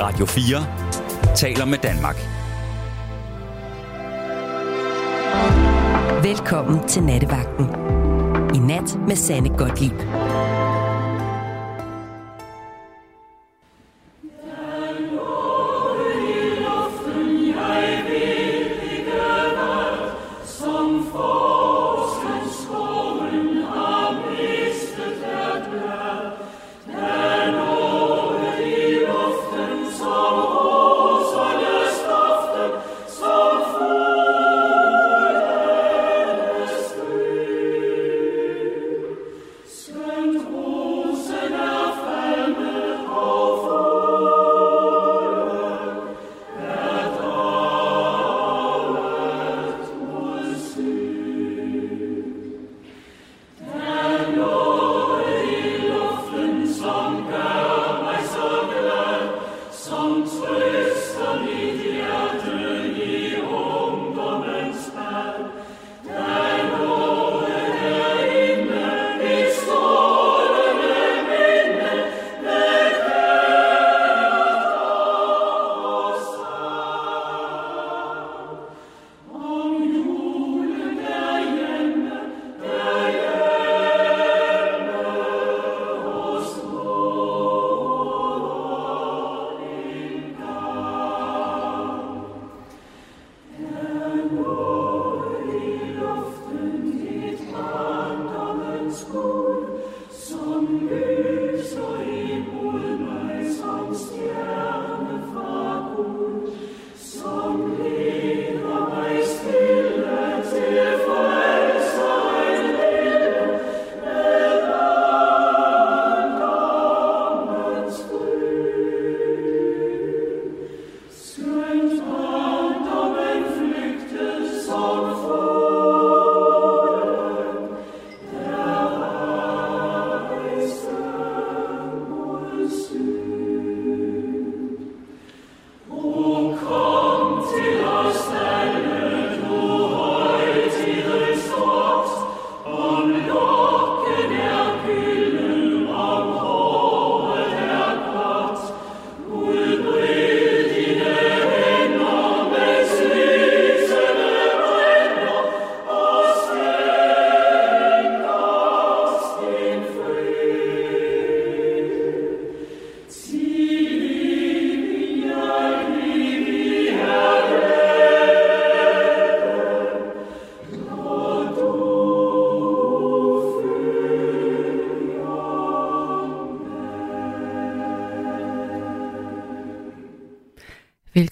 Radio 4 taler med Danmark. Velkommen til Nattevagten. I nat med Sanne Godtlip.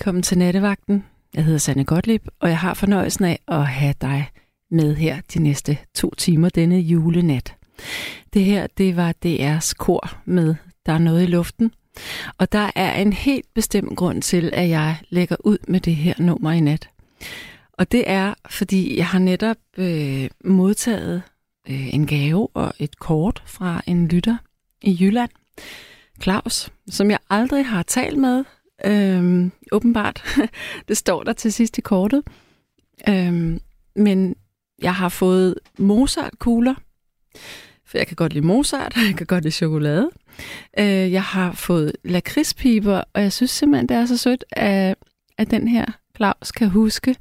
Velkommen til Nattevagten. Jeg hedder Sanne Gottlieb, og jeg har fornøjelsen af at have dig med her de næste to timer denne julenat. Det her, det var DR's kor med Der er noget i luften. Og der er en helt bestemt grund til, at jeg lægger ud med det her nummer i nat. Og det er, fordi jeg har netop øh, modtaget øh, en gave og et kort fra en lytter i Jylland, Claus, som jeg aldrig har talt med, Øhm, åbenbart. det står der til sidst i kortet. Øhm, men jeg har fået Mozart-kugler, for jeg kan godt lide Mozart, jeg kan godt lide chokolade. Øh, jeg har fået lakridspiber, og jeg synes simpelthen, det er så sødt, at, at den her Claus kan huske,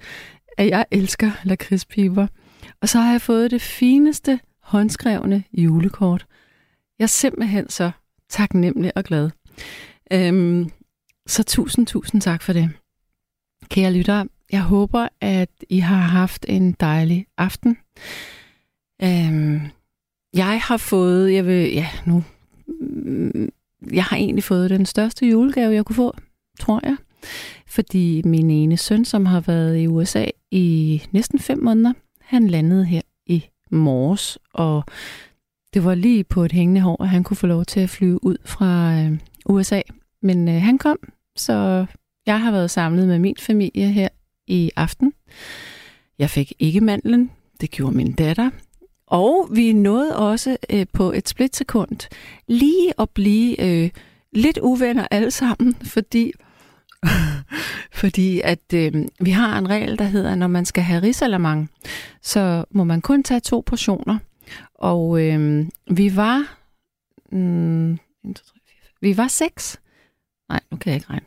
at jeg elsker lakridspiber. Og så har jeg fået det fineste håndskrevne julekort. Jeg er simpelthen så taknemmelig og glad. Øhm, så tusind, tusind tak for det. Kære lytter, jeg håber, at I har haft en dejlig aften. Øhm, jeg har fået, jeg vil, ja, nu, mm, jeg har egentlig fået den største julegave, jeg kunne få, tror jeg. Fordi min ene søn, som har været i USA i næsten fem måneder, han landede her i morges, og det var lige på et hængende hår, at han kunne få lov til at flyve ud fra øh, USA. Men øh, han kom, så jeg har været samlet med min familie her i aften. Jeg fik ikke mandlen, det gjorde min datter. Og vi nåede også øh, på et splitsekund lige at blive øh, lidt uvenner alle sammen, fordi fordi at øh, vi har en regel, der hedder, at når man skal have risalamang, så må man kun tage to portioner. Og øh, vi var... Mm, 1, 2, 3, 4, vi var seks. Nej, nu kan jeg ikke regne.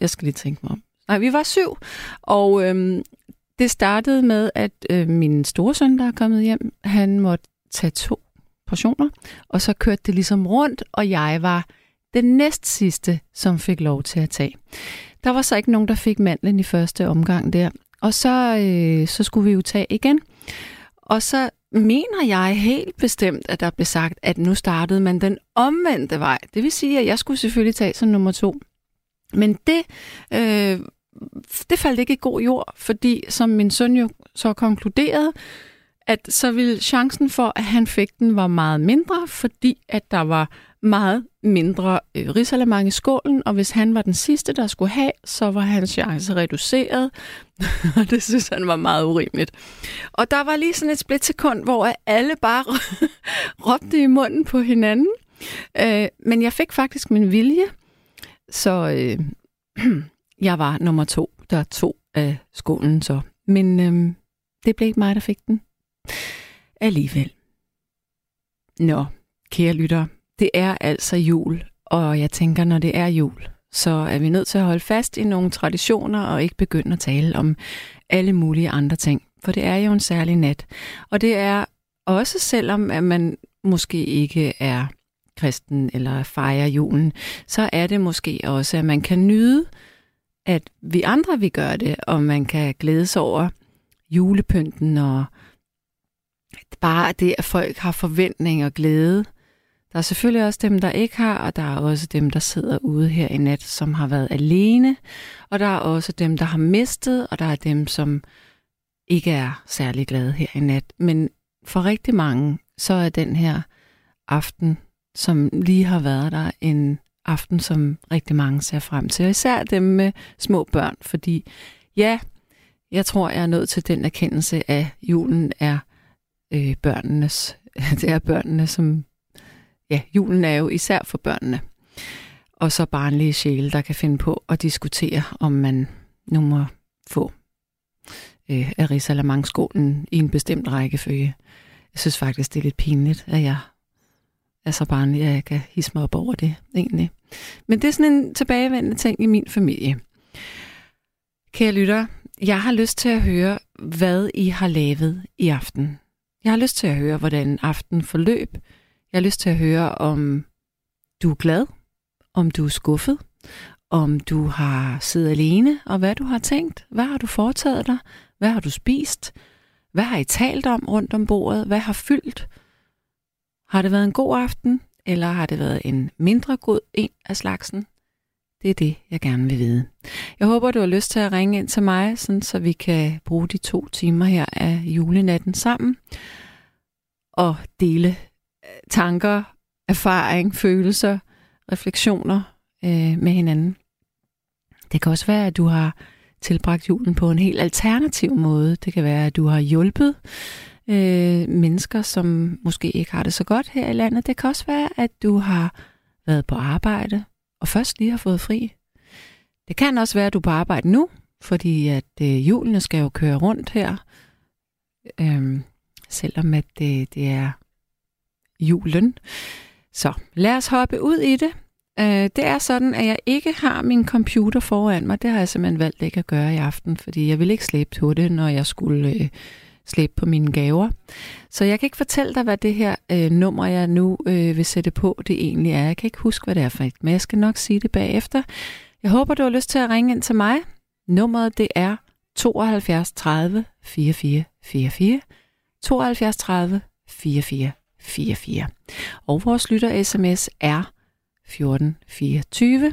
Jeg skal lige tænke mig om. Nej, vi var syv, og øhm, det startede med, at øh, min store søn, der er kommet hjem, han måtte tage to portioner, og så kørte det ligesom rundt, og jeg var den næst sidste, som fik lov til at tage. Der var så ikke nogen, der fik mandlen i første omgang der, og så, øh, så skulle vi jo tage igen. Og så mener jeg helt bestemt, at der blev sagt, at nu startede man den omvendte vej. Det vil sige, at jeg skulle selvfølgelig tage som nummer to. Men det, øh, det faldt ikke i god jord, fordi som min søn jo så konkluderede, at så ville chancen for, at han fik den, var meget mindre, fordi at der var meget mindre øh, risalemang i skålen, og hvis han var den sidste, der skulle have, så var hans chance reduceret, og det synes han var meget urimeligt. Og der var lige sådan et splitsekund, hvor alle bare råbte i munden på hinanden, øh, men jeg fik faktisk min vilje, så øh, jeg var nummer to, der tog af skålen så. Men øh, det blev ikke mig, der fik den alligevel. Nå, kære lytter, det er altså jul, og jeg tænker, når det er jul, så er vi nødt til at holde fast i nogle traditioner og ikke begynde at tale om alle mulige andre ting. For det er jo en særlig nat. Og det er også selvom, at man måske ikke er kristen eller fejrer julen, så er det måske også, at man kan nyde, at vi andre vi gør det, og man kan glædes over julepynten og bare det, at folk har forventning og glæde. Der er selvfølgelig også dem, der ikke har, og der er også dem, der sidder ude her i nat, som har været alene. Og der er også dem, der har mistet, og der er dem, som ikke er særlig glade her i nat. Men for rigtig mange, så er den her aften, som lige har været der, en aften, som rigtig mange ser frem til. Og især dem med små børn, fordi ja, jeg tror, jeg er nødt til den erkendelse, at julen er øh, børnenes. Det er børnene, som... Ja, julen er jo især for børnene. Og så barnlige sjæle, der kan finde på at diskutere, om man nu må få øh, Arisalamangskolen i en bestemt rækkefølge. Jeg synes faktisk, det er lidt pinligt, at jeg er så barnlig, at jeg kan hisse mig op over det, egentlig. Men det er sådan en tilbagevendende ting i min familie. Kære lytter, jeg har lyst til at høre, hvad I har lavet i aften. Jeg har lyst til at høre, hvordan aften forløb. Jeg har lyst til at høre, om du er glad, om du er skuffet, om du har siddet alene, og hvad du har tænkt. Hvad har du foretaget dig? Hvad har du spist? Hvad har I talt om rundt om bordet? Hvad har fyldt? Har det været en god aften, eller har det været en mindre god en af slagsen? Det er det, jeg gerne vil vide. Jeg håber, du har lyst til at ringe ind til mig, sådan, så vi kan bruge de to timer her af julenatten sammen og dele tanker, erfaring, følelser, refleksioner øh, med hinanden. Det kan også være, at du har tilbragt julen på en helt alternativ måde. Det kan være, at du har hjulpet øh, mennesker, som måske ikke har det så godt her i landet. Det kan også være, at du har været på arbejde, og først lige har fået fri. Det kan også være, at du er på arbejde nu, fordi at øh, julene skal jo køre rundt her, øh, selvom at det, det er julen. Så lad os hoppe ud i det. Øh, det er sådan, at jeg ikke har min computer foran mig. Det har jeg simpelthen valgt ikke at gøre i aften, fordi jeg vil ikke slæbe på det, når jeg skulle øh, slæbe på mine gaver. Så jeg kan ikke fortælle dig, hvad det her øh, nummer, jeg nu øh, vil sætte på, det egentlig er. Jeg kan ikke huske, hvad det er for et, men jeg skal nok sige det bagefter. Jeg håber, du har lyst til at ringe ind til mig. Nummeret det er 72 30 44 44. 72 30 44 44. Og vores lytter sms er 1424.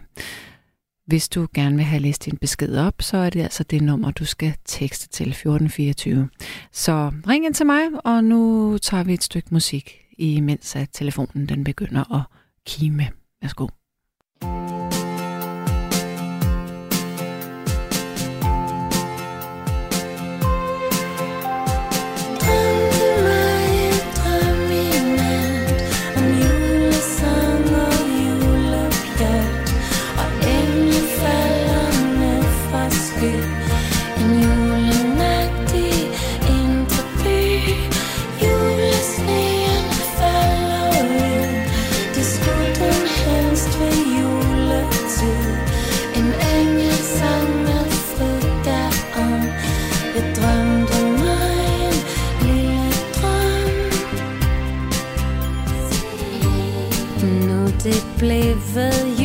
Hvis du gerne vil have læst din besked op, så er det altså det nummer, du skal tekste til 1424. Så ring ind til mig, og nu tager vi et stykke musik, imens at telefonen den begynder at kime. Værsgo. thank you det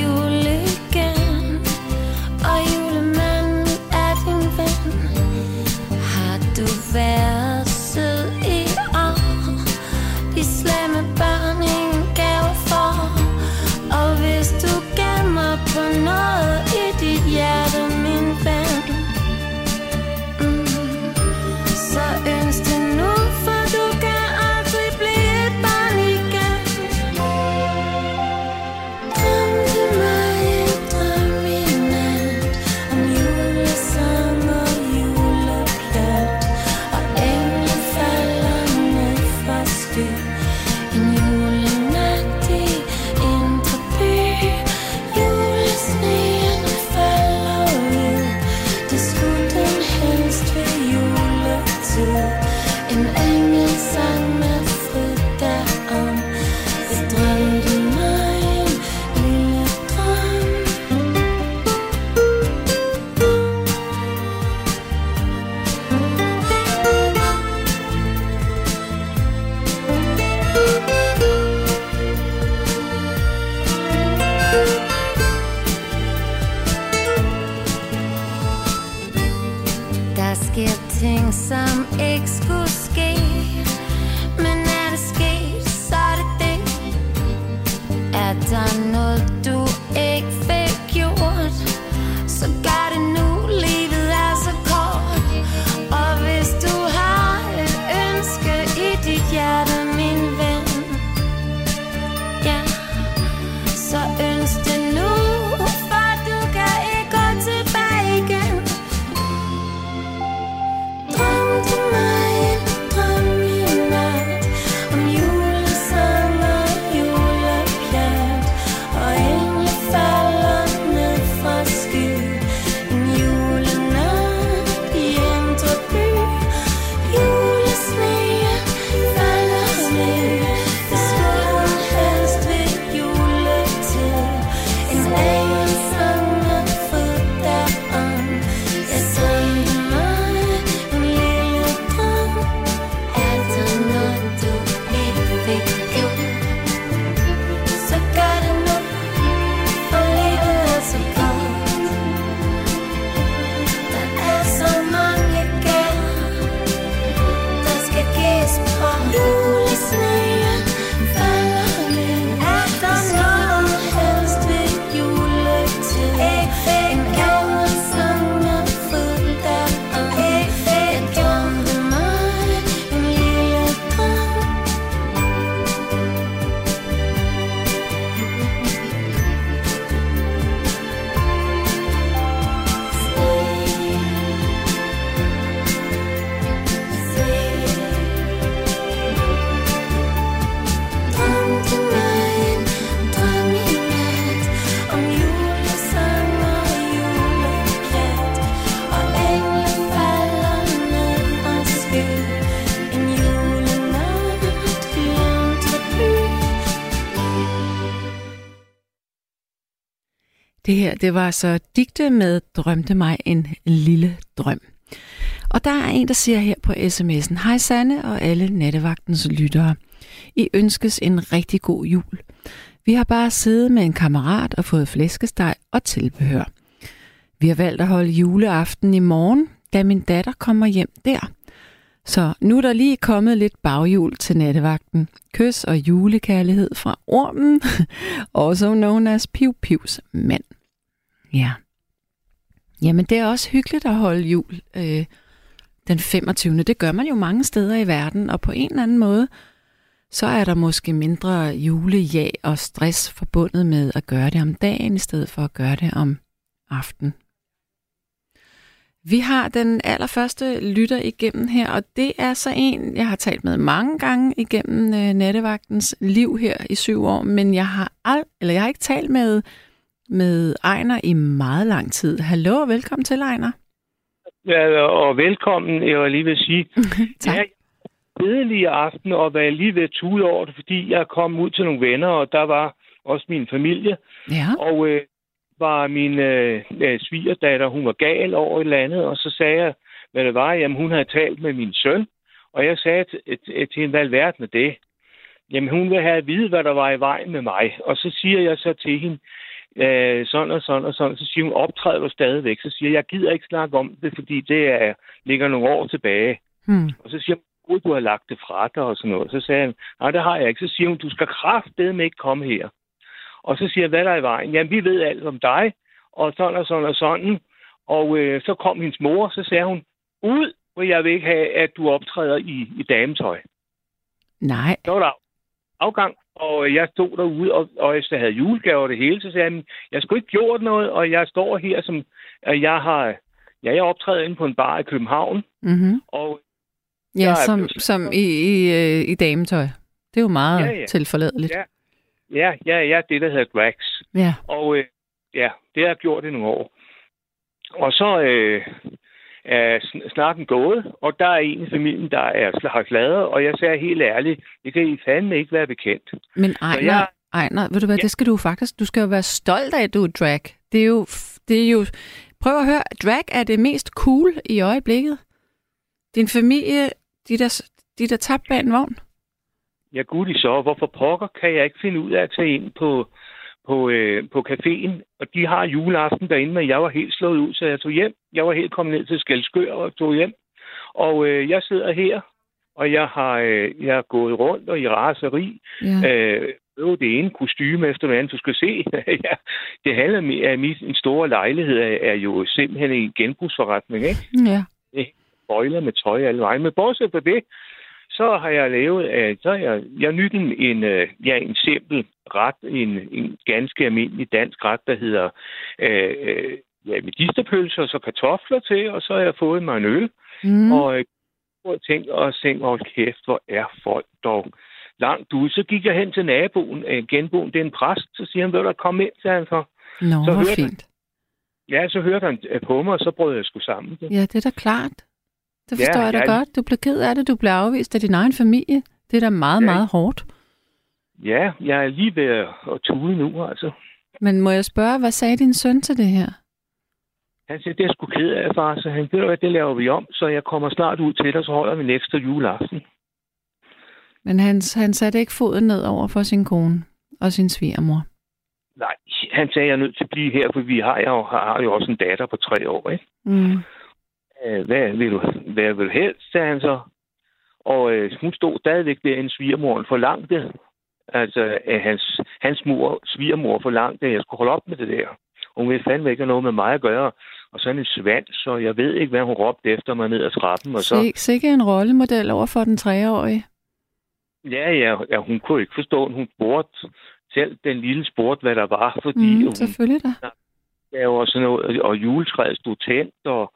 Det var så digte med Drømte mig en lille drøm. Og der er en, der siger her på sms'en, Hej Sanne og alle nattevagtens lyttere. I ønskes en rigtig god jul. Vi har bare siddet med en kammerat og fået flæskesteg og tilbehør. Vi har valgt at holde juleaften i morgen, da min datter kommer hjem der. Så nu er der lige kommet lidt baghjul til nattevagten. Kys og julekærlighed fra ormen, også known as Piu Pius mand. Ja. Jamen, det er også hyggeligt at holde jul øh, den 25. Det gør man jo mange steder i verden, og på en eller anden måde, så er der måske mindre julejag og stress forbundet med at gøre det om dagen, i stedet for at gøre det om aften. Vi har den allerførste lytter igennem her, og det er så en, jeg har talt med mange gange igennem øh, nattevagtens liv her i syv år, men jeg har, al- eller jeg har ikke talt med, med Ejner i meget lang tid. Hallo og velkommen til, Ejner. Ja, og velkommen, jeg var lige ved at sige. Tak. Ja, glædelig aften og være lige ved at tude over det, fordi jeg kom ud til nogle venner, og der var også min familie. Ja. Og øh, var min øh, øh, svigerdatter, hun var gal over et eller andet, og så sagde jeg, hvad det var, jamen hun havde talt med min søn, og jeg sagde til, til hende, hvad alverden er det? jamen hun vil have at vide, hvad der var i vejen med mig. Og så siger jeg så til hende, øh, sådan og sådan og sådan. Så siger hun, optræder du stadigvæk? Så siger jeg, jeg gider ikke snakke om det, fordi det er, ligger nogle år tilbage. Hmm. Og så siger hun, du har lagt det fra dig og sådan noget. Så sagde han, nej, det har jeg ikke. Så siger hun, du skal kraftedeme ikke komme her. Og så siger jeg, hvad er der i vejen? Jamen, vi ved alt om dig, og sådan og sådan og sådan. Og øh, så kom hendes mor, så sagde hun, ud, hvor jeg vil ikke have, at du optræder i, i dametøj. Nej. Så var der afgang, og jeg stod derude, og, og jeg havde julegaver og det hele, så sagde han, jeg skulle ikke gjort noget, og jeg står her som, jeg har, ja, jeg optræder inde på en bar i København, Mm-hmm. og Ja, som, blevet- som i, i, øh, i dametøj. Det er jo meget Ja, ja. tilforladeligt. Ja. ja, ja, ja, det der hedder Drax. Ja. Og øh, ja, det har jeg gjort i nogle år. Og så øh, er sn- snakken gået, og der er en i familien, der er har sladret, og jeg sagde helt ærligt, det kan I fandme ikke være bekendt. Men Ejner, jeg- Ejner, ved du hvad, Ja. det skal du faktisk, du skal jo være stolt af, at du er drag. Det er jo, det er jo, prøv at høre, drag er det mest cool i øjeblikket. Din familie, de der, de der tabt bag en vogn. Ja, gud i så, hvorfor pokker kan jeg ikke finde ud af at tage ind på, på, øh, på caféen? Og de har juleaften derinde, men jeg var helt slået ud, så jeg tog hjem. Jeg var helt kommet ned til Skelskør og tog hjem. Og øh, jeg sidder her, og jeg har, øh, jeg har gået rundt og i raseri. Ja. Øh, øve det ene kostyme efter det andet. Du skal se, ja, det handler om, at min store lejlighed er, er jo simpelthen en genbrugsforretning, ikke? ja. bøjler med tøj alle vejen. Men bortset fra det, så har jeg lavet, øh, så har jeg, jeg nyt en, en, øh, ja, en simpel ret, en, en ganske almindelig dansk ret, der hedder øh, øh, ja, medisterpølser og så kartofler til, og så har jeg fået mig en øl, Mm. og øh, og tænkt og tænkt, hold kæft, hvor er folk dog langt ude. Så gik jeg hen til naboen, øh, genboen, det er en præst, så siger han, vil du komme ind, sagde han så. Nå, så hvor fint. Ja, så hørte han øh, på mig, og så brød jeg sgu sammen. Ja, det er da klart. Det Ja, forstår jeg da jeg- godt. Du blev ked af det, du blev afvist af din egen familie. Det er da meget, Ja. meget hårdt. Ja, jeg er lige ved at, at tude nu, altså. Men må jeg spørge, hvad sagde din søn til det her? Han siger, det er sgu ked af, far. Så han, ved hvad, det laver vi om, så jeg kommer snart ud til dig, så holder vi en ekstra juleaften. Men han, han satte ikke foden ned over for sin kone og sin svigermor. Nej, han sagde, jeg er nødt til at blive her, for vi har jo, har jo også en datter på tre år, ikke? Mm. Øh, Hvad vil du, hvad vil du helst, sagde han så. Og øh, hun stod stadigvæk der, en svigermoren forlangte. Altså, at hans, hans mor, svigermor forlangte, at jeg skulle holde op med det der. Hun ville fandme ikke have noget med mig at gøre. Og sådan en svand, så jeg ved ikke, hvad hun råbte efter mig ned ad trappen. Og så. Sikke en rollemodel over for den treårige. Ja, ja, ja, hun kunne ikke forstå, hun spurgte selv den lille spurgte, hvad der var, fordi Mm, hun selvfølgelig da. laver sådan noget, og juletræet stod tændt, og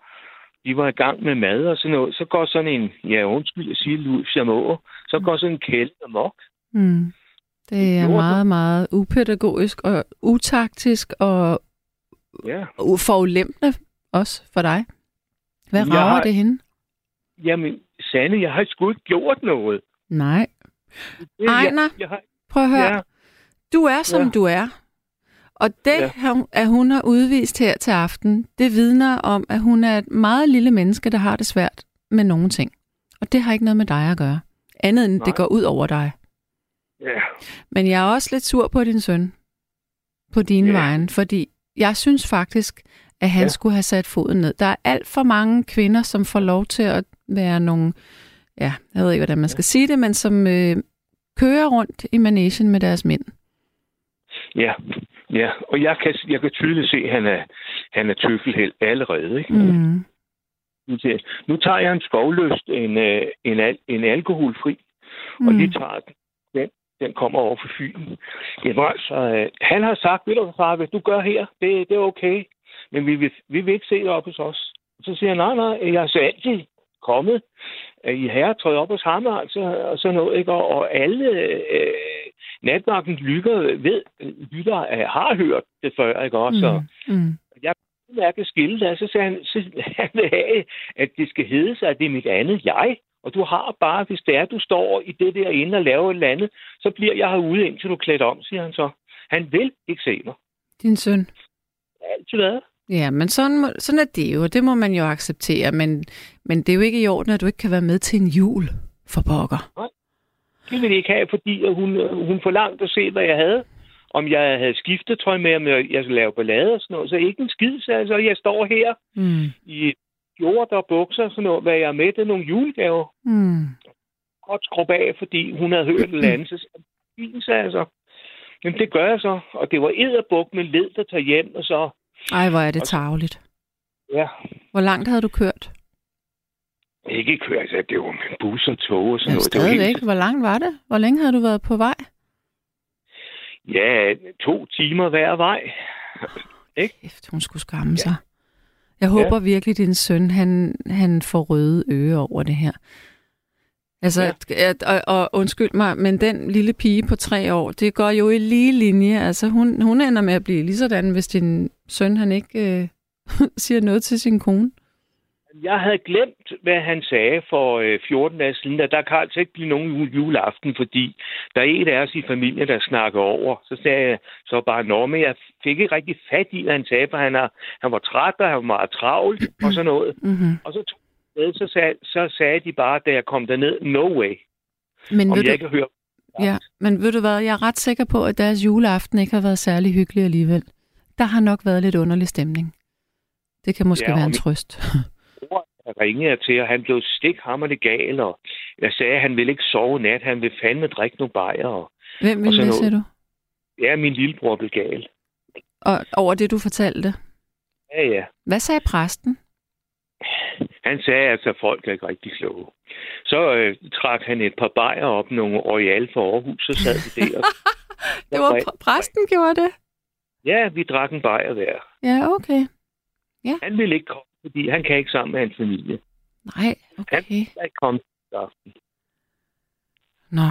de var i gang med mad og sådan noget. Så går sådan en, ja undskyld, jeg siger Louis Jamå, så går sådan en kælde amok. Mm. Det er meget, meget upædagogisk og utaktisk og Ja, forulempende også for dig. Hvad Jeg rager har- det hende? jamen, Sande, jeg har sgu ikke gjort noget. Nej. Ejner, jeg, jeg har, Prøv at høre. ja, Du er, som Ja. du er. Og det, Ja. ja. at hun har udvist her til aften, det vidner om, at hun er et meget lille menneske, der har det svært med nogle ting. Og det har ikke noget med dig at gøre. Andet end, Nej. det går ud over dig. ja, Men jeg er også lidt sur på din søn. På dine Ja. vejen. Fordi jeg synes faktisk, at han Ja. ja. skulle have sat foden ned. Der er alt for mange kvinder, som får lov til at være nogle... Ja, jeg ved ikke, hvordan man skal sige det, men som øh, kører rundt i managen med deres mænd. Ja, ja. Og jeg kan, jeg kan tydeligt se, at han er, han er tøffelheld allerede. Ikke? Mm. Nu tager jeg en skovløst, en, øh, en, al, en alkoholfri, og Mm. lige tager den. Den, den kommer over for Fyn. Jamen altså, øh, han har sagt, ved du hvad, far, hvis du gør her, det, det er okay. Men vi vil, vi vil ikke se det op hos os. Så siger jeg, nej, nej, jeg har så altid kommet i herretøj op hos ham, altså, og sådan noget, ikke? Og, og alle øh, natvagten lytter, ved, lytter øh, har hørt det før, ikke også? Mm. Mm. Mm. mærke skilte der, så sagde han, så han vil have, at det skal hedde sig, at det er mit andet jeg. Og du har bare, hvis det er, du står i det der inde og laver et eller andet, så bliver jeg herude, indtil du klædt om, siger han så. Han vil ikke se mig. Din søn. Altid været. Ja, men sådan, må, sådan er det jo, og det må man jo acceptere, men, men det er jo ikke i orden, at du ikke kan være med til en jul for pokker. Nej. Det ville de ikke have, fordi hun, hun forlangte at se, hvad jeg havde. Om jeg havde skiftetøj med, om jeg jeg lave ballade og sådan noget. Så ikke en skid, så altså, jeg står her Mm. i jord og bukser og sådan noget, hvad jeg er med, det er nogle julegaver. Mm. Godt skrub af, fordi hun havde hørt et andet. Så jeg, fint, sagde jeg så. Jamen, det gør jeg så. Og det var edderbuk med led, der tager hjem, og så, Ej, hvor er det tageligt. ja, Hvor langt havde du kørt? ikke køre, altså, det var med bus og tog og sådan Ja, noget. Stadigvæk. helt, Hvor langt var det? Hvor længe havde du været på vej? ja, to timer hver vej. Kæft, hun skulle skamme sig. Jeg håber ja. virkelig, din søn, han, han får røde øje over det her. Altså, Ja. ja. at, og, og undskyld mig, men den lille pige på tre år, det går jo i lige linje. Altså, hun, hun ender med at blive lige sådan, hvis din søn, han ikke øh, siger noget til sin kone. Jeg havde glemt, hvad han sagde for øh, 14 dage siden, at der kan altså ikke blive nogen jule- juleaften, fordi der er en af os i familien, der snakker over. Så sagde jeg så bare, nå, men jeg fik ikke rigtig fat i, hvad han sagde, for han, er, han var træt, og han var meget travlt og sådan noget. Mm-hmm. Og så, tog med, så, sagde, så sagde de bare, da jeg kom derned, no way, Men, om jeg du, ikke hører. ja, men ved du hvad, jeg er ret sikker på, at deres juleaften ikke har været særlig hyggelig alligevel. Der har nok været lidt underlig stemning. Det kan måske Ja, være en trøst. Jeg ringede til, og han blev stikhammerende gal, og jeg sagde, at han ville ikke sove nat, han ville fandme drikke nogle bajer. Og, Hvem Og vil så det, siger du? ja, min lillebror blev gal. Og over det, du fortalte. Ja, ja. Hvad sagde præsten? Han sagde altså, at folk er ikke rigtig kloge. Så øh, trak han et par bajer op, nogle Royal for Aarhus, så sad vi der. Det var pr- præsten gjorde det? ja, vi drak en bajer hver. Ja, okay. Han ville ikke komme, fordi han kan ikke sammen med hans familie. Nej, okay. Han vil ikke komme til aften. Nå,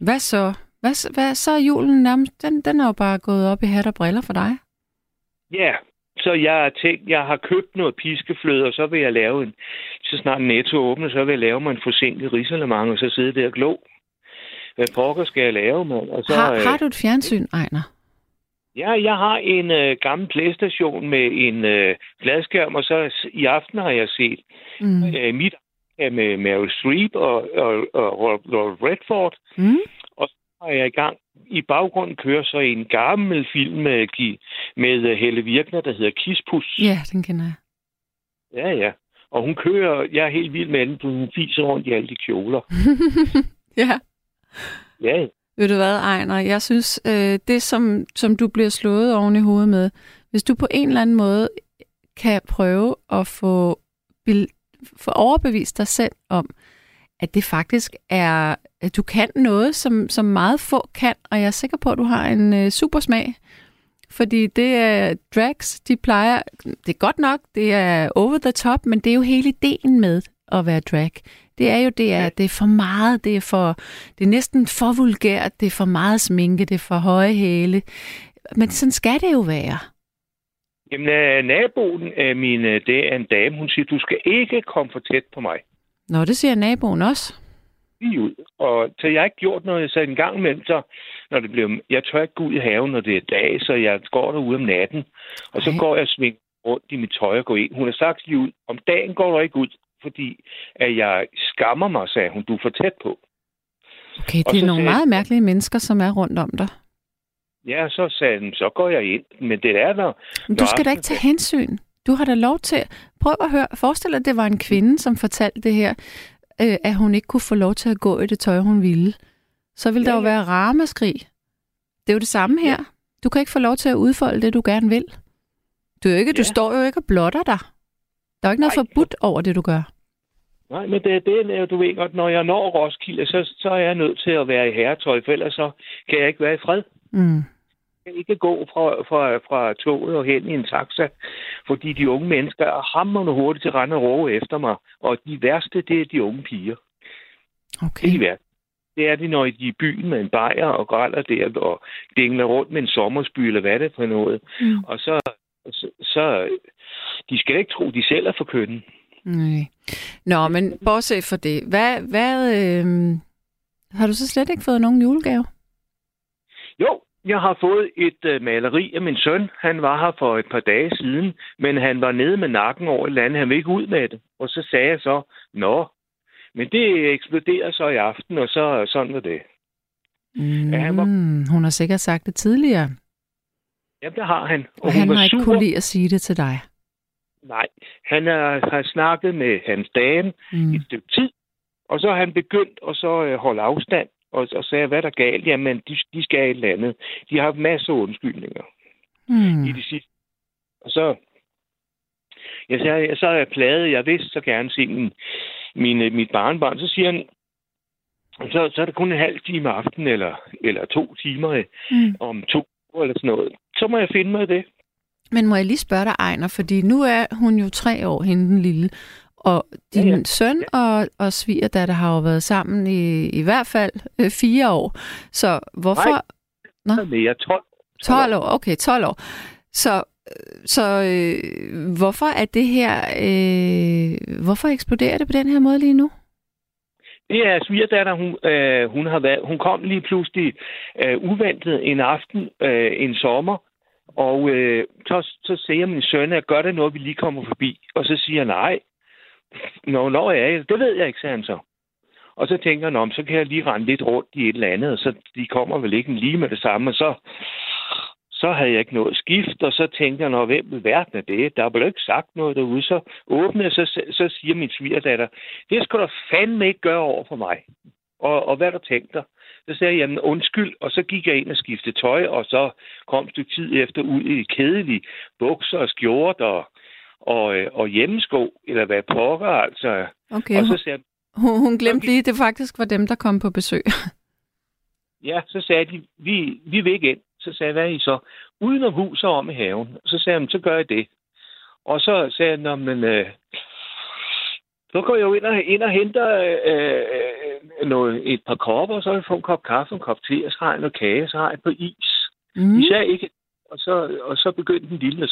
hvad så? Hvad, så- hvad så er julen nærmest? Den, den er jo bare gået op i hat og briller for dig. Ja, så jeg har tænkt, jeg har købt noget piskefløde, og så vil jeg lave en, så snart Netto åbner, så vil jeg lave mig en forsinket risalemang, og så sidde der og glo. Hvad pokker skal jeg lave, mand? Og så, Har, øh, har du et fjernsyn, Ejner? Ja, jeg har en øh, gammel Playstation med en øh, fladskærm, og så i aften har jeg set Mm. øh, mit øh, med Meryl Streep og, og, og Robert Redford, Mm? Og jeg er i gang. I baggrunden kører så en gammel film med, med øh, Helle Virkner, der hedder Kispus. Ja, den kender jeg. Ja, ja. Og hun kører, jeg er helt vild med den, hun fiser rundt i alle de kjoler. ja. Ja, Ved du hvad, Ejner? Jeg synes, øh, det som, som du bliver slået oven i hovedet med, hvis du på en eller anden måde kan prøve at få, bil, få overbevist dig selv om, at det faktisk er, at du kan noget, som, som meget få kan, og jeg er sikker på, at du har en øh, super smag. Fordi det er drags, de plejer, det er godt nok, det er over the top, men det er jo hele ideen med at være drag. Det er jo, det er, det er for meget, det er for, det er næsten for vulgært, det er for meget sminke, det er for høje hæle. Men sådan skal det jo være. Jamen, øh, naboen af min, øh, det er en dame, hun siger, du skal ikke komme for tæt på mig. Nå, det siger naboen også. Lige ud. Og så jeg har ikke gjort noget, så en gang imellem, så, når det blev, jeg tør ikke gå ud i haven, når det er dag, så jeg går derude om natten. Og så Ej. går jeg og svinger rundt i mit tøj og går ind. Hun har sagt lige ud, om dagen går du ikke ud, fordi at jeg skammer mig, sagde hun, du er for tæt på. Okay, Og det er nogle meget mærkelige mennesker, som er rundt om dig. Ja, så sagde hun, så går jeg ind. Men det er der. Men du skal da ikke tage hensyn. Du har da lov til... Prøv at høre. Forestil dig, at det var en kvinde, som fortalte det her, øh, at hun ikke kunne få lov til at gå i det tøj, hun ville. Så vil der Ja, jo ja. være ramaskrig. Det er jo det samme her. Du kan ikke få lov til at udfolde det, du gerne vil. Du, er ikke, du Ja. står jo ikke og blotter dig. Der er jo ikke noget Nej. forbudt over det, du gør. Nej, men det er det, er, du ved godt, når jeg når Roskilde, så, så er jeg nødt til at være i herretøj, for ellers så kan jeg ikke være i fred. Mm. Jeg kan ikke gå fra, fra, fra toget og hen i en taxa, fordi de unge mennesker er hammerende hurtigt til rende og råbe efter mig. Og de værste, det er de unge piger. Det Okay. er de værste. Det er de, når de er i byen med en bajer og græller der og dingler rundt med en sommersby, eller hvad er det for noget. Mm. Og så, så, så de skal ikke tro, de selv er for kønnen. Nej. Nå, men bortset for det. Hvad, hvad øh, har du så slet ikke fået nogen julegave? Jo, jeg har fået et øh, maleri af min søn. Han var her for et par dage siden, men han var nede med nakken over et eller andet. Han ville ikke ud med det. Og så sagde jeg så, nå, men det eksploderer så i aften, og så sådan var det. Mm, han var- Hun har sikkert sagt det tidligere, Jamen, det har han. og han var har ikke sur. kunne lide at sige det til dig. Nej, han er, har snakket med hans dame Mm. i et stykke tid, og så har han begyndt at så øh, holde afstand, og, og sagde, hvad er der galt? Jamen, de, de skal et eller andet. De har haft masser af undskyldninger Mm. i de sidste. Og så, jeg sagde, så er jeg pladet, jeg vil så gerne se min, min, mit barnbarn. Så siger han, så, så er det kun en halv time om aftenen, eller, eller to timer Mm. om to uger, eller sådan noget. Så må jeg finde mig det. Men må jeg lige spørge dig, Ejner, fordi nu er hun jo tre år, hende den lille, og din Ja, ja, søn og, og svigerdatter har jo været sammen i, i hvert fald øh, fire år. Så hvorfor... Nej. Nå. Men jeg er 12. 12 år, okay, 12 år. Så, så øh, hvorfor er det her... Øh, hvorfor eksploderer det på den her måde lige nu? Det er svigerdatter, hun, øh, hun har været, hun kom lige pludselig øh, uventet en aften, øh, en sommer, og øh, så, så siger min søn, at gør det noget, vi lige kommer forbi. Og så siger jeg, nej. Nå, når er jeg? Det ved jeg ikke, sagde han så. Og så tænker han, om så kan jeg lige rende lidt rundt i et eller andet, og så de kommer vel ikke lige med det samme, og så, så havde jeg ikke noget skift, og så tænker jeg, når hvem i verden er det? Der er vel ikke sagt noget derude. Så åbner jeg, så, så siger min svigerdatter, det skal du fandme ikke gøre over for mig. Og, og hvad der du dig? Så sagde jeg, jamen undskyld, og så gik jeg ind og skiftede tøj, og så kom et stykke tid efter ud i kedelige bukser og skjort og, og, øh, og hjemmesko, eller hvad pokker, altså. Okay, Og så hun, sagde hun, hun glemte lige, det faktisk var dem, der kom på besøg. ja, så sagde de, vi, vi vil ikke ind. Så sagde jeg, hvad er I så? Uden om hus og om i haven. Så sagde jeg, så gør jeg det. Og så sagde jeg, men, øh, så går jeg jo ind og, ind og henter øh, øh, noget, et par kopper, og så fået en kop kaffe, en kop te, og så har jeg noget kage, så har jeg par is. Mm. Især ikke. Og så, og så begyndte den lille at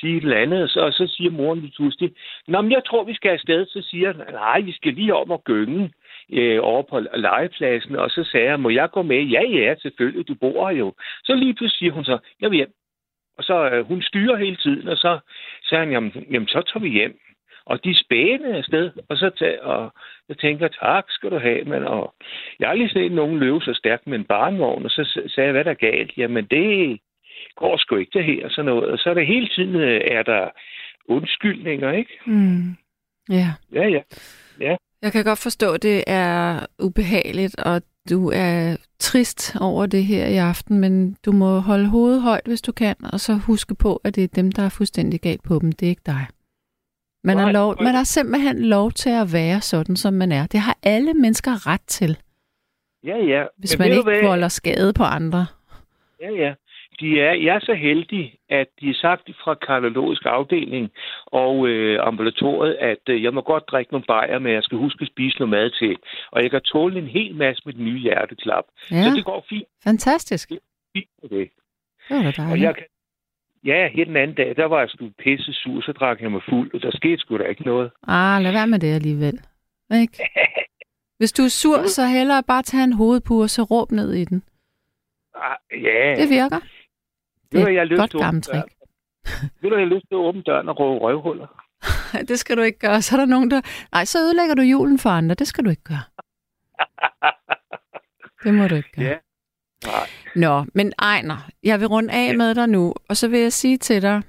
sige et eller andet, og så, og så siger moren lidt pludselig, Nå, men jeg tror, vi skal afsted. Så siger han, nej, vi skal lige om og gynge øh, over på legepladsen. Og så sagde jeg, må jeg gå med? Ja, ja, selvfølgelig, du bor her jo. Så lige pludselig siger hun så, jeg vil hjem. Og så øh, hun styrer hele tiden, og så sagde han, jamen, jamen så tager vi hjem. Og de spæne afsted, og så tag, og jeg tænker, tak skal du have, men og jeg har lige set nogen løbe så stærkt med en barnvogn, og så sagde jeg, hvad der er galt? Jamen det går sgu ikke det her, og sådan noget. Og så er det hele tiden, øh, er der undskyldninger, ikke? Mm. Ja. Ja, ja. Jeg kan godt forstå, at det er ubehageligt, og du er trist over det her i aften, men du må holde hovedet højt, hvis du kan, og så huske på, at det er dem, der er fuldstændig galt på dem. Det er ikke dig. Man, Nej, har lov, man har simpelthen lov til at være sådan, som man er. Det har alle mennesker ret til, Ja, ja. hvis Men man ikke hvad? volder skade på andre. Ja, ja. De er, jeg er så heldig, at de er sagt fra kardiologisk afdeling og øh, ambulatoriet, at øh, jeg må godt drikke nogle bajer, men jeg skal huske at spise noget mad til. Og jeg kan tåle en hel masse med den nye hjerteklap. Ja, Så det går fint, fantastisk. fint med det. Det var da Og jeg kan... Ja, her den anden dag, der var jeg sgu pisse sur, så drak jeg mig fuld, og der skete sgu da ikke noget. Ah, lad være med det alligevel. Ikke? Hvis du er sur, så hellere bare tage en hovedpur, og så råb ned i den. Ah, ja, Det virker. Det er et godt gammelt trick. ved du, jeg har lyst til at åbne døren og råbe røvhuller. Det skal du ikke gøre. Så er der nogen, der... Nej, så ødelægger du julen for andre. Det skal du ikke gøre. Det må du ikke gøre. Ja. Nej. Nå, men Ejner, jeg vil runde af med dig nu, og så vil jeg sige til dig,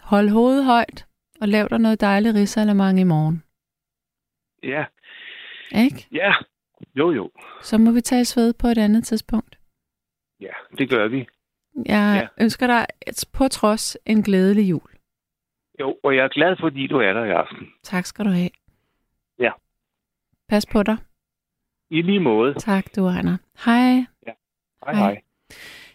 hold hovedet højt, og lav dig noget dejligt risalemang i morgen. Ja, Ikke? ja. Jo, jo. Så må vi tage ved på et andet tidspunkt. Ja, det gør vi. Jeg ja. ønsker dig et- på trods en glædelig jul. Jo, og jeg er glad, fordi du er der i aften. Tak skal du have. Ja. Pas på dig. I lige måde. Tak, du Ejner. Hej. Hej, Hej. hej.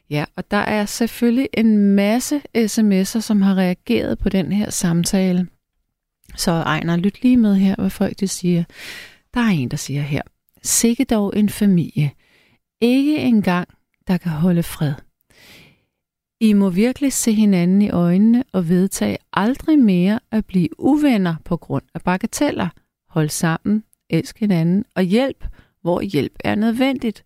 Ja, og der er selvfølgelig en masse sms'er, som har reageret på den her samtale. Så Ejner, lyt lige med her, hvad folk de siger. Der er en, der siger her. Sikke dog en familie. Ikke engang, der kan holde fred. I må virkelig se hinanden i øjnene og vedtage aldrig mere at blive uvenner på grund af bagateller. Hold sammen, elsk hinanden og hjælp, hvor hjælp er nødvendigt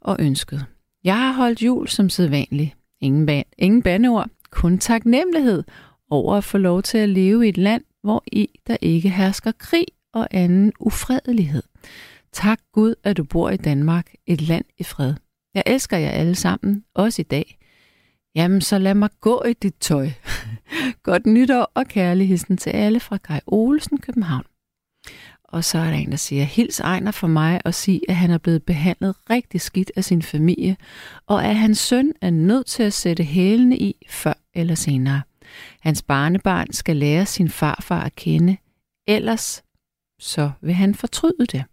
og ønsket. Jeg har holdt jul som sædvanligt. Ingen, ban- ingen bandeord, kun taknemmelighed over at få lov til at leve i et land, hvor i der ikke hersker krig og anden ufredelighed. Tak Gud, at du bor i Danmark, et land i fred. Jeg elsker jer alle sammen, også i dag. Jamen, så lad mig gå i dit tøj. Godt nytår og kærligheden til alle fra Kai Olsen, København. Og så er der en, der siger, hils Ejner for mig og sig, at han er blevet behandlet rigtig skidt af sin familie, og at hans søn er nødt til at sætte hælene i før eller senere. Hans barnebarn skal lære sin farfar at kende, ellers så vil han fortryde det.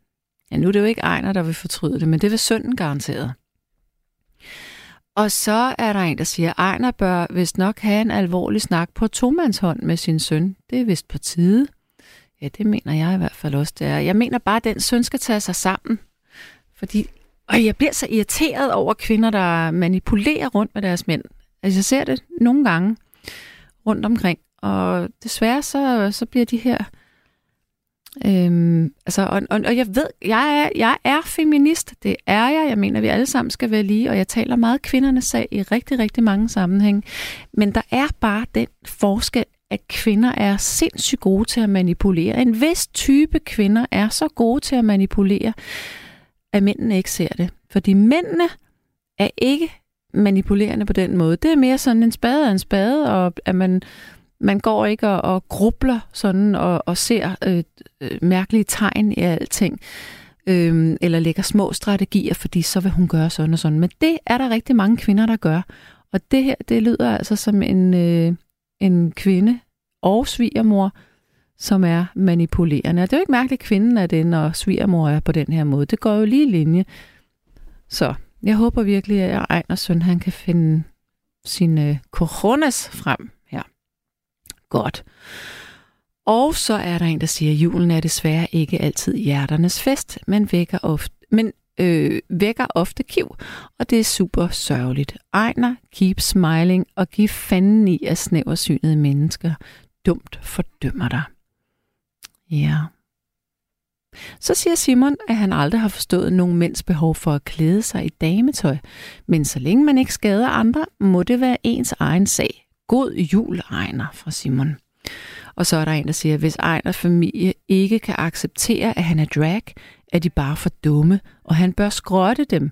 Ja, nu er det jo ikke Ejner, der vil fortryde det, men det vil sønnen garanteret. Og så er der en, der siger, at Ejner bør vist nok have en alvorlig snak på tomandshånd med sin søn. Det er vist på tide. Ja, det mener jeg i hvert fald også, det er. Jeg mener bare, at den søn skal tage sig sammen. Fordi og jeg bliver så irriteret over kvinder, der manipulerer rundt med deres mænd. Altså, jeg ser det nogle gange rundt omkring. Og desværre så, så bliver de her Øhm, altså, og, og, og jeg ved, jeg er, jeg er feminist, det er jeg. Jeg mener, vi alle sammen skal være lige, og jeg taler meget kvindernes sag i rigtig, rigtig mange sammenhænge. Men der er bare den forskel, at kvinder er sindssygt gode til at manipulere. En vis type kvinder er så gode til at manipulere, at mændene ikke ser det. Fordi mændene er ikke manipulerende på den måde. Det er mere sådan en spade er en spade, og at man man går ikke og, og grubler sådan og, og ser øh, øh, mærkelige tegn i alting, øh, eller lægger små strategier, fordi så vil hun gøre sådan og sådan. Men det er der rigtig mange kvinder, der gør. Og det her, det lyder altså som en, øh, en kvinde og svigermor, som er manipulerende. Og det er jo ikke mærkeligt, at kvinden er det, når svigermor er på den her måde. Det går jo lige i linje. Så jeg håber virkelig, at Ejners søn han kan finde sine øh, coronas frem Godt. Og så er der en, der siger, at julen er desværre ikke altid hjerternes fest, men vækker ofte, men, øh, vækker ofte kiv, og det er super sørgeligt. Ejner, keep smiling og giv fanden i at snæversynede mennesker dumt fordømmer dig. Ja. Så siger Simon, at han aldrig har forstået nogen mænds behov for at klæde sig i dametøj, men så længe man ikke skader andre, må det være ens egen sag. God jul, Ejner, fra Simon. Og så er der en, der siger, at hvis Ejners familie ikke kan acceptere, at han er drag, er de bare for dumme, og han bør skrotte dem.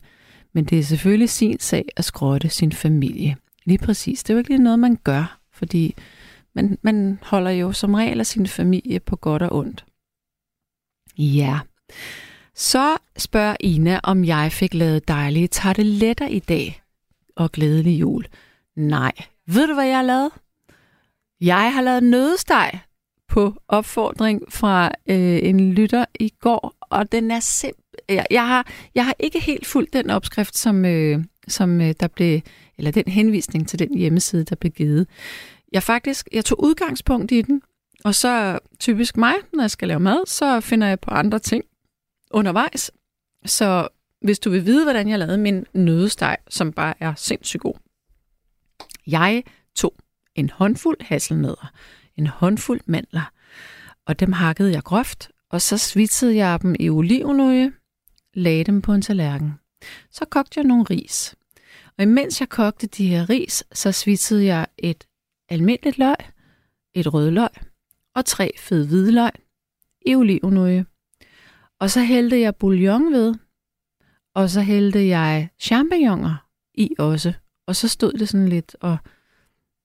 Men det er selvfølgelig sin sag at skrotte sin familie. Lige præcis. Det er jo ikke lige noget, man gør, fordi man, man holder jo som regel af sin familie på godt og ondt. Ja. Så spørger Ina, om jeg fik lavet dejlige tarteletter i dag og glædelig jul. Nej, ved du, hvad jeg har lavet? Jeg har lavet nødesteg på opfordring fra øh, en lytter i går, og den er simpelthen... Jeg, jeg, har, jeg har ikke helt fulgt den opskrift, som, øh, som øh, der blev... Eller den henvisning til den hjemmeside, der blev givet. Jeg faktisk... Jeg tog udgangspunkt i den, og så typisk mig, når jeg skal lave mad, så finder jeg på andre ting undervejs. Så hvis du vil vide, hvordan jeg lavede min nødesteg, som bare er sindssygt god, jeg tog en håndfuld hasselnødder, en håndfuld mandler, og dem hakkede jeg groft, og så svitsede jeg dem i olivenolie, lagde dem på en tallerken. Så kogte jeg nogle ris. Og imens jeg kogte de her ris, så svitsede jeg et almindeligt løg, et rødløg og tre fede hvidløg i olivenolie. Og så hældte jeg bouillon ved, og så hældte jeg champignoner i også. Og så stod det sådan lidt og,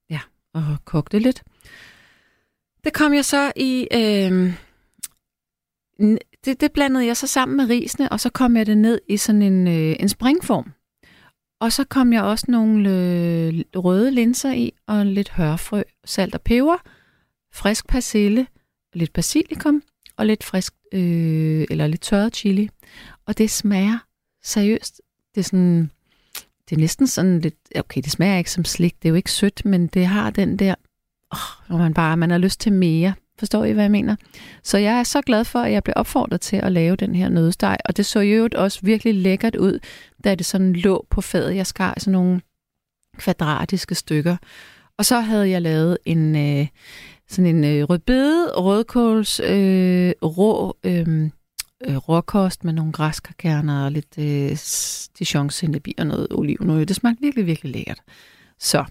ja, og kogte lidt. Det kom jeg så i... Øh, det, det blandede jeg så sammen med risene, og så kom jeg det ned i sådan en, øh, en springform. Og så kom jeg også nogle øh, røde linser i, og lidt hørfrø, salt og peber, frisk persille, lidt basilikum, og lidt frisk, øh, eller lidt tørret chili. Og det smager seriøst. Det er sådan det er næsten sådan lidt, okay, det smager ikke som slik, det er jo ikke sødt, men det har den der, åh, hvor man bare, man har lyst til mere. Forstår I, hvad jeg mener? Så jeg er så glad for, at jeg blev opfordret til at lave den her nødsteg, og det så jo også virkelig lækkert ud, da det sådan lå på fadet. Jeg skar sådan nogle kvadratiske stykker. Og så havde jeg lavet en øh, sådan en øh, rødbede, rødkåls, øh, rå øh, øh, råkost med nogle græskarkerner og lidt øh, dijon og noget olivenolie. Det smagte virkelig, virkelig lækkert. Så,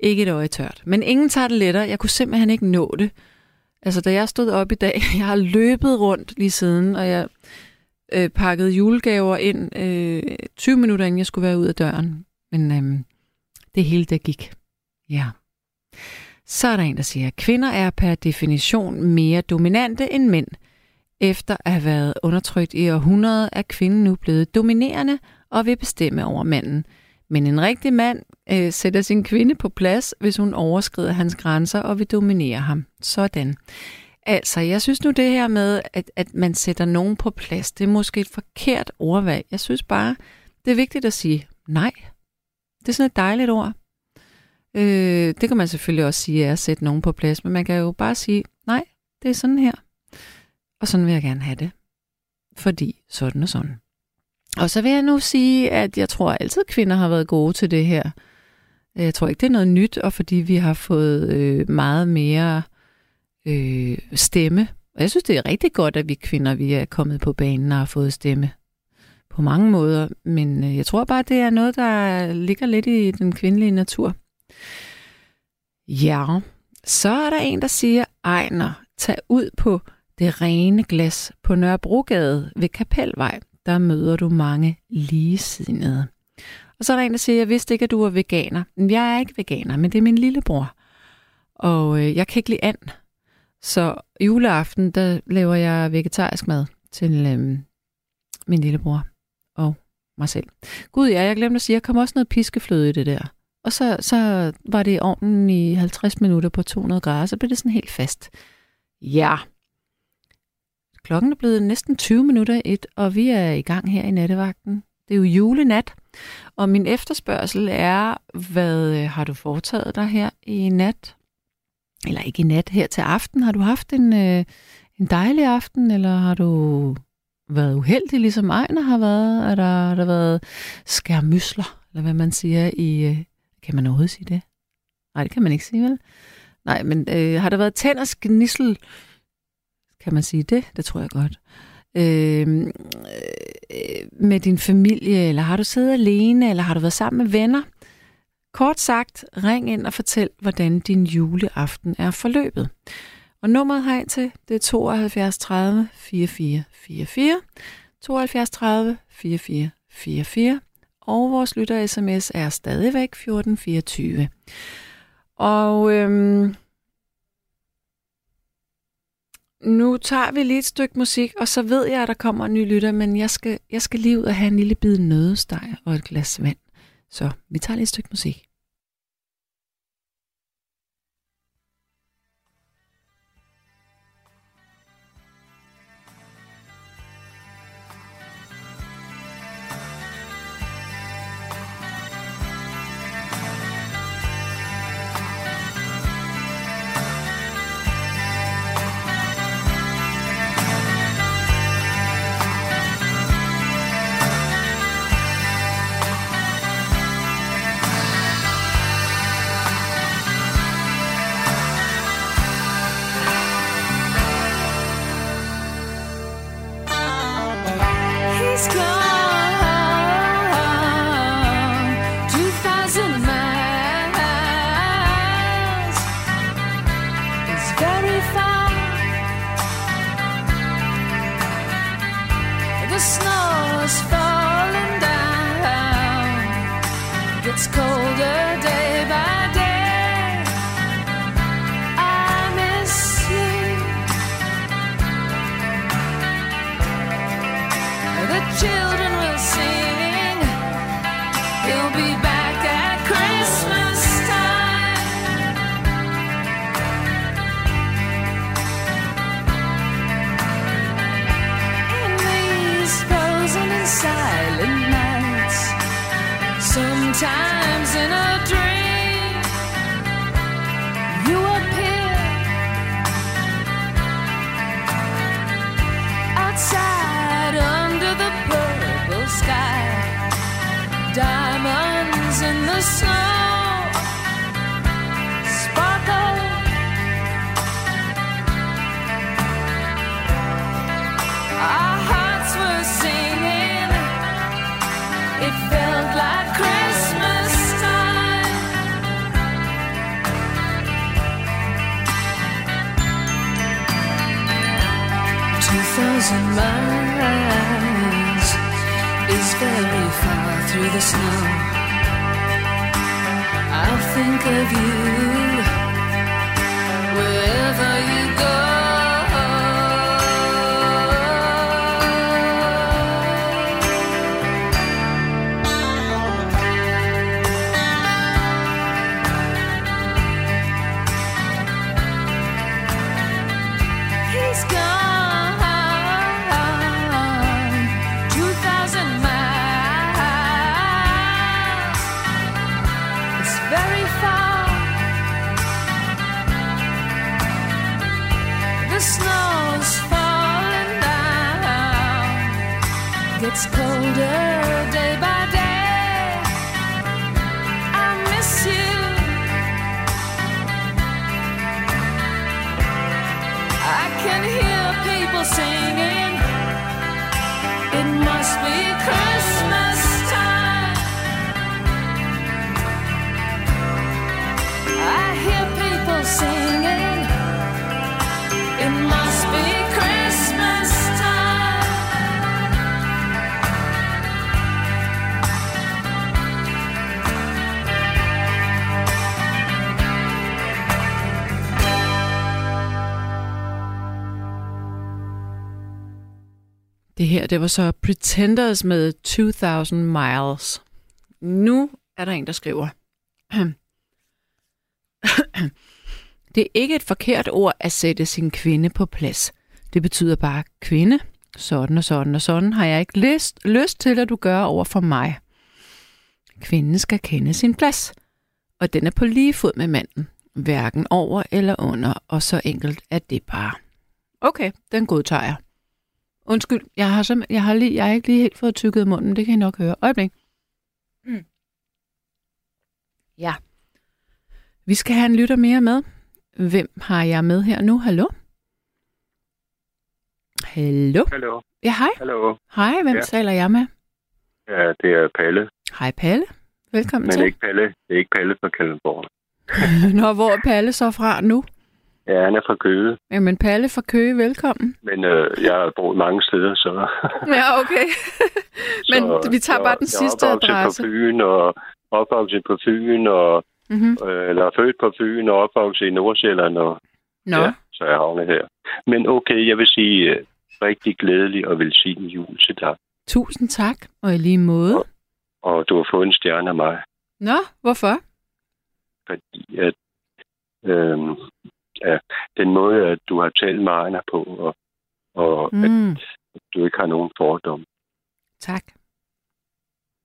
ikke et øje tørt. Men ingen tager det lettere. Jeg kunne simpelthen ikke nå det. Altså, da jeg stod op i dag, jeg har løbet rundt lige siden, og jeg øh, pakkede julegaver ind øh, 20 minutter, inden jeg skulle være ud af døren. Men øh, det hele, der gik. Ja. Så er der en, der siger, at kvinder er per definition mere dominante end mænd. Efter at have været undertrykt i århundreder, er kvinden nu blevet dominerende og vil bestemme over manden. Men en rigtig mand øh, sætter sin kvinde på plads, hvis hun overskrider hans grænser og vil dominere ham. Sådan. Altså, jeg synes nu det her med, at, at man sætter nogen på plads, det er måske et forkert ordvalg. Jeg synes bare, det er vigtigt at sige nej. Det er sådan et dejligt ord. Øh, det kan man selvfølgelig også sige, er at sætte nogen på plads, men man kan jo bare sige, nej, det er sådan her. Og sådan vil jeg gerne have det. Fordi sådan og sådan. Og så vil jeg nu sige, at jeg tror altid, at kvinder har været gode til det her. Jeg tror ikke, det er noget nyt, og fordi vi har fået øh, meget mere øh, stemme. Og jeg synes, det er rigtig godt, at vi kvinder vi er kommet på banen og har fået stemme på mange måder. Men øh, jeg tror bare, det er noget, der ligger lidt i den kvindelige natur. Ja, så er der en, der siger, Ejner, tag ud på det rene glas på Nørrebrogade ved Kapelvej. Der møder du mange ligesindede. Og så er der en, der siger, jeg vidste ikke, at du var veganer. Jeg er ikke veganer, men det er min lillebror. Og øh, jeg kan ikke lide and. Så juleaften, der laver jeg vegetarisk mad til øh, min lillebror og mig selv. Gud ja, jeg glemte at sige, at jeg kom også noget piskefløde i det der. Og så, så var det i ovnen i 50 minutter på 200 grader, så blev det sådan helt fast. Ja. Klokken er blevet næsten 20 minutter et, og vi er i gang her i nattevagten. Det er jo julenat, og min efterspørgsel er, hvad øh, har du foretaget dig her i nat? Eller ikke i nat, her til aften. Har du haft en, øh, en dejlig aften, eller har du været uheldig, ligesom Ejner har været? Er der, har der været skærmysler, eller hvad man siger i, øh, kan man overhovedet sige det? Nej, det kan man ikke sige, vel? Nej, men øh, har der været tænd og? Kan man sige det? Det tror jeg godt. Øhm, øh, med din familie, eller har du siddet alene, eller har du været sammen med venner? Kort sagt, ring ind og fortæl, hvordan din juleaften er forløbet. Og nummeret herind til, det er 72 30 44 44. 72 30 44 44 og vores lytter-sms er stadigvæk 1424. Og øhm, nu tager vi lige et stykke musik, og så ved jeg, at der kommer en ny lytter, men jeg skal, jeg skal lige ud og have en lille bid nødesteg og et glas vand. Så vi tager lige et stykke musik. Her, det var så Pretenders med 2000 Miles. Nu er der en, der skriver. Det er ikke et forkert ord at sætte sin kvinde på plads. Det betyder bare kvinde. Sådan og sådan og sådan har jeg ikke lyst, lyst til, at du gør over for mig. Kvinden skal kende sin plads, og den er på lige fod med manden. Hverken over eller under, og så enkelt er det bare. Okay, den godtager jeg. Undskyld, jeg har, simpelthen, jeg har, lige, jeg har ikke lige helt fået tykket munden, det kan I nok høre. Øjeblik. Mm. Ja. Vi skal have en lytter mere med. Hvem har jeg med her nu? Hallo? Hallo? Hallo. Ja, hej. Hallo. Hej, hvem Ja. taler jeg med? Ja, det er Palle. Hej, Palle. Velkommen Men til. ikke Palle. Det er ikke Palle fra Kalundborg. Nå, hvor er Palle så fra nu? Ja, han er fra Køge, Jamen, Palle fra Køge, velkommen. men øh, jeg har boet mange steder, så... Ja, okay. Men så vi tager bare den jeg, sidste jeg adresse. på Fyn, og opvokset på Fyn, og, Mm-hmm. øh, eller født på Fyn, og opvokset i Nordsjælland, og Nå, ja, så er jeg havnet her. Men okay, jeg vil sige øh, rigtig glædelig og velsignet jul til dig. tusind tak, og i lige måde. Og du har fået en stjerne af mig, Nå, hvorfor? fordi at øh, ja, den måde, at du har talt med Ejner på, og, og mm. at Mm, du ikke har nogen fordom. tak.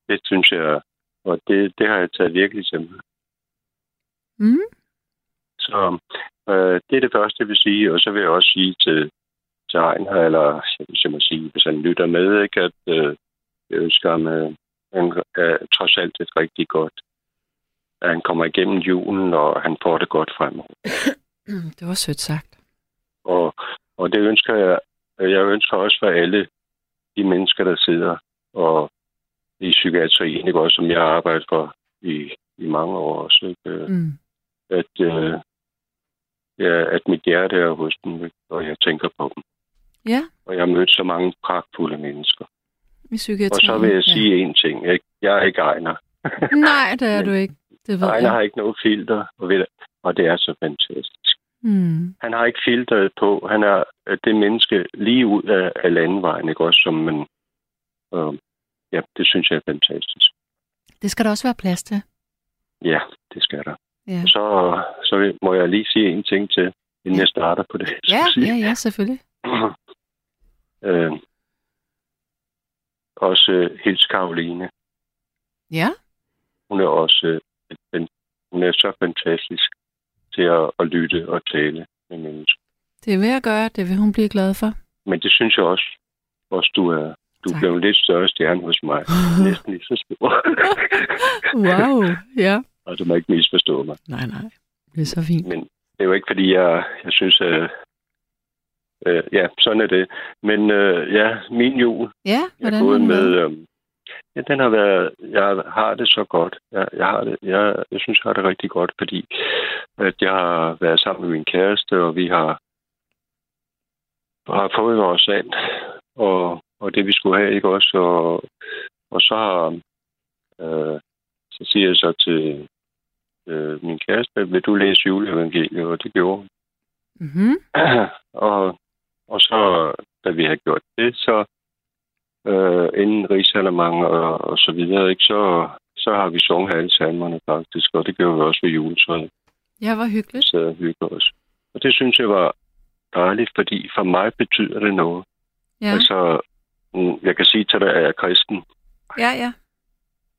Det synes jeg, og det, det har jeg taget virkelig til mig. Mm, Så øh, det er det første, jeg vil sige, og så vil jeg også sige til, til Ejner, eller hvis jeg må sige, hvis han lytter med, ikke, at øh, jeg ønsker ham øh, han, øh, trods alt et rigtig godt, at han kommer igennem julen, og han får det godt fremover. det var sødt sagt. Og, og det ønsker jeg, jeg ønsker også for alle de mennesker, der sidder og i psykiatrien, ikke? også som jeg har arbejdet for i, i mange år også, ikke? Mm. at, øh, ja, at mit hjerte er hos dem, ikke? og jeg tænker på dem. Ja, Og jeg har mødt så mange pragtfulde mennesker. i psykiatrien. Og så vil jeg ja. sige en ting. Ikke? Jeg er ikke Ejner. Nej, det er du ikke. Det ved Ejner jeg. har ikke noget filter, og, ved, og det er så fantastisk. Mm. Han har ikke filteret på. Han er øh, det menneske lige ud af, af landevejen, ikke også? Som man, øh, ja, det synes jeg er fantastisk. Det skal der også være plads til. Ja, det skal der. Ja, Så, så må jeg lige sige en ting til, inden Ja. jeg starter på det. ja, sige. ja, ja selvfølgelig. øh, også øh, hils Karoline. Ja, Hun er også øh, hun er så fantastisk til at, at lytte og tale med mennesker. det er ved at gøre. Det vil hun blive glad for. Men det synes jeg også, også du er. Du Tak. blev en lidt større stjerne hos mig. Næsten lige så stor. Wow, ja. og du må ikke misforstå mig. Nej, nej. Det er så fint. Men det er jo ikke, fordi jeg, jeg synes, at øh, ja, sådan er det. Men øh, ja, min jul, Ja, jeg hvordan er har gået med... Øh, ja, den har været... Jeg har det så godt. Jeg, jeg, har det, jeg, jeg synes, jeg har det rigtig godt, fordi at jeg har været sammen med min kæreste, og vi har, har fået vores and, og, og det vi skulle have, ikke også? Og og så, øh, så siger jeg så til øh, min kæreste, vil du læse juleevangeliet? Og det gjorde hun. Mm-hmm. og, og så, da vi har gjort det, så øh, inden rigsalermang og, og så videre, ikke, så, så har vi sunget alle salmerne faktisk, og det gjorde vi også ved juletræet. Ja, hvor hyggeligt. Så og hygge os. Og det synes jeg var dejligt, fordi for mig betyder det noget. Ja, Altså, mm, jeg kan sige til dig, at jeg er kristen. ja, ja.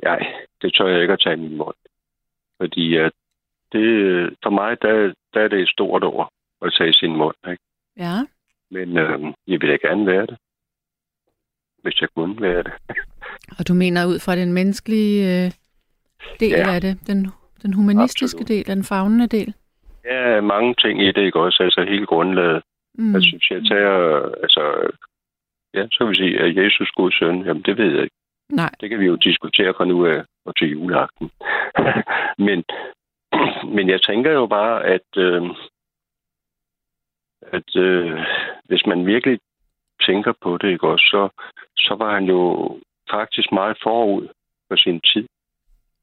Nej, det tør jeg ikke at tage i min mund. Fordi at det, for mig, der, der er det et stort ord at tage i sin mund. Ikke? Ja, Men øh, jeg vil da gerne være det. Hvis jeg kunne være det. og du mener ud fra den menneskelige øh, del Ja. af det, den, den humanistiske Absolut. del, den fagnende del. Er mange ting i det, ikke også? Altså hele grundlaget. Mm. Jeg synes, jeg tager, altså, ja, så vil jeg sige, at Jesus Guds søn, jamen det ved jeg ikke. Nej, Det kan vi jo diskutere fra nu af og til juleaften. men, men jeg tænker jo bare, at, øh, at øh, hvis man virkelig tænker på det, ikke også, så, så var han jo faktisk meget forud for sin tid.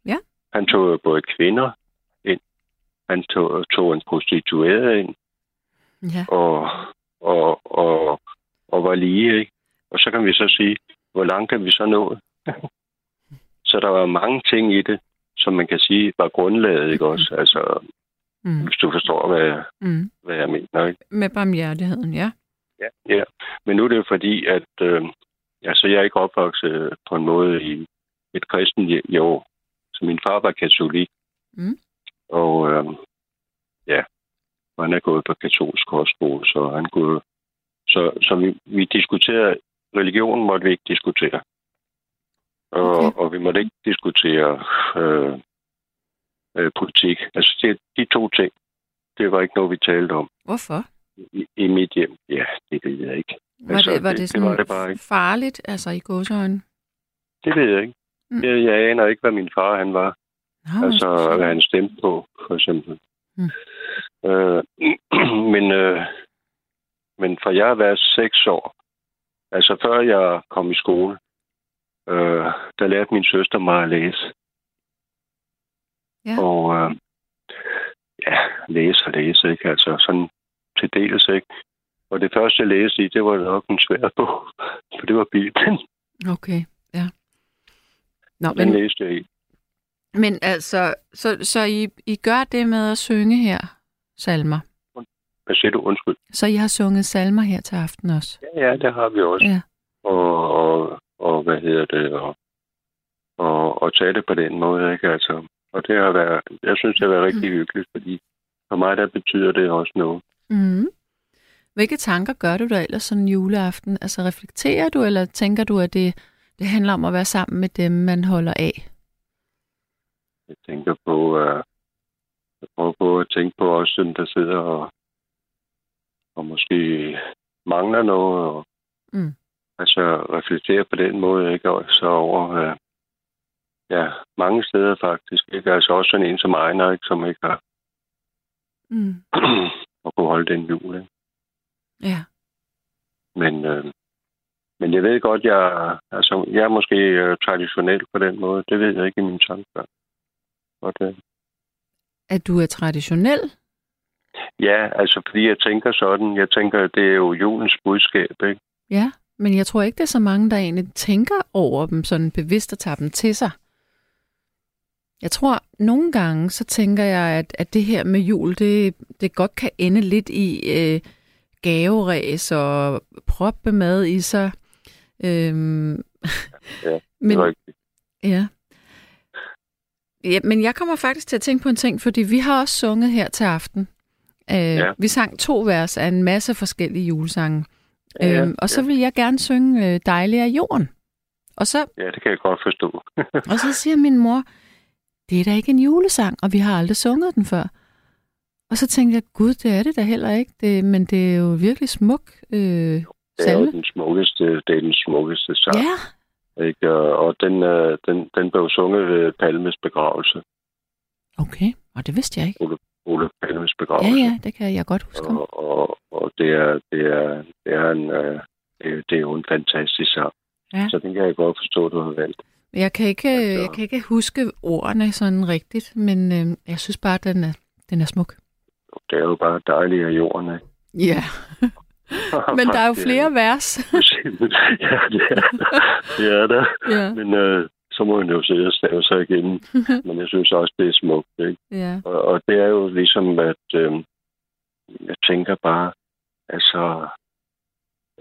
Ja. Han tog jo både kvinder ind, han tog, tog en prostitueret ind, ja. og, og, og, og var lige, ikke? Og så kan vi så sige, hvor langt kan vi så nå? så der var mange ting i det, som man kan sige var grundlaget, ikke også? Altså, Mm. hvis du forstår, hvad, Mm. hvad jeg mener, ikke? Med barmhjertigheden, ja. Ja. ja. Men nu er det jo fordi, at øh, altså, jeg er ikke opvokset på en måde i et kristen. Jo, så min far var katolik. Mm. Og øh, ja, han er gået på katolsk kostskole, så han kunne... Så, så vi, vi diskuterede... Religion måtte vi ikke diskutere. Og, okay. og vi måtte ikke diskutere øh, øh, politik. Altså, det, de to ting, det var ikke noget, vi talte om Hvorfor? I, i mit hjem. Ja, det ved jeg ikke. Var, Altså, det, var det- det, det sådan var det bare ikke. farligt, altså i gåsøjne? Det ved jeg ikke. Mm. Jeg, jeg aner ikke, hvad min far han var. Nå, Altså, hvad han stemte på, for eksempel. Mm. Øh, men, øh, men for jeg har været seks år, altså før jeg kom i skole, øh, der lærte min søster mig at læse. Ja. Og øh, ja, læse og læse, ikke? Altså sådan til dels, ikke? Og det første, jeg læste i, det var nok en svær bog, for det var Bibelen. Okay, ja. Nå, Den men, læste jeg i. men altså, så, så I, I gør det med at synge her, salmer? Hvad siger du? Undskyld. Så I har sunget salmer her til aften også? Ja, ja, det har vi også. Ja. Og, og, og hvad hedder det? Og, og, og tage det på den måde, ikke? Altså, og det har været, jeg synes, det har været rigtig hyggeligt, fordi for mig, der betyder det også noget. Mm. Hvilke tanker gør du der ellers sådan en juleaften? Altså reflekterer du, eller tænker du, at det, det handler om at være sammen med dem, man holder af? Jeg tænker på, uh, jeg prøver på at tænke på os, dem, der sidder og, og måske mangler noget, og Mm. altså reflektere på den måde, ikke? Og så over, uh, ja, mange steder faktisk, ikke? Altså også sådan en som Ejner, ikke? Som ikke har Mm. at kunne holde den jul, ikke? Ja. Men, øh, men jeg ved godt, jeg, altså, jeg er måske øh, traditionel på den måde. Det ved jeg ikke i mine tanker. Og det, At du er traditionel? ja, altså fordi jeg tænker sådan. Jeg tænker, det er jo julens budskab, ikke? Ja, men jeg tror ikke, det er så mange, der egentlig tænker over dem sådan bevidst og tager dem til sig. Jeg tror, nogle gange, så tænker jeg, at, at det her med jul, det, det godt kan ende lidt i øh, gaveræs og proppe mad i sig. Øhm, Ja, men, ja. ja. Men jeg kommer faktisk til at tænke på en ting, fordi vi har også sunget her til aften. Øh, Ja. Vi sang to vers af en masse forskellige julesange. Ja, ja, øhm, og så vil jeg gerne synge øh, Dejlig af jorden. Og så, ja, det kan jeg godt forstå. og så siger min mor, det er da ikke en julesang, og vi har aldrig sunget den før. Og så tænkte jeg, gud, det er det da heller ikke, det, men det er jo virkelig smuk øh, det er jo den smukkeste, det er den smukkeste sang. Ja, Ikke? Og, den, øh, den, den blev sunget ved Palmes begravelse. okay, og det vidste jeg ikke. Ole Palmes Ja, begravelse. ja, det kan jeg godt huske. Og, og, og det er, det er, det er en, øh, det, er- det er jo en fantastisk sang. Ja. Så den kan jeg godt forstå, du har valgt. Jeg kan ikke, Altså- jeg kan ikke huske ordene sådan rigtigt, men øh, jeg synes bare, at den er, den er smuk. Det er jo bare dejligt af jorden, ikke? Ja, men der er jo flere vers. ja, det er, det er der. ja, Men øh, så må man jo sidde og stave sig igen. Men jeg synes også, det er smukt, ikke? ja. Og, og det er jo ligesom, at øh, jeg tænker bare, altså,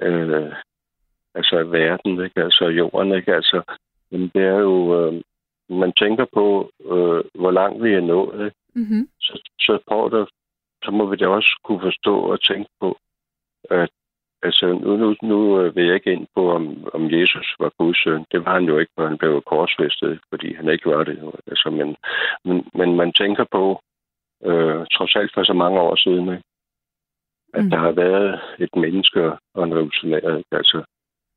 øh, altså verden, ikke? Altså jorden, ikke? Altså, men det er jo, øh, man tænker på, øh, hvor langt vi er nået, ikke? Mm-hmm. så, så, prøver der, så må vi da også kunne forstå og tænke på, at altså, nu, nu, nu øh, vil jeg ikke ind på, om, om Jesus var Guds søn. Det var han jo ikke, for han blev korsfæstet, fordi han ikke var det. Altså, men, men, men man tænker på, øh, trods alt for så mange år siden, ikke? at Mm. der har været et menneske og en revolutionær. Altså,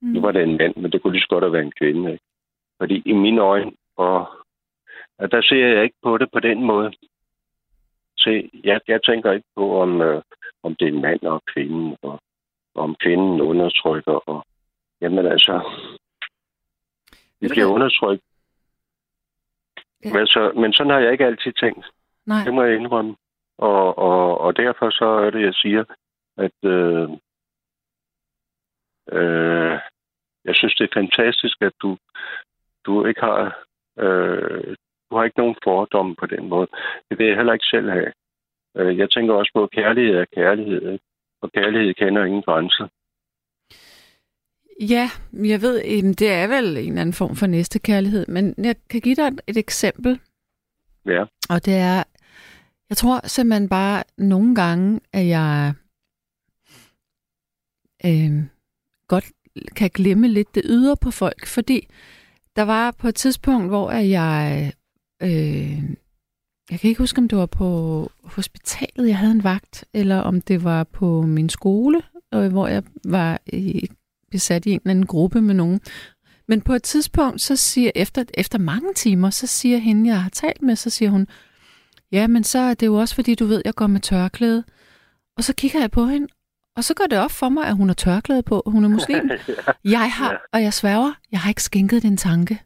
Mm. nu var det en mand, men det kunne lige så godt have været en kvinde. Ikke? Fordi i mine øjne, og, og der ser jeg ikke på det på den måde. Se, jeg, jeg tænker ikke på, om, øh, om det er en mand og kvinde, og, og om kvinden undertrykker. Og, jamen altså, vi bliver undertrykt. Ja. Men, så, men sådan har jeg ikke altid tænkt. Nej, Det må jeg indrømme. Og, og, og derfor så er det, jeg siger, at øh, øh, jeg synes, det er fantastisk, at du, du ikke har øh, du har ikke nogen fordomme på den måde. Det vil jeg heller ikke selv have. Øh, jeg tænker også på, at kærlighed er kærlighed, og kærlighed kender ingen grænser. Ja, jeg ved, det er vel en eller anden form for næste kærlighed, men jeg kan give dig et, et eksempel, Ja, og det er, jeg tror simpelthen bare nogle gange, at jeg øh, godt kan glemme lidt det ydre på folk, fordi der var på et tidspunkt, hvor jeg, øh, jeg kan ikke huske, om det var på hospitalet, jeg havde en vagt, eller om det var på min skole, øh, hvor jeg var i, besat i en eller anden gruppe med nogen. Men på et tidspunkt, så siger, efter, efter mange timer, så siger hende, jeg har talt med, så siger hun, ja, men så er det jo også, fordi du ved, jeg går med tørklæde. Og så kigger jeg på hende, og så går det op for mig, at hun har tørklæde på, hun er muslim. Jeg har, Ja. og jeg sværger, jeg har ikke skænket den tanke.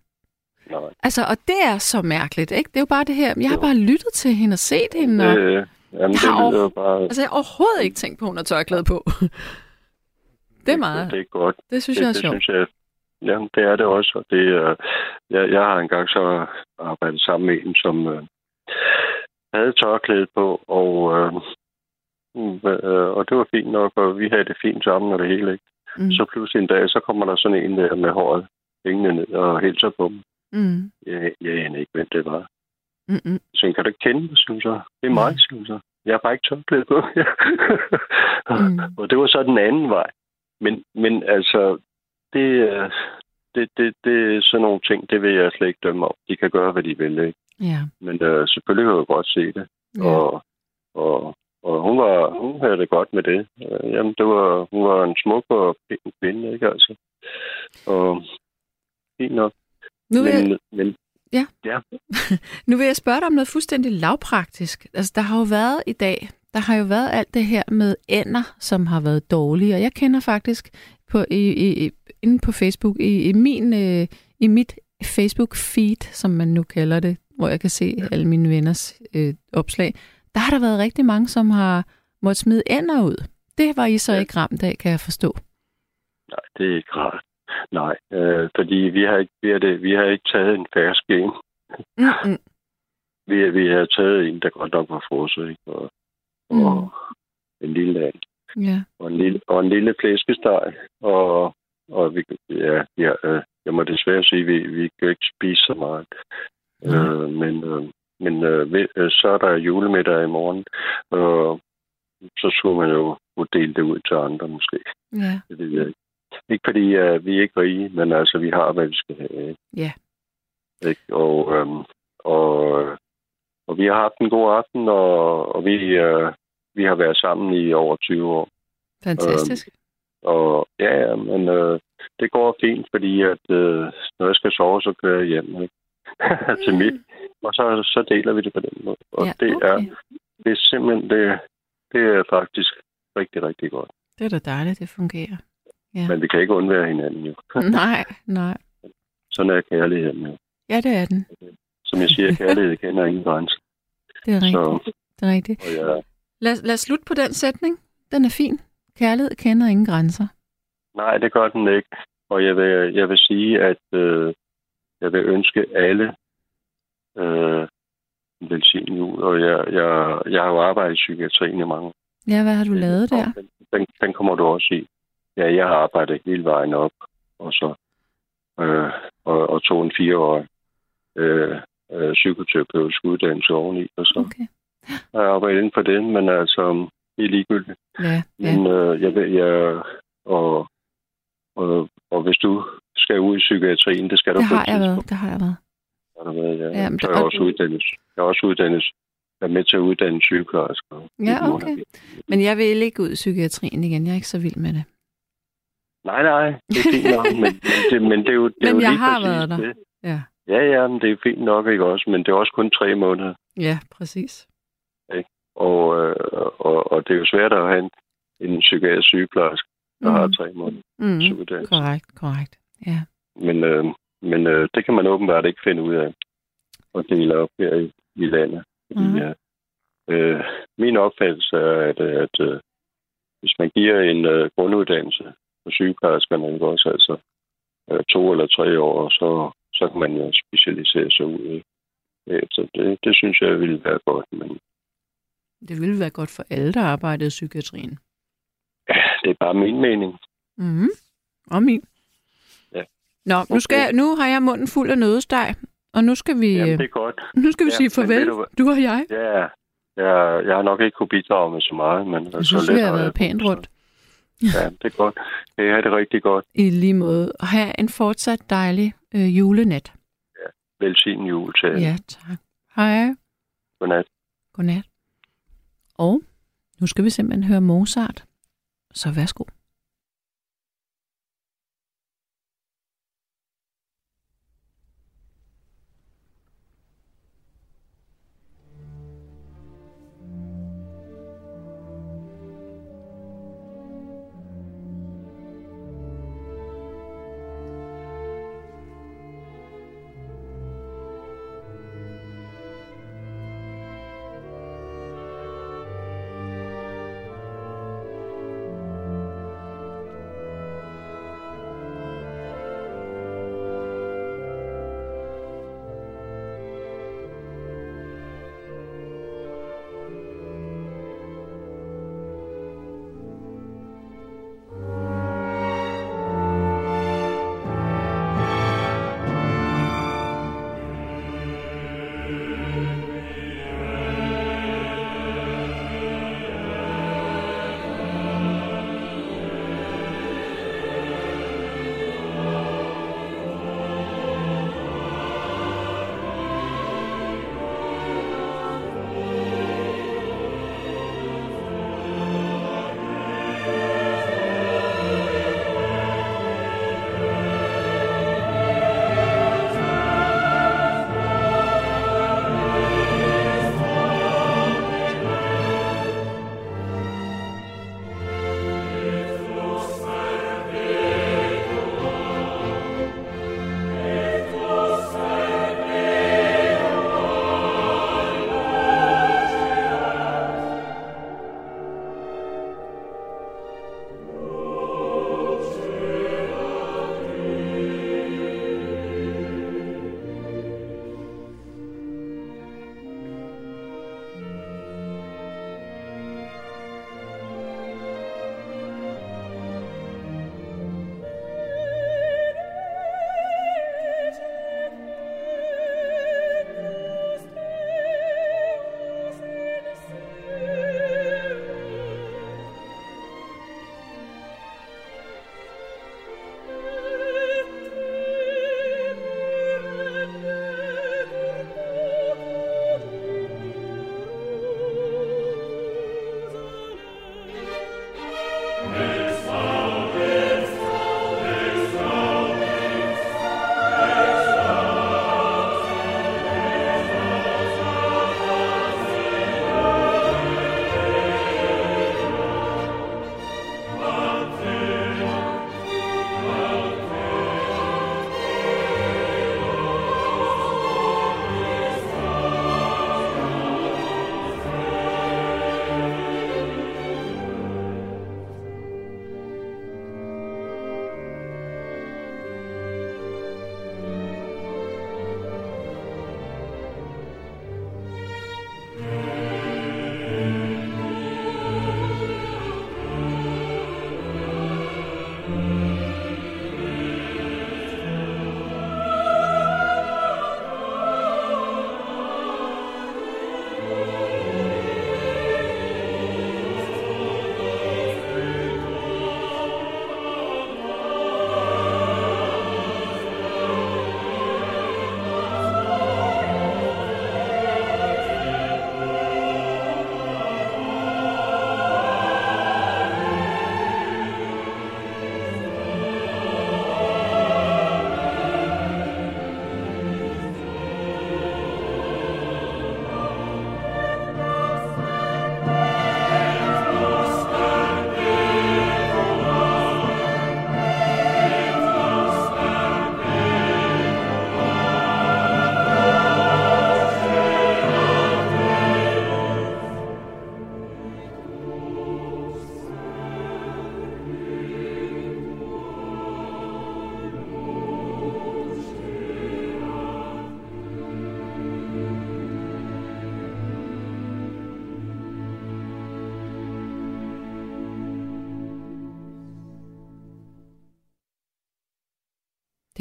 nej. Altså, og det er så mærkeligt, ikke? Det er jo bare det her, jeg har bare lyttet til hende og set hende, og Øh, jamen, Jeg det har lyder jo bare... altså, jeg har overhovedet ikke tænkt på, at hun har tørklæde på. Det er meget. Det er godt. Det synes det, jeg er det sjovt. synes jeg, ja, det er det også. Og det, er, jeg, jeg har engang så arbejdet sammen med en, som øh, havde tørklæde på, og, øh, øh, og det var fint nok, og vi havde det fint sammen og det hele. Ikke? Mm. Så pludselig en dag, så kommer der sådan en der med håret hængende ned og hilser på dem. Mm. Jeg, jeg aner ikke, hvem det var. Mm-mm. Så jeg, kan du ikke kende mig, synes jeg. Det er mig, synes jeg. Jeg har bare ikke tørklæde på. Mm. Og det var så den anden vej. Men, men altså, det, øh, det, det, det er sådan nogle ting, det vil jeg slet ikke dømme om. De kan gøre, hvad de vil, ikke? Ja. Men øh, selvfølgelig kan jeg godt se det. ja. Og, og, og hun, var, hun havde det godt med det. Øh, jamen, det var, hun var en smuk og pæn kvinde, ikke altså? Og fint nok. Nu vil, jeg, Men, men Ja. ja. nu vil jeg spørge dig om noget fuldstændig lavpraktisk. Altså, der har jo været i dag, der har jo været alt det her med ender, som har været dårlige. Og jeg kender faktisk på, i, i, inde på Facebook, i, i, min, øh, i mit Facebook-feed, som man nu kalder det, hvor jeg kan se alle mine venners øh, opslag, der har der været rigtig mange, som har måttet smide ender ud. Det var I så Ja. ikke ramt af, kan jeg forstå. Nej, det er ikke rart. Nej, øh, fordi vi har ikke, vi har, det, vi har ikke taget en færsk en. Mm-mm. Vi, vi har taget en, der godt nok var frosset, ikke? Og, Mm. og en lille and, Ja. og en lille, og en lille flæskesteg, og, og vi, ja, har, øh, jeg må desværre sige, at vi, vi kan ikke spise så meget. Mm. Øh, men øh, men øh, øh, så er der julemiddag i morgen, og så skulle man jo dele det ud til andre måske. Ja. Det ved jeg ikke. Ikke fordi uh, vi er ikke rige, men altså, vi har, hvad vi skal have. Ja. Ikke? Og, øhm, og, og vi har haft en god aften, og, og vi, øh, vi har været sammen i over 20 år. Fantastisk. Og ja, ja, men øh, det går fint, fordi at, øh, når jeg skal sove, så kører jeg hjem ikke? til mit. Og så, så deler vi det på den måde. Og ja, det, okay. er, det er simpelthen, det, det er faktisk rigtig, rigtig godt. Det er da dejligt, det fungerer. Ja. Men vi kan ikke undvære hinanden jo. nej, nej. Sådan er kærligheden jo. Ja, det er den. Som jeg siger, kærlighed kender ingen grænser. Det er Så, rigtigt. Det er rigtigt. og jeg, Lad, lad os slutte på den sætning. Den er fin. Kærlighed kender ingen grænser. nej, det gør den ikke. Og jeg vil, jeg vil sige, at øh, jeg vil ønske alle øh, en velsignet jul. Og jeg, jeg, jeg har jo arbejdet i psykiatrien i mange. Ja, hvad har du lavet der? Den, den, den kommer du også i. Ja, jeg har arbejdet hele vejen op, og så øh, og, og tog en fireårig øh, øh, psykoterapeutisk uddannelse oveni, og så Okay. har jeg arbejdet inden for det, men altså, det er ligegyldigt. Ja, ja. Men øh, jeg jeg, og, og, og hvis du skal ud i psykiatrien, det skal du Det et har jeg været. Det har jeg været. Har du været, ja. Ja, ja men så er jeg og- også uddannet. Jeg er også uddannet. Jeg er med til at uddanne sygeplejersker. Ja, okay. Men jeg vil ikke ud i psykiatrien igen. Jeg er ikke så vild med det. Nej, nej, det er fint nok, men, men, det, men det er jo, det er Men jo jeg lige har været der. Det. Ja, Ja, ja, men det er fint nok, ikke også? Men det er også kun tre måneder. ja præcis. Og, øh, og, og det er jo svært at have en, en psykiatrisk sygeplejerske, der mm. har tre måneder Mm. Korrekt, korrekt. Ja. Men, øh, men øh, det kan man åbenbart ikke finde ud af at dele op her i, i landet. Fordi, Mhm. øh, øh, min opfattelse er, at, at øh, hvis man giver en øh, grunduddannelse for sygeplejerskerne, ikke også, altså øh, to eller tre år, så, så kan man jo specialisere sig ud. Øh, Så det, det synes jeg ville være godt, men Det ville være godt for alle, der arbejdede i psykiatrien. ja, det er bare min mening. Mm. Og min. Ja. Nå, nu, Okay. skal jeg, nu har jeg munden fuld af nødesteg, og nu skal vi, Jamen, øh, det er godt. nu skal vi Ja, sige farvel, du du og jeg. Ja, jeg, jeg har nok ikke kunne bidrage med så meget, men Jeg så synes, lidt vi har været pænt rundt. så- Ja, det er godt. Det er det rigtig godt. I lige måde. Og have en fortsat dejlig øh, julenat. Velsignet jul til. Ja, tak. Hej. Godnat. Godnat. Og nu skal vi simpelthen høre Mozart. Så værsgo.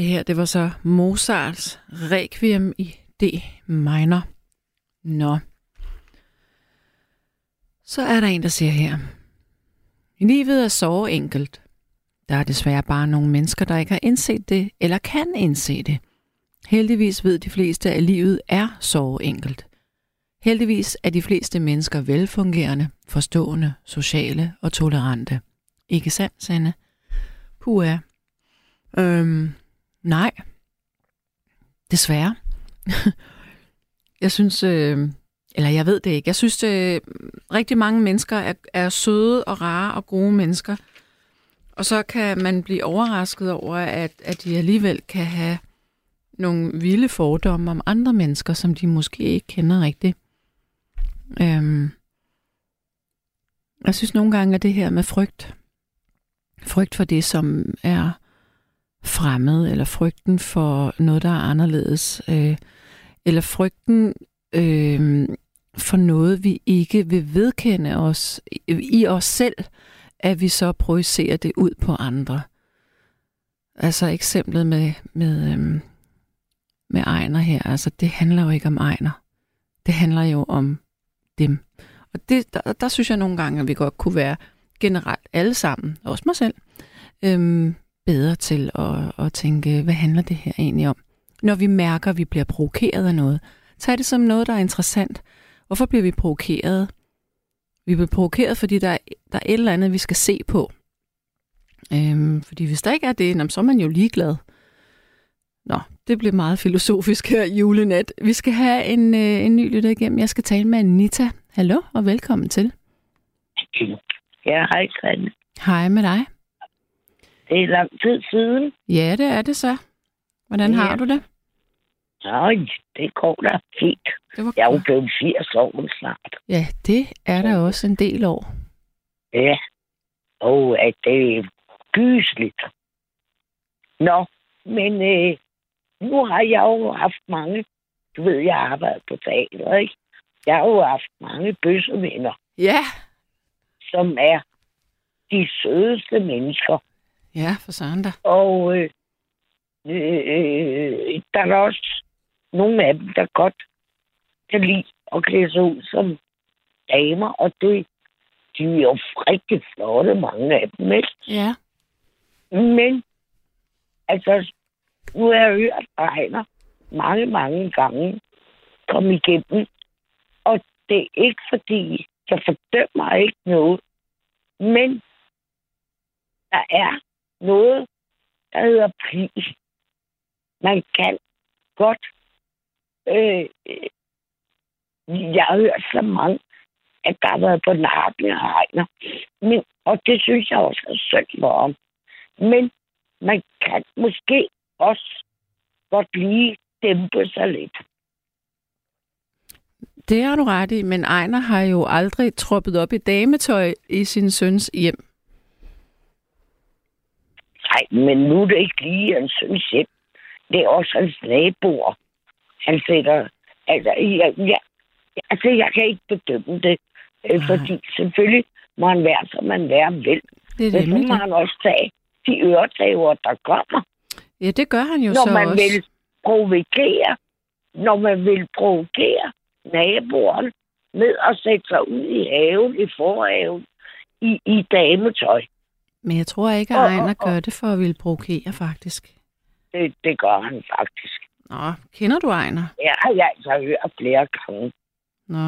Her, det var så Mozarts Requiem i D minor. Nå. Så er der en, der siger her. Livet er så enkelt. Der er desværre bare nogle mennesker, der ikke har indset det, eller kan indse det. Heldigvis ved de fleste, at livet er så enkelt. Heldigvis er de fleste mennesker velfungerende, forstående, sociale og tolerante. Ikke sandt, Sanne? Puha. Øhm, nej. Desværre. jeg synes, øh, eller jeg ved det ikke, jeg synes, øh, rigtig mange mennesker er, er søde og rare og gode mennesker. Og så kan man blive overrasket over, at, at de alligevel kan have nogle vilde fordomme om andre mennesker, som de måske ikke kender rigtigt. Øhm, jeg synes nogle gange, at det her med frygt, frygt for det, som er fremmed, eller frygten for noget, der er anderledes, øh, eller frygten øh, for noget, vi ikke vil vedkende os i os selv, at vi så projicerer det ud på andre. Altså eksemplet med, med, øhm, med Ejner her, altså det handler jo ikke om Ejner. Det handler jo om dem. Og det, der, der synes jeg nogle gange, at vi godt kunne være generelt alle sammen, også mig selv, øhm, bedre til at, at tænke, hvad handler det her egentlig om? Når vi mærker, at vi bliver provokeret af noget, tag det som noget, der er interessant. Hvorfor bliver vi provokeret? Vi bliver provokeret, fordi der er, der er et eller andet, vi skal se på. Øhm, fordi hvis der ikke er det, så er man jo ligeglad. Nå, det bliver meget filosofisk her julenat. Vi skal have en, øh, en ny lytter igennem. Jeg skal tale med Anita. Hallo og velkommen til. Ja, hej Grete. Hej med dig. Det er lang tid siden. Ja, det er det så. Hvordan har Ja. du det? Nej, det går da fint. det var Jeg er jo blevet 80 år snart. Ja, det er der også en del år. Ja. Og at det er gysligt. Nå, men øh, nu har jeg jo haft mange, du ved, jeg har arbejdet på teater, ikke? Jeg har jo haft mange bøssevenner, Ja. som er de sødeste mennesker. Ja, for søren da. Og øh, øh, der er også nogle af dem, der godt kan lide at klæde sig ud som damer, og det, de er jo rigtig flotte, mange af dem, ikke? Ja. Men, altså, nu har jeg hørt Ejner mange, mange gange komme igennem, og det er ikke fordi, jeg fordømmer ikke noget, men der er noget, der hedder pris. Man kan godt... Øh, øh, jeg har hørt så mange, at der har været på nakken og regner. Men, og det synes jeg også er synd for ham. Men man kan måske også godt lige dæmpe sig lidt. Det har du ret i, men Ejner har jo aldrig troppet op i dametøj i sin søns hjem. Nej, men nu er det ikke lige hans søns hjem. Det er også hans naboer. Han sætter... Altså, jeg, jeg, altså, jeg kan ikke bedømme det. Øh, fordi selvfølgelig må han være, som man være vil. Det er Men så må han også tage de øretæver, der kommer. Ja, det gør han jo når så man også. vil provokere, når man vil provokere naboerne med at sætte sig ud i haven, i forhaven, i, i dametøj. Men jeg tror ikke, at Ejner gør det for at ville provokere, faktisk. Det, det gør han faktisk. Nå, kender du Ejner? Har jeg altså hørt flere gange. Nå,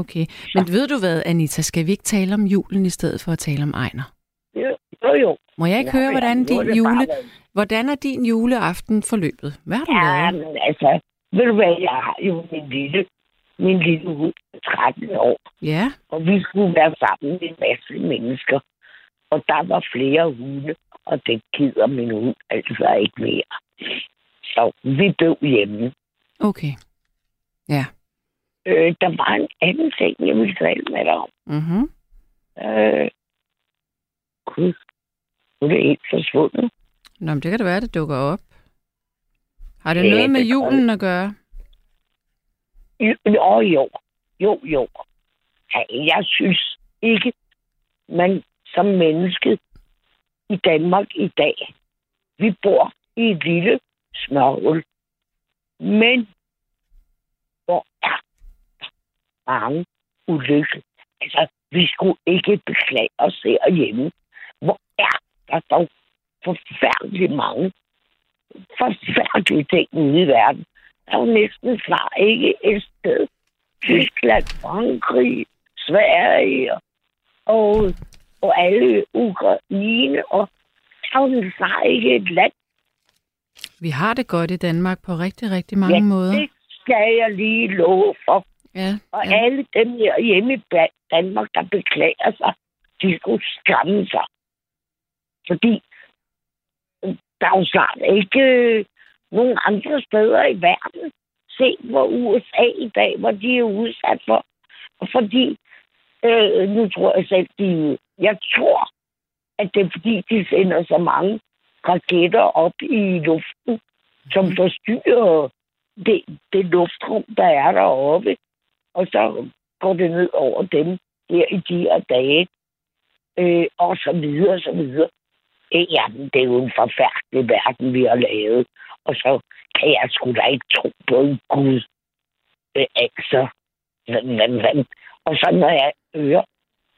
okay. Men ved du hvad, Anita, skal vi ikke tale om julen i stedet for at tale om Ejner? Jo, jo. jo. Må jeg ikke Nå, høre, ja, hvordan er din, jule, hvordan er din juleaften forløbet? Hvad har du Ja, lavet? men altså, ved du hvad, jeg har jo min lille, min lille hund på 13 år, Ja, og vi skulle være sammen med en masse mennesker. Og der var flere hunde, og det gider min hund altså ikke mere. Så vi blev hjemme. okay. Ja. Øh, der var en anden ting, jeg ville tale med dig om. Mm-hmm. Øh, gud, nu er det helt forsvundet. Nå, men det kan da være, det dukker op. Har det Ja, noget med det kan julen at gøre? Jo, jo, jo. Jo, jo. Jeg synes ikke, man som menneske i Danmark i dag, vi bor i et lille smørhul. Men hvor er mange ulykke. Altså, vi skulle ikke beklage os herhjemme. Hvor er der dog forfærdeligt mange forfærdelige ting ude i verden. Der er jo næsten snart ikke et sted. Tyskland, Frankrig, Sverige og, og alle Ukraine. Og jo snart ikke et land. Vi har det godt i Danmark på rigtig, rigtig mange ja, måder. det skal jeg lige love for. Ja, Og ja. alle dem her hjemme i Danmark, der beklager sig, de skulle skamme sig. Fordi der er jo snart ikke øh, nogen andre steder i verden. Se hvor USA i dag, hvor de er udsat for. Og fordi, øh, nu tror jeg selv, de, jeg tror, at det er fordi, de sender så mange raketter op i luften, som forstyrrer det, det luftrum, der er deroppe. Og så går det ned over dem her i de her dage. Øh, og så videre, og så videre. Øh, jamen, det er jo en forfærdelig verden, vi har lavet. Og så kan jeg sgu da ikke tro på en Gud. Øh, altså, hvad, hvad, hvad. Og så når jeg hører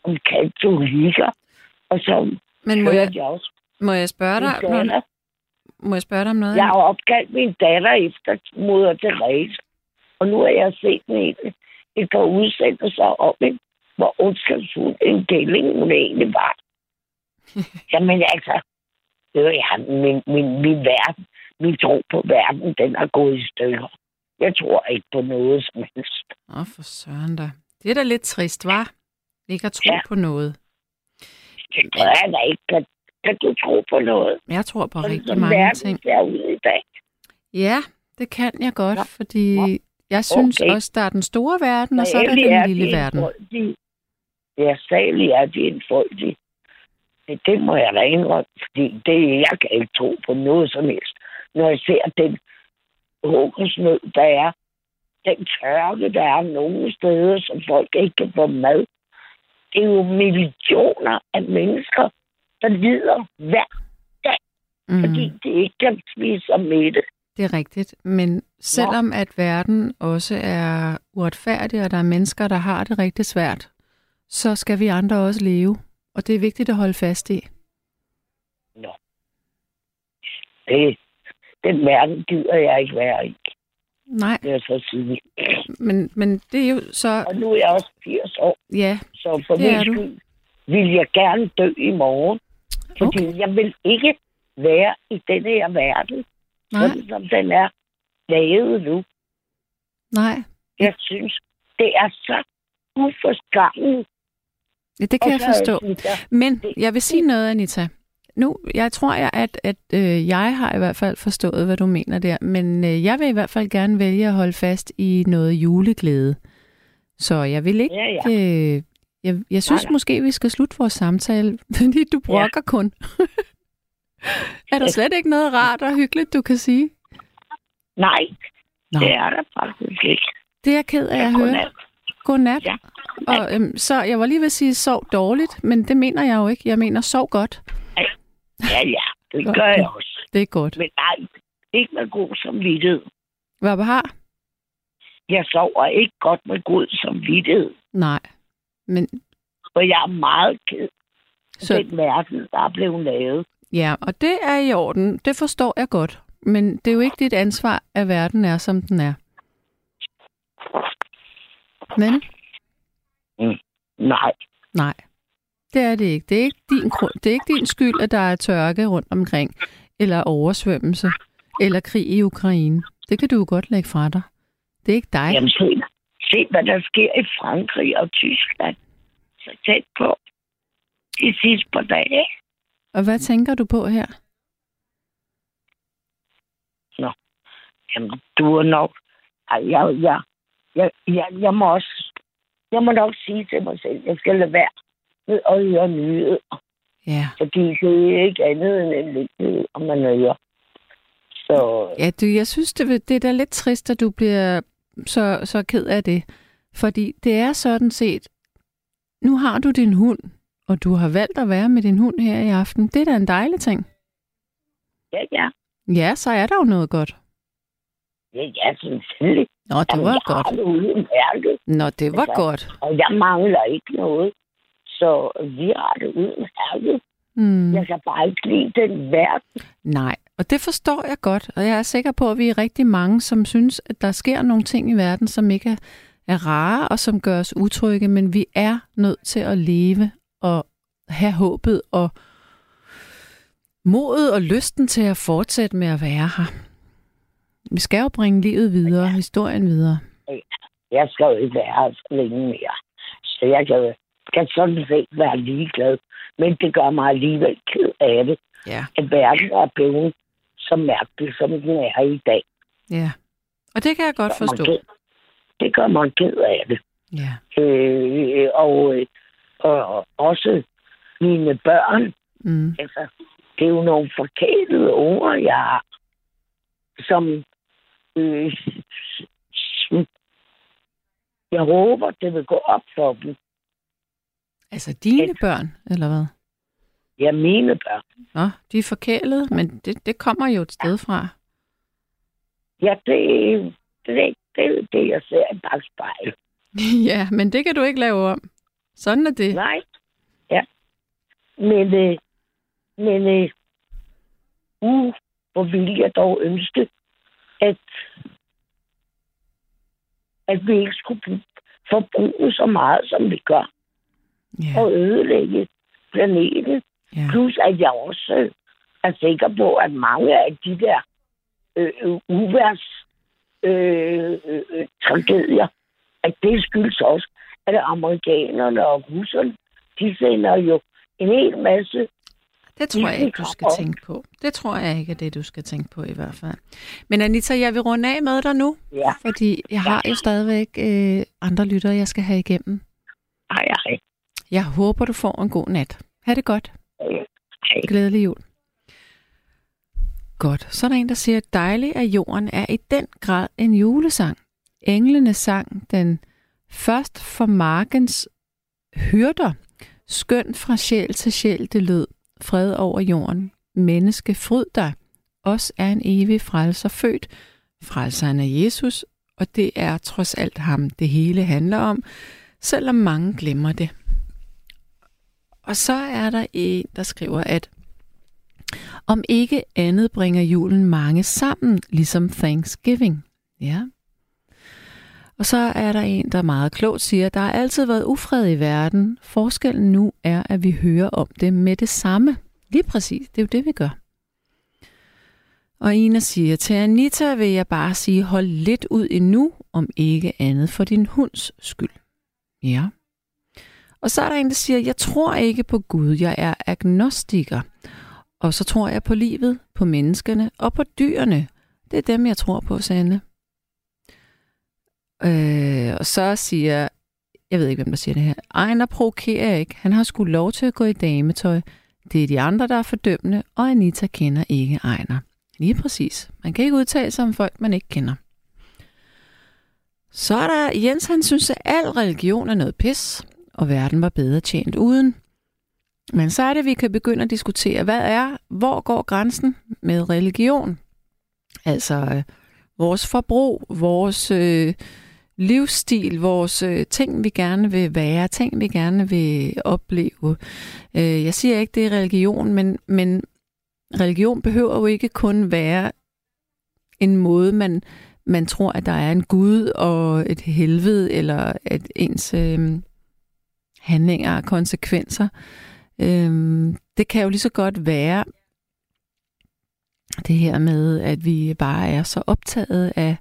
om katolikker, og så Men må jeg, jeg også må jeg spørge dig, datter. må jeg spørge dig om noget? Jeg har opkaldt min datter efter moder Therese. Og nu har jeg set en, et par udsendelser om hende, hvor ondskabsfuld en deling hun egentlig var. Jamen altså, det var ja, min, min, min verden, min tro på verden, den er gået i stykker. Jeg tror ikke på noget som helst. Åh, for søren da. Det er da lidt trist, var? Ikke at tro Ja. på noget. Det gør jeg da ikke. Kan, kan du tro på noget? Jeg tror på Sådan rigtig mange verden ting. ser ud i dag. Ja, det kan jeg godt, Ja. fordi Ja. jeg synes Okay. også, der er den store verden, og så er der den de lille verden. enfoldige. Ja, særlig er de enfoldige. Det, det må jeg da indrømme, fordi det, jeg kan ikke tro på noget som helst. Når jeg ser den hungersnød, der er, den tørke, der er nogle steder, som folk ikke kan få mad. Det er jo millioner af mennesker, der lider hver, Mm, fordi de ikke kan spise sig med det. det er rigtigt, men selvom at verden også er uretfærdig, og der er mennesker, der har det rigtig svært, så skal vi andre også leve. Og det er vigtigt at holde fast i. det. Den verden gider jeg ikke være i, Nej, vil jeg så sige. men, men det er jo så... Og nu er jeg også 80 år. Ja, Så for Det er min du. skyld vil jeg gerne dø i morgen. Fordi okay. jeg vil ikke være i denne her verden, nej, sådan som den er lavet nu. nej. Jeg synes, det er så uforskammet. Ja, det kan jeg forstå. Men Det- jeg vil sige noget, Anita. Nu, jeg tror, jeg, at, at øh, jeg har i hvert fald forstået, hvad du mener der. Men øh, jeg vil i hvert fald gerne vælge at holde fast i noget juleglæde. Så jeg vil ikke... Ja, ja. Øh, jeg, jeg synes Nej, nej. måske, vi skal slutte vores samtale, fordi du brokker ja. kun. er der slet ikke noget rart og hyggeligt, du kan sige? Nej, Nå, det er der faktisk ikke. det er jeg ked af at høre. Godnat. Godnat. Ja. Og, øhm, så jeg var lige ved at sige, sov dårligt, men det mener jeg jo ikke. Jeg mener, sov godt. Ja, ja, det gør jeg også. Det er godt. Men nej, ikke med god samvittighed. Hvad har? Jeg sover ikke godt med god samvittighed. Nej. Men For jeg er meget ked så, den verden, der er blevet lavet. ja, og det er i orden. Det forstår jeg godt. Men det er jo ikke dit ansvar, at verden er, som den er. Men Nej, nej, det er det ikke. Det er ikke din, det er ikke din skyld, at der er tørke rundt omkring, eller oversvømmelse, eller krig i Ukraine. Det kan du jo godt lægge fra dig. Det er ikke dig. Jamen, se, se, hvad der sker i Frankrig og Tyskland. Så tæt på de sidste par dage. Og hvad tænker du på her? Jamen, du er nok... Ej, jeg, jeg, jeg, jeg, jeg må også... Jeg må nok sige til mig selv, jeg skal lade være med at høre nyheder. Ja. Fordi det er ikke andet end en lidt om man hører. Så Ja, du, jeg synes, det, det er da lidt trist, at du bliver så, så ked af det. Fordi det er sådan set, nu har du din hund, og du har valgt at være med din hund her i aften. Det er da en dejlig ting. ja, ja. Ja, så er der jo noget godt. Ja, ja, selvfølgelig. Nå, det Jamen, var jeg godt. har det uden mærke, Nå, det var Altså, godt. og jeg mangler ikke noget. Så vi har det uden mærke. Mm. Jeg kan bare ikke lide den verden. Nej, og det forstår jeg godt, og jeg er sikker på, at vi er rigtig mange, som synes, at der sker nogle ting i verden, som ikke er, er rare og som gør os utrygge, men vi er nødt til at leve og have håbet og modet og lysten til at fortsætte med at være her. Vi skal jo bringe livet videre, historien videre. Jeg skal jo ikke være her så længe mere. Så jeg kan, kan sådan set være ligeglad. Men det gør mig alligevel ked af det, Ja. at verden er blevet så mærkelig, som den er i dag. Ja. Og det kan jeg godt Det forstå. ked- Det gør mig ked af det. Ja. Øh, og, øh, og også mine børn, Mm. altså, det er jo nogle forkælede unger, jeg har, som, øh, jeg håber, det vil gå op for dem. Altså dine børn, eller hvad? Ja, mine børn. Nå, de er forkælede, men det, det kommer jo et sted fra. Ja, det, det, det er det, jeg ser i bagspejl. ja, men det kan du ikke lave om. Sådan er det. Nej. Ja. Men, øh, men øh, uh, hvor ville jeg dog ønske, at, at vi ikke skulle bru- forbruge så meget, som vi gør, Ja, og ødelægge planeten. ja. Plus, at jeg også er sikker på, at mange af de der øh, øh, uværs øh, øh, tragedier, at det skyldes også, at amerikanerne og russerne, de sender jo en hel masse Det tror jeg ikke, du skal tænke på. Det tror jeg ikke er det, du skal tænke på i hvert fald. Men Anita, jeg vil runde af med dig nu, Ja, fordi jeg har jo stadigvæk øh, andre lyttere, jeg skal have igennem. ej, ej. Jeg håber, du får en god nat. Ha' det godt. ej. Glædelig jul. Godt. Så er der en, der siger, at dejlig af jorden er i den grad en julesang. Englene sang den først for markens hyrder. Skøn fra sjæl til sjæl det lød. Fred over jorden. Menneske, fryd dig. Os er en evig frelser født. Frelseren er Jesus, og det er trods alt ham, det hele handler om, selvom mange glemmer det. Og så er der en, der skriver, at om ikke andet bringer julen mange sammen, ligesom Thanksgiving. Ja. Og så er der en, der meget klogt siger, der har altid været ufred i verden. Forskellen nu er, at vi hører om det med det samme. Lige præcis, det er jo det, vi gør. Og Ina siger, til Anita vil jeg bare sige, hold lidt ud endnu, om ikke andet for din hunds skyld. Ja. Og så er der en, der siger, jeg tror ikke på Gud, jeg er agnostiker. Og så tror jeg på livet, på menneskerne og på dyrene. Det er dem, jeg tror på, Sande. Øh, og så siger, jeg ved ikke, hvem der siger det her, Ejner provokerer ikke. Han har sgu lov til at gå i dametøj. Det er de andre, der er fordømmende, og Anita kender ikke Ejner. Lige præcis. Man kan ikke udtale sig om folk, man ikke kender. Så er der Jens, han synes, at al religion er noget pis, og verden var bedre tjent uden. Men så er det, at vi kan begynde at diskutere, hvad er, hvor går grænsen med religion? Altså øh, vores forbrug, vores øh, livsstil, vores øh, ting, vi gerne vil være, ting, vi gerne vil opleve. Øh, jeg siger ikke, det er religion, men, men religion behøver jo ikke kun være en måde, man, man tror, at der er en Gud og et helvede, eller at ens øh, handlinger og konsekvenser. Øhm, det kan jo lige så godt være det her med, at vi bare er så optaget af,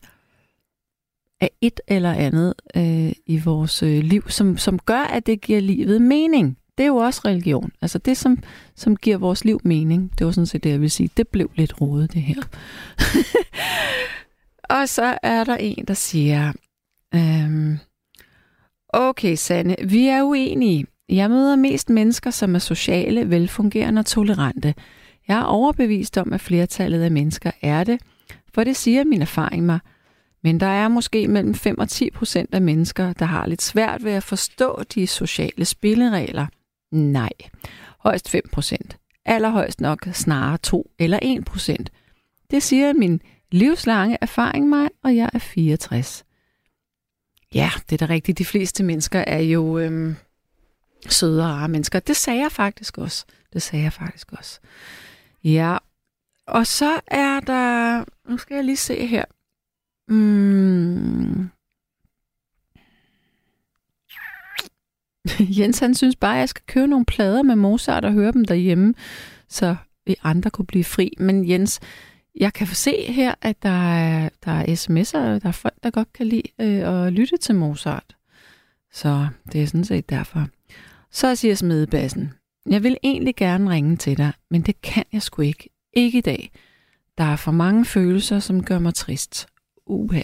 af et eller andet øh, i vores øh, liv, som, som gør, at det giver livet mening. Det er jo også religion. Altså det, som, som giver vores liv mening. Det var sådan set det, jeg vil sige. Det blev lidt rodet, det her. Og så er der en, der siger, øhm, okay Sanne, vi er uenige. Jeg møder mest mennesker, som er sociale, velfungerende og tolerante. Jeg er overbevist om, at flertallet af mennesker er det, for det siger min erfaring mig. Men der er måske mellem 5 og 10 procent af mennesker, der har lidt svært ved at forstå de sociale spilleregler. Nej, højst 5 procent. Allerhøjst nok snarere 2 eller 1 procent. Det siger min livslange erfaring mig, og jeg er 64. Ja, det er da rigtigt. De fleste mennesker er jo øhm, søde og rare mennesker. Det sagde jeg faktisk også. Det sagde jeg faktisk også. Ja, og så er der... Nu skal jeg lige se her. Mm. Jens han synes bare, at jeg skal købe nogle plader med Mozart og høre dem derhjemme, så vi andre kunne blive fri. Men Jens, jeg kan få se her, at der er, der er sms'er, og der er folk, der godt kan lide øh, at lytte til Mozart. Så det er sådan set derfor. Så siger smedebassen, jeg vil egentlig gerne ringe til dig, men det kan jeg sgu ikke. Ikke i dag. Der er for mange følelser, som gør mig trist. Uha.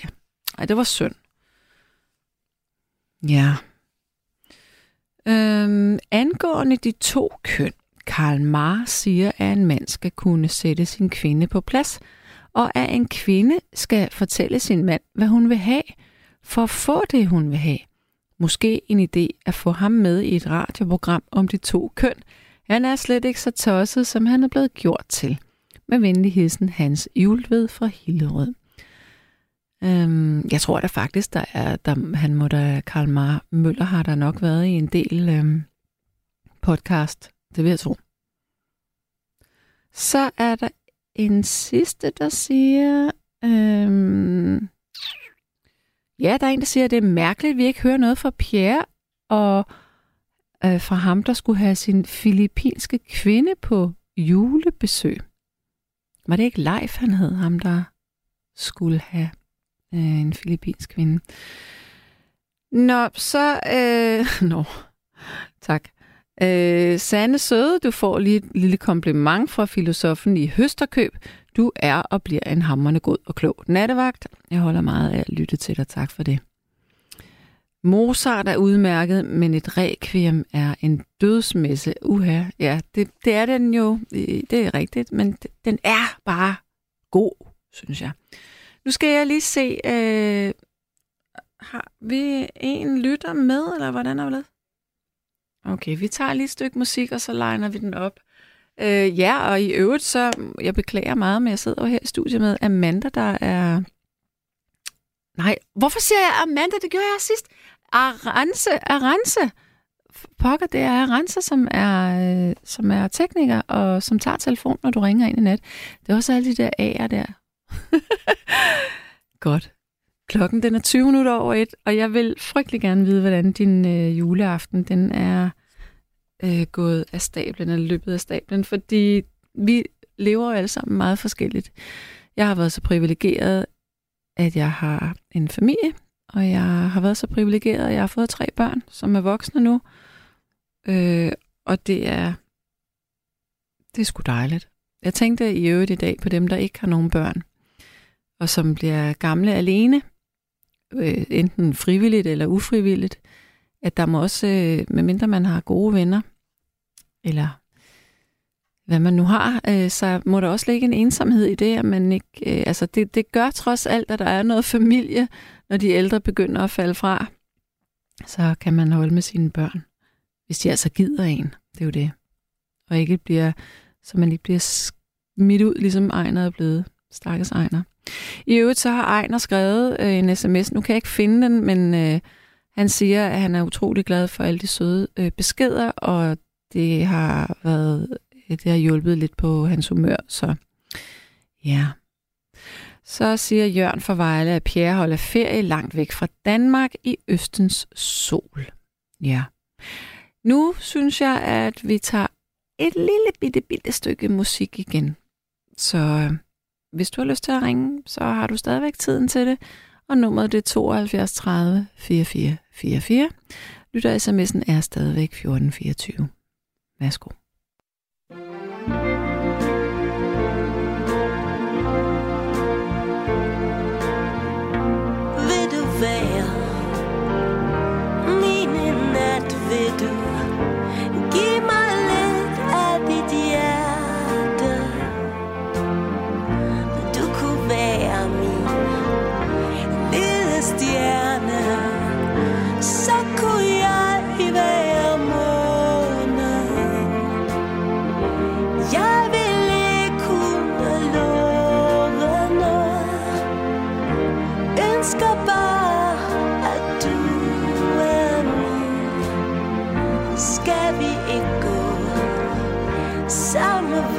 Ej, det var synd. Ja. Øhm, angående de to køn, Karl Marx siger, at en mand skal kunne sætte sin kvinde på plads, og at en kvinde skal fortælle sin mand, hvad hun vil have, for at få det, hun vil have. Måske en idé at få ham med i et radioprogram om de to køn. Han er slet ikke så tosset, som han er blevet gjort til. Med venlig hilsen Hans Julved fra Hillerød. Øhm, jeg tror da faktisk, der er, der, han må da, Karl Mar Møller har der nok været i en del øhm, podcast. Det vil jeg tro. Så er der en sidste, der siger... Øhm, ja, der er en, der siger, at det er mærkeligt, at vi ikke hører noget fra Pierre, og øh, fra ham, der skulle have sin filippinske kvinde på julebesøg. Var det ikke Leif, han hed, ham der skulle have øh, en filippinsk kvinde? Nå, så... Øh, nå, tak. Øh, Sande Søde, du får lige et lille kompliment fra filosofen i Høsterkøb. Du er og bliver en hammerne god og klog nattevagt. Jeg holder meget af at lytte til dig. Tak for det. Mozart er udmærket, men et requiem er en dødsmesse. Uha, ja, det, det er den jo. Øh, det er rigtigt, men den er bare god, synes jeg. Nu skal jeg lige se, øh, har vi en lytter med, eller hvordan er det? Okay, vi tager lige et stykke musik, og så legner vi den op. Øh, ja, og i øvrigt så, jeg beklager meget, men jeg sidder jo her i studiet med Amanda, der er... Nej, hvorfor siger jeg Amanda? Det gjorde jeg sidst. Arance, Arance. Pokker, det er Arance, som er, øh, som er tekniker, og som tager telefonen, når du ringer ind i nat. Det er også alle de der A'er der. Godt. Klokken den er 20 minutter over et, og jeg vil frygtelig gerne vide, hvordan din øh, juleaften den er øh, gået af stablen, eller løbet af stablen, fordi vi lever jo alle sammen meget forskelligt. Jeg har været så privilegeret, at jeg har en familie, og jeg har været så privilegeret, at jeg har fået tre børn, som er voksne nu. Øh, og det er, det er sgu dejligt. Jeg tænkte i øvrigt i dag på dem, der ikke har nogen børn, og som bliver gamle alene, øh, enten frivilligt eller ufrivilligt, at der må også, øh, medmindre man har gode venner, eller hvad man nu har, øh, så må der også ligge en ensomhed i det, at man ikke, øh, altså det, det gør trods alt, at der er noget familie, når de ældre begynder at falde fra, så kan man holde med sine børn, hvis de altså gider en. Det er jo det. Og ikke bliver, så man ikke bliver smidt ud, ligesom Ejner er blevet. Stakkes Ejner. I øvrigt så har Ejner skrevet øh, en sms. Nu kan jeg ikke finde den, men øh, han siger, at han er utrolig glad for alle de søde øh, beskeder, og det har været øh, det har hjulpet lidt på hans humør, så ja. Så siger Jørgen for Vejle, at Pierre holder ferie langt væk fra Danmark i Østens sol. Ja. Nu synes jeg, at vi tager et lille bitte, bitte stykke musik igen. Så øh, hvis du har lyst til at ringe, så har du stadigvæk tiden til det. Og nummeret det er 72 30 44 44. Lytter sms'en er stadigvæk 1424. Værsgo. Vil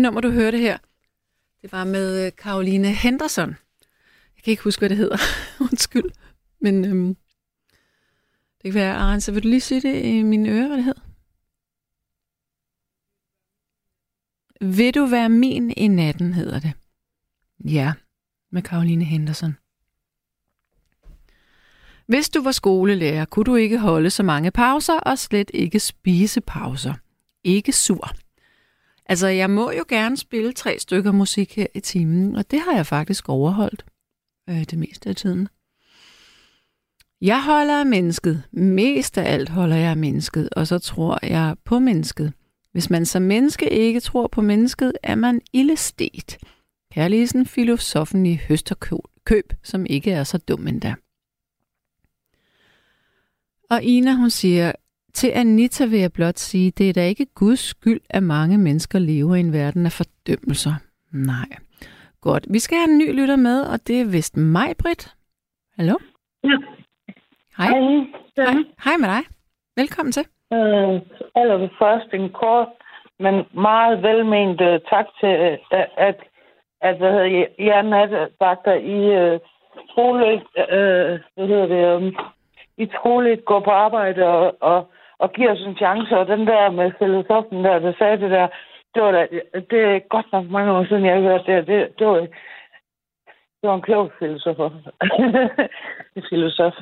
det nummer, du hørte her, det var med øh, Caroline Karoline Henderson. Jeg kan ikke huske, hvad det hedder. Undskyld. Men øhm, det kan være, Arne, vil du lige sige det i mine ører, hvad det hedder? Vil du være min i natten, hedder det. Ja, med Karoline Henderson. Hvis du var skolelærer, kunne du ikke holde så mange pauser og slet ikke spise pauser. Ikke sur. Altså, jeg må jo gerne spille tre stykker musik her i timen, og det har jeg faktisk overholdt øh, det meste af tiden. Jeg holder af mennesket. Mest af alt holder jeg af mennesket, og så tror jeg på mennesket. Hvis man som menneske ikke tror på mennesket, er man illestet. Kærligheden filosofen i høsterkøb, som ikke er så dum endda. Og Ina, hun siger, til Anita vil jeg blot sige, det er da ikke Guds skyld, at mange mennesker lever i en verden af fordømmelser. Nej. Godt. Vi skal have en ny lytter med, og det er vist mig, Britt. Hallo? Ja. Hej. Hej. Hej. Hej med dig. Velkommen til. Øh, allerførst en kort, men meget velment øh, tak til, øh, at, at hvad hedder jeg, jeg nattevagter i øh, troligt, øh, hvad hedder det, øh, i troligt går på arbejde og, og, og giver os en chance, og den der med filosofen der, der sagde det der, det var da, det er godt nok mange år siden, jeg har hørt det, det, det var, det var en klog filosof. filosof.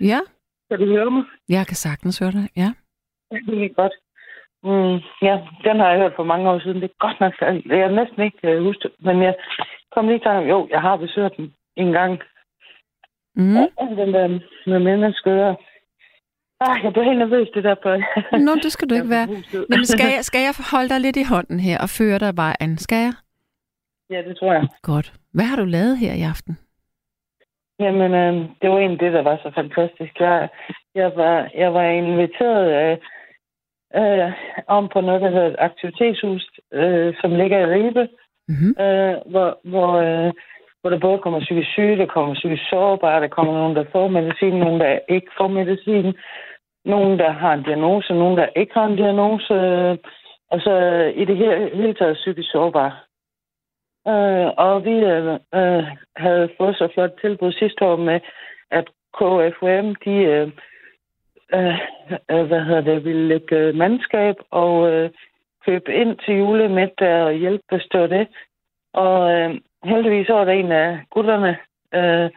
Ja, Kan du høre mig? jeg kan sagtens høre dig. Ja. Det er godt. Mm, ja, den har jeg hørt for mange år siden. Det er godt nok. Jeg har næsten ikke uh, husket det, men jeg kom lige i tanke jo, jeg har besøgt den en gang. Mm. Ja, den der med mennesker. Ah, jeg blev helt nervøs, det der på. Nå, det skal du ikke være. Men skal jeg, skal jeg holde dig lidt i hånden her og føre dig vejen? Skal jeg? Ja, det tror jeg. Godt. Hvad har du lavet her i aften? Jamen, øh, det var egentlig det, der var så fantastisk. Jeg, jeg, var, jeg var inviteret øh, øh, om på noget, der hedder et aktivitetshus, øh, som ligger i Ribe, Mm-hmm. øh, hvor, hvor, øh, hvor der både kommer psykisk syge, der kommer psykisk sårbare, der kommer nogen, der får medicin, nogen, der ikke får medicin, nogen, der har en diagnose, nogen, der ikke har en diagnose, øh, og så i det hele, hele taget psykisk sårbare. Øh, og vi øh, øh, havde fået så flot tilbud sidste år med, at KFUM, de, øh, øh, øh, hvad hedder det, ville lægge øh, mandskab og øh, købe ind til julemiddag og hjælpe, hvis det det. Og øh, heldigvis var der en af gutterne, øh,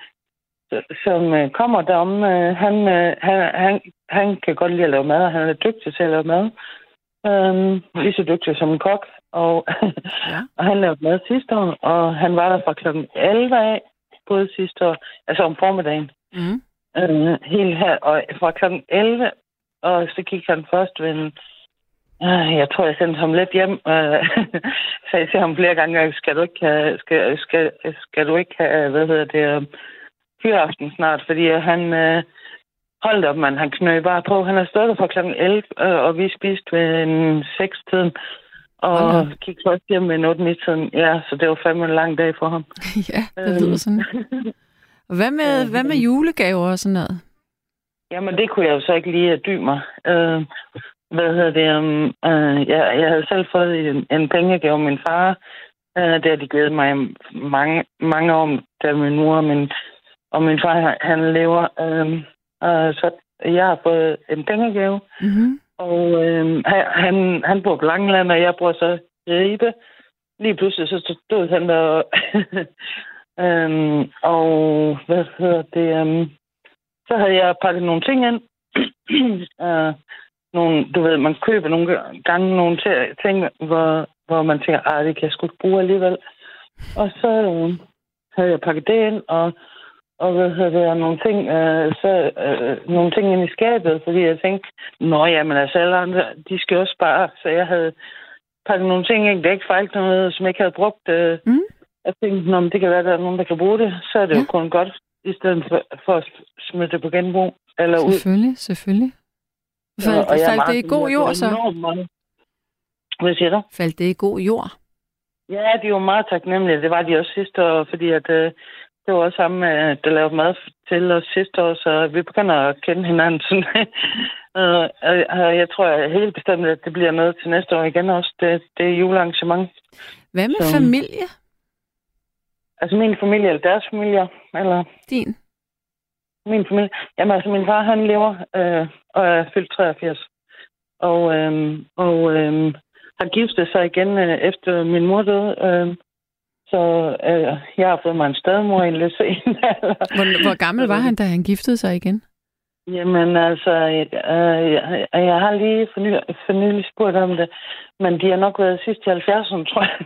som øh, kommer derom. Øh, han, øh, han, han, han kan godt lide at lave mad, og han er dygtig til at lave mad. Øh, lige så dygtig som en kok. Og, Ja. og han lavede mad sidste år, og han var der fra klokken 11 af, både sidste år, altså om formiddagen. Mm. Øh, helt her, og fra klokken 11, og så gik han først ved en, øh, jeg tror, jeg sendte ham lidt hjem, øh, sagde til ham flere gange, skal du ikke have, skal, skal, skal du ikke have, hvad hedder det, øh, fyraften snart, fordi han, øh, holdt op, man, han knød bare på. Han har stået der fra klokken 11, øh, og vi spiste ved en 6-tiden, og Hold gik først hjem ved en 8-9-tiden. Ja, så det var fandme en lang dag for ham. ja, det lyder sådan. Og hvad med, hvad med julegaver og sådan noget? Jamen, det kunne jeg jo så ikke lige dy mig. Øh, hvad hedder det? Um, øh, jeg, jeg havde selv fået en, en pengegave min far. Øh, det har de givet mig mange, mange år, da min mor og min, og min far, han- lever. Øh, øh, så jeg har fået en pengegave. Mm-hmm. Og øh, han- han, bor på Langeland, og jeg bor så Ribe. Lige pludselig så stod han der. og- øhm, og hvad hedder det? Um, så havde jeg pakket nogle ting ind. uh, nogle, du ved, man køber nogle gange nogle ti- ting, hvor, hvor man tænker, at det kan jeg sgu bruge alligevel. Og så øh, havde jeg pakket det ind, og, og hvad hedder det, og nogle ting, øh, så, øh, nogle ting ind i skabet, fordi jeg tænkte, nå ja, men altså alle andre, de skal også spare, så jeg havde pakket nogle ting ind, der ikke fejlte noget, som jeg ikke havde brugt. Øh, Mm. Jeg tænkte, nå, men det kan være, at der er nogen, der kan bruge det, så er det ja. jo kun godt, i stedet for, for at smide det på genbrug, eller ud. Selvfølgelig, selvfølgelig. Faldt, Og er faldt det i god jord så? Hvad siger du? Faldt det i god jord? Ja, de var meget taknemmelige. Det var de også sidste år, fordi at, øh, det var også ham, øh, der lavede mad til os sidste år, så vi begynder at kende hinanden. Sådan. og- jeg tror helt bestemt, at det bliver noget til næste år igen også. Det, det er julearrangement. Hvad med Så- familie? Altså min familie, eller deres familie, eller Din? min familie. Jamen altså, min far, han lever øh, og er fyldt 83. Og, øh, og øh, har giftet sig igen øh, efter min mor døde. Øh, så øh, jeg har fået mig en stedmor i en lidt sen alder. Hvor, hvor gammel var han, da han giftede sig igen? Jamen altså, øh, jeg, jeg har lige for, ny, for nylig spurgt om det, men de har nok været sidst i 70'erne, tror jeg.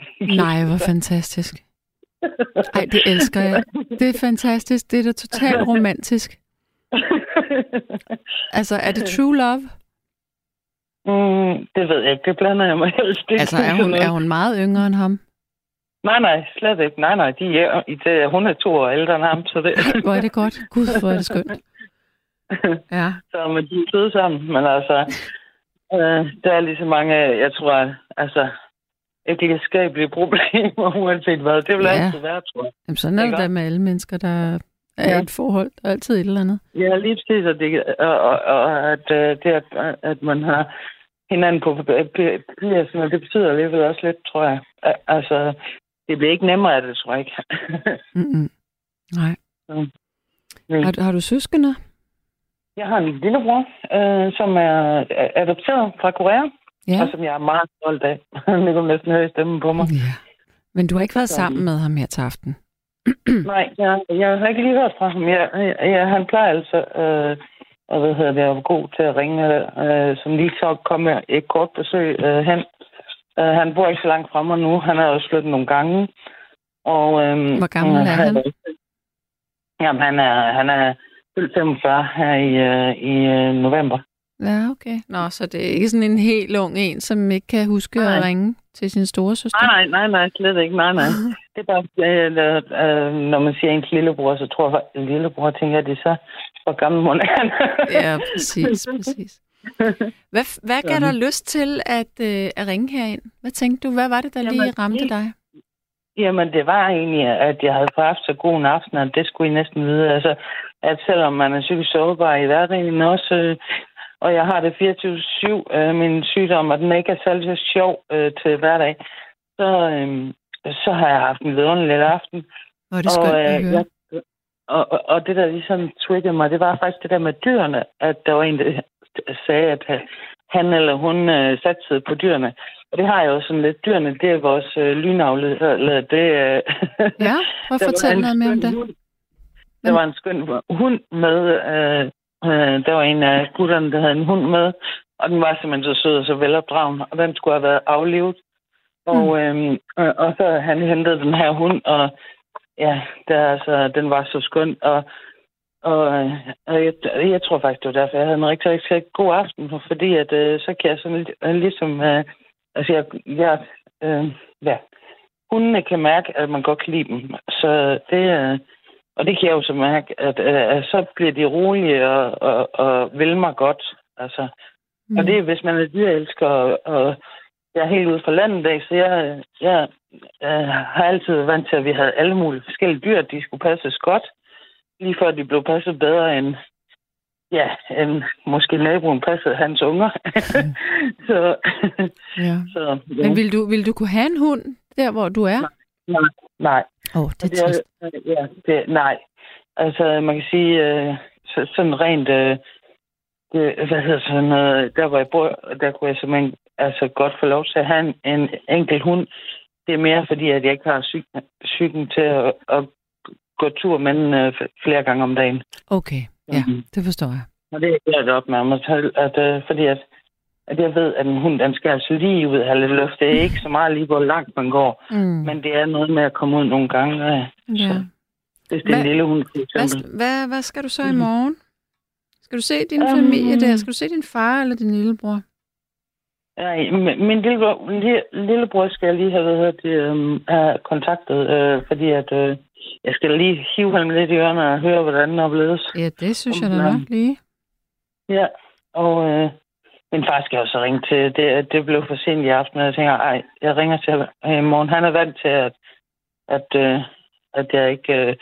Nej, hvor fantastisk. Ej, det elsker jeg. Det er fantastisk. Det er da totalt romantisk. Altså, er det true love? mm, det ved jeg ikke, det blander jeg mig helst ikke. Altså, er hun, er hun meget yngre end ham? Nej, nej, slet ikke. Nej, nej, de er, hun er to år ældre end ham, så det... Hvor er det godt. Gud, hvor er det skønt. Ja, så men de er søde sammen, men altså, øh, der er lige så mange, jeg tror, altså, ægteskabelige problemer, uanset hvad. Det vil Ja. altid være, tror jeg. Jamen, sådan er det da med alle mennesker, der er Ja. et forhold. Der er altid et eller andet. Ja, lige præcis, og, det, og, og, og at, øh, det, at, at man har hinanden på papir, det betyder alligevel også lidt, tror jeg. Al- Altså, det bliver ikke nemmere af det, tror jeg ikke. Mm-mm. Nej. Mm. Har, har du søskende? Jeg har en lillebror, øh, som er adopteret fra Korea, Ja. og som jeg er meget stolt af. det kan næsten høre i stemmen på mig. ja. Men du har ikke været Så- sammen med ham her til aften? Nej, jeg, jeg har ikke lige hørt fra ham. Jeg, jeg, jeg, han plejer altså, øh, og hvad hedder det, at være god til at ringe, øh, som lige så kommer et kort besøg øh, hen. Øh, han bor ikke så langt fra mig nu. Han har også flyttet nogle gange. Og, øh, Hvor gammel er han? Jamen, han er, han er fyldt 45 her i, øh, i øh, november. Ja, okay. Nå, så det er ikke sådan en helt ung en, som ikke kan huske Nej. at ringe til sin store søster? Nej, nej, nej, nej, slet ikke. Nej, nej. Det er bare, øh, øh, når man siger ens lillebror, så tror jeg, at lillebror tænker, at det er så, hvor gammel må han Ja, præcis, præcis. Hvad, hvad gav dig lyst til at, øh, at ringe herind? Hvad tænkte du? Hvad var det, der lige Jamen, ramte det- dig? Jamen, det var egentlig, at jeg havde haft så god en aften, at det skulle I næsten vide. Altså, at selvom man er psykisk sårbar i hverdagen også, øh, og jeg har det 24-7, øh, min sygdom, og den ikke er særlig sjov øh, til hverdag, så, øh, så har jeg haft en vidunderlig aften. Hvor er det skønt og, høre. jeg, og, og, det, der ligesom triggede mig, det var faktisk det der med dyrene, at der var en, sagde, at han eller hun øh, satte på dyrene. Og det har jeg jo sådan lidt. Dyrene, det er vores øh, lynavlede. Det, øh, Ja, prøv at var fortælle noget mere om det. hund. Der var en skøn hund med. Øh, øh, der var en af gutterne, der havde en hund med. Og den var simpelthen så sød og så velopdragen. Og den skulle have været aflevet. Og, øh, og, så han hentet den her hund. Og ja, der, altså, den var så skøn. Og, og, øh, og jeg, jeg tror faktisk, det var derfor, jeg havde en rigtig, rigtig god aften. Fordi at, øh, så kan jeg sådan lidt, øh, ligesom... Øh, altså, jeg, jeg øh, ja, hundene kan mærke, at man godt kan lide dem. Så det, øh, og det kan jeg jo så mærke, at, øh, at så bliver de rolige og, og, og vil mig godt. Altså, mm. Og det er, hvis man er dyrelsker, og, og jeg er helt ude fra landet af, så jeg, jeg, jeg har altid været vant til, at vi havde alle mulige forskellige dyr, de skulle passes godt, lige før de blev passet bedre end, ja, end måske naboen passede hans unger. så, Ja. så ja. Men vil du, vil du kunne have en hund, der hvor du er? nej, nej. Åh, oh, det er det trist. er, ja, det, nej. Altså, man kan sige, øh, så, sådan rent, øh, det, hvad hedder sådan noget, der hvor jeg bor, der kunne jeg simpelthen altså godt få lov til at have en, en enkelt hund. Det er mere fordi, at jeg ikke har psyk, psyken til at, at gå tur med den øh, flere gange om dagen. Okay, ja, Mhm. det forstår jeg. Og det er jeg op med mig at, øh, fordi at, at jeg ved, at en hund, den skal altså lige ud have lidt luft. Det er ikke så meget lige, hvor langt man går, Mm. men det er noget med at komme ud nogle gange. Øh, Ja. hvis det er en Hvad- lille hund, for Hvad, eksempel. hvad, hvad skal du så i Mhm. morgen? Skal du se din Øhm. familie der? Skal du se din far eller din lillebror? Ja, min min lillebror, lille, lillebror skal jeg lige have, hvad hedder det, øhm, have kontaktet, øh, fordi at, øh, jeg skal lige hive ham lidt i ørerne og høre, hvordan den opleves. Ja, det synes jeg da nok lige. Ja, og øh, min far skal jo så ringe til, det, det blev for sent i aften, og jeg tænker, ej, jeg ringer til ham øh, i morgen. Han er vant til, at, at, øh, at jeg ikke øh,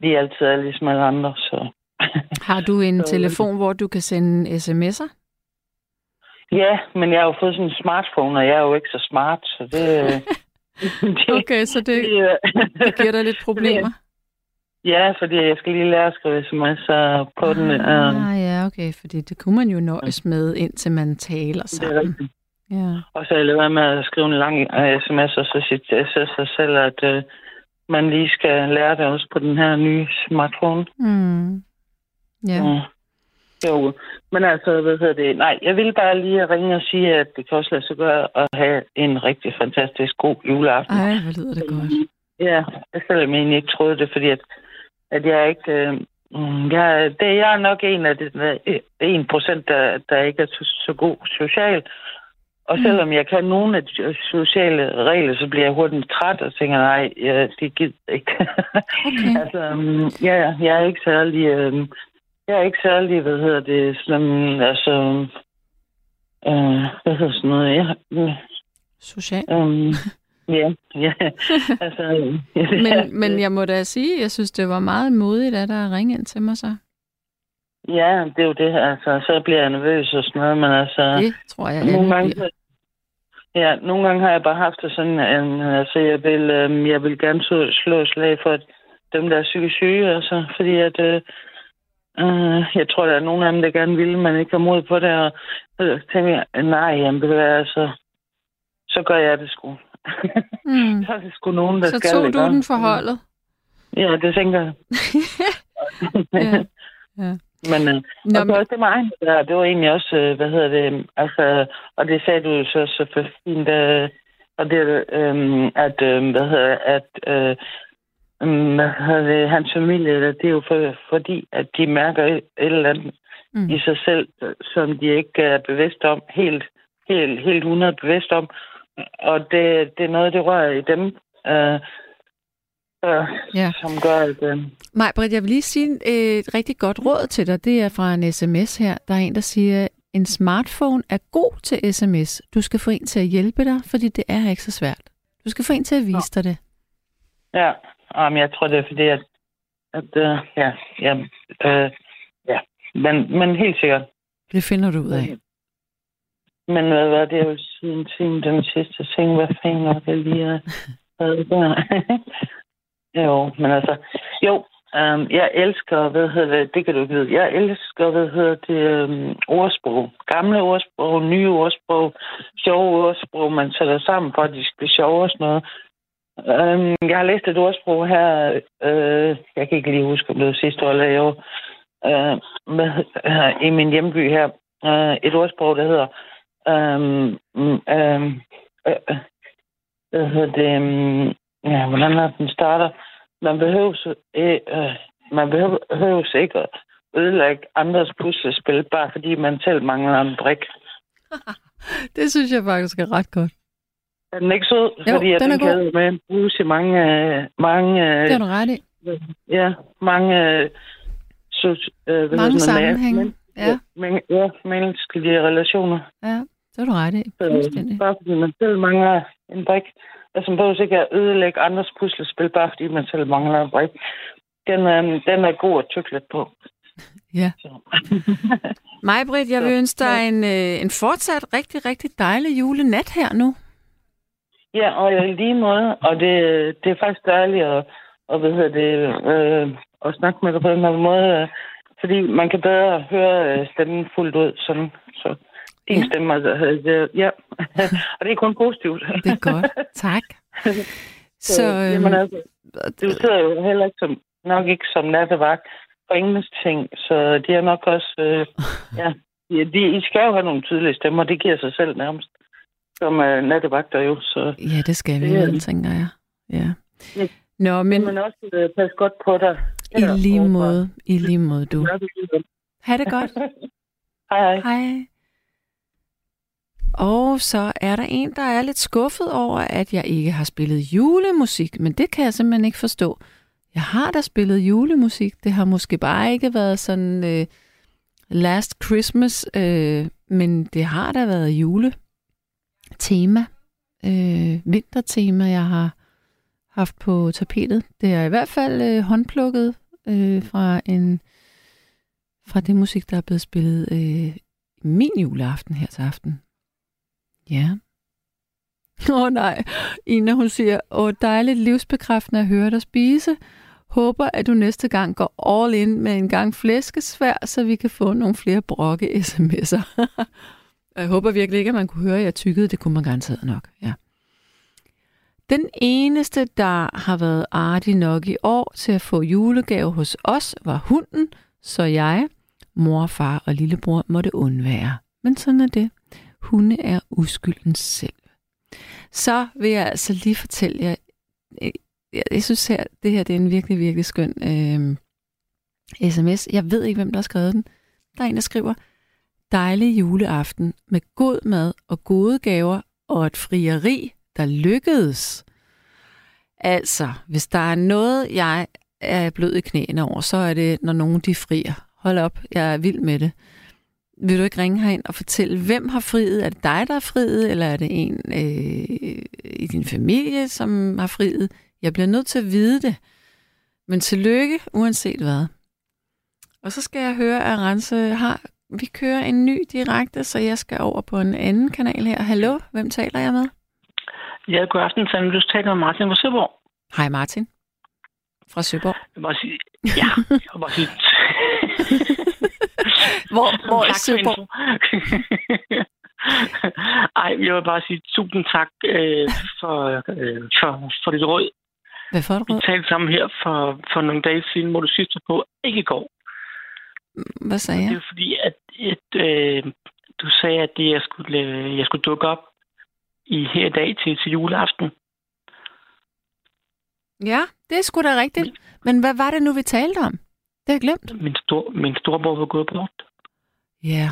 lige altid er ligesom alle andre, så... Har du en Så- telefon, hvor du kan sende sms'er? Ja, men jeg har jo fået sådan en smartphone, og jeg er jo ikke så smart, så det... øh, det Okay, så det, det, øh, giver dig lidt problemer. Ja, fordi jeg skal lige lære at skrive sms'er på den. Øh, Ah, ja, okay, fordi det kunne man jo nøjes med, indtil man taler det er sammen. rigtigt. Ja. Og så er jeg lavet med at skrive en lang uh, sms, og så sige til sig selv, at uh, man lige skal lære det også på den her nye smartphone. Mm. Ja. Mm. Jo, men altså, hvad hedder det? Nej, jeg vil bare lige ringe og sige, at det kan også lade sig gøre at have en rigtig fantastisk god juleaften. Ej, hvor lyder det godt. Ja, selvom jeg egentlig ikke troede det, fordi at, at jeg ikke... Øh, mm, jeg, det, jeg er nok en af de en procent, der, der ikke er så, så god social. Og selvom jeg kan nogle af de sociale regler, så bliver jeg hurtigt træt og tænker, nej, jeg, det gider jeg ikke. Okay. altså, um, ja, jeg er ikke særlig... Øh, jeg er ikke særlig, hvad hedder det, sådan, altså... Øh, hvad hedder sådan noget? Jeg, Social. um, ja, ja, altså... ja, Men, men jeg må da sige, jeg synes, det var meget modigt af dig at ringe ind til mig så. Ja, det er jo det. Altså, så bliver jeg nervøs og sådan noget, men altså... Det tror jeg, nogle gange, bliver. ja, nogle gange har jeg bare haft det sådan, en, altså, jeg vil, øhm, jeg vil gerne slå, slå slag for at dem, der er psykisk syge, altså, fordi at, øh, øh, jeg tror, der er nogle af dem, der gerne vil, men ikke har mod på det, og så tænker jeg, nej, jamen, det er altså, så gør jeg det sgu. Mm. så er det sgu nogen, der Så skal. tog ikke? du den for holdet. Ja, det tænker jeg. Ja. Ja. Men, øh, Nå, og så også det med egen, der, det var egentlig også, øh, hvad hedder det, altså, og det sagde du jo så, så fint, øh, og det, øh, at, øh, hvad hedder at, øh, det, hans familie, det er jo for, fordi, at de mærker et, eller andet Mm. i sig selv, som de ikke er bevidst om, helt, helt, helt 100 bevidst om, og det, det er noget, det rører i dem, øh, øh, Ja. som gør, at, øh, Maj, Britt, jeg vil lige sige øh, et rigtig godt råd til dig. Det er fra en sms her. Der er en, der siger, en smartphone er god til sms. Du skal få en til at hjælpe dig, fordi det er ikke så svært. Du skal få en til at vise dig det. Ja, um, jeg tror, det er fordi, at, at uh, ja, ja, uh, ja. Men, men helt sikkert. Det finder du ud af. Men hvad var det, jeg ville sige en ting, den sidste ting, hvad fanden var det lige, jeg jo, men altså, jo, Um, jeg elsker, hvad hedder det, det kan du ikke vide, jeg elsker, hvad hedder det, um, ordsprog. Gamle ordsprog, nye ordsprog, sjove ordsprog, man sætter sammen for, at de skal blive sjove og sådan noget. Øhm, jeg har læst et ordsprog her, Øh, jeg kan ikke lige huske, om det var sidste år eller i år, Øh, med, uh, i min hjemby her. Øh, et ordsprog, der hedder, Øh, øh, øh, hvad hedder det, um, ja, hvordan er den starter? Man behøves, øh, øh, man behøves ikke at ødelægge andres puslespil, bare fordi man selv mangler en brik. Det synes jeg faktisk er ret godt. Er den ikke sød? Jo, fordi den er den god. med bruges i mange, øh, mange, øh, Det har du ret i. ja, mange, øh, so, øh, hvad Mange sammenhænge. men- Ja, Men, ja, menneskelige relationer. ja. Det har du ret i. Så, bare fordi man selv mangler en brik. Altså, man behøver ikke at ødelægge andres puslespil, bare fordi man selv mangler en brik. Den, øh, den er god at tykke lidt på. Ja. Så. Mig, Britt, jeg vil Så- ønske dig en, øh, en fortsat rigtig, rigtig dejlig julenat her nu. Ja, og i lige måde. Og det, det er faktisk dejligt at, og hvad hedder det, øh, at snakke med dig på den her måde. øh, Fordi man kan bedre høre øh, stemmen fuldt ud. Sådan. Så din Ja. stemme, altså, øh, ja. og det er kun positivt. Det er godt. Tak. Så, øhm, jamen, altså, du sidder jo heller ikke som, nok ikke som nattevagt for ingenting, så det er nok også, øh, ja, de, de, I skal jo have nogle tydelige stemmer, det giver sig selv nærmest, som øh, nattevagter jo, så ja, det skal vi er- vel, tænker jeg. Ja. Ja. Nå, men men man også øh, passe godt på dig. i lige måde, i lige måde, du. Ha' det godt. hej, hej. Hej. Og så er der en, der er lidt skuffet over, at jeg ikke har spillet julemusik, men det kan jeg simpelthen ikke forstå. Jeg har da spillet julemusik, det har måske bare ikke været sådan øh, last Christmas, øh, men det har da været tema, øh, vintertema, jeg har haft på tapetet. Det er i hvert fald øh, håndplukket øh, fra en fra det musik, der er blevet spillet øh, min juleaften her til aften. Ja. Åh oh, nej, Ina hun siger, åh dejligt livsbekræftende at høre dig spise. Håber, at du næste gang går all in med en gang flæskesvær, så vi kan få nogle flere brokke sms'er. Jeg håber virkelig ikke, at man kunne høre, at jeg tykkede. Det kunne man garanteret nok, ja. Den eneste, der har været artig nok i år til at få julegave hos os, var hunden, så jeg, mor, far og lillebror måtte undvære. Men sådan er det. Hunde er uskylden selv. Så vil jeg altså lige fortælle jer, jeg, jeg synes her, det her det er en virkelig, virkelig skøn øh, sms. Jeg ved ikke, hvem der har skrevet den. Der er en, der skriver, dejlig juleaften med god mad og gode gaver og et frieri, der lykkedes. Altså, hvis der er noget, jeg er blød i knæene over, så er det, når nogen de frier. Hold op, jeg er vild med det. Vil du ikke ringe herind og fortælle, hvem har friet? Er det dig, der har friet, eller er det en øh, i din familie, som har friet? Jeg bliver nødt til at vide det. Men tillykke, uanset hvad. Og så skal jeg høre, at Rense har... Vi kører en ny direkte, så jeg skal over på en anden kanal her. Hallo, hvem taler jeg med? Ja, god aften, Sande. Du taler med Martin fra Søborg. Hej Martin. Fra Søborg. Jeg bare sige... Ja, jeg bare sige... Hvor, hvor er Søborg? Ej, jeg vil bare sige tusind tak øh, for, øh, for, for dit råd. Hvad for et Vi råd? talte sammen her for, for nogle dage siden, hvor du sidste på, ikke går. Hvad sagde Det jeg? er fordi, at, at øh, du sagde, at det, jeg, skulle, jeg skulle dukke op i her i dag til, til juleaften. Ja, det er sgu da rigtigt. Men hvad var det nu, vi talte om? Det har jeg glemt. Min, stor, min storebror var gået bort. Ja.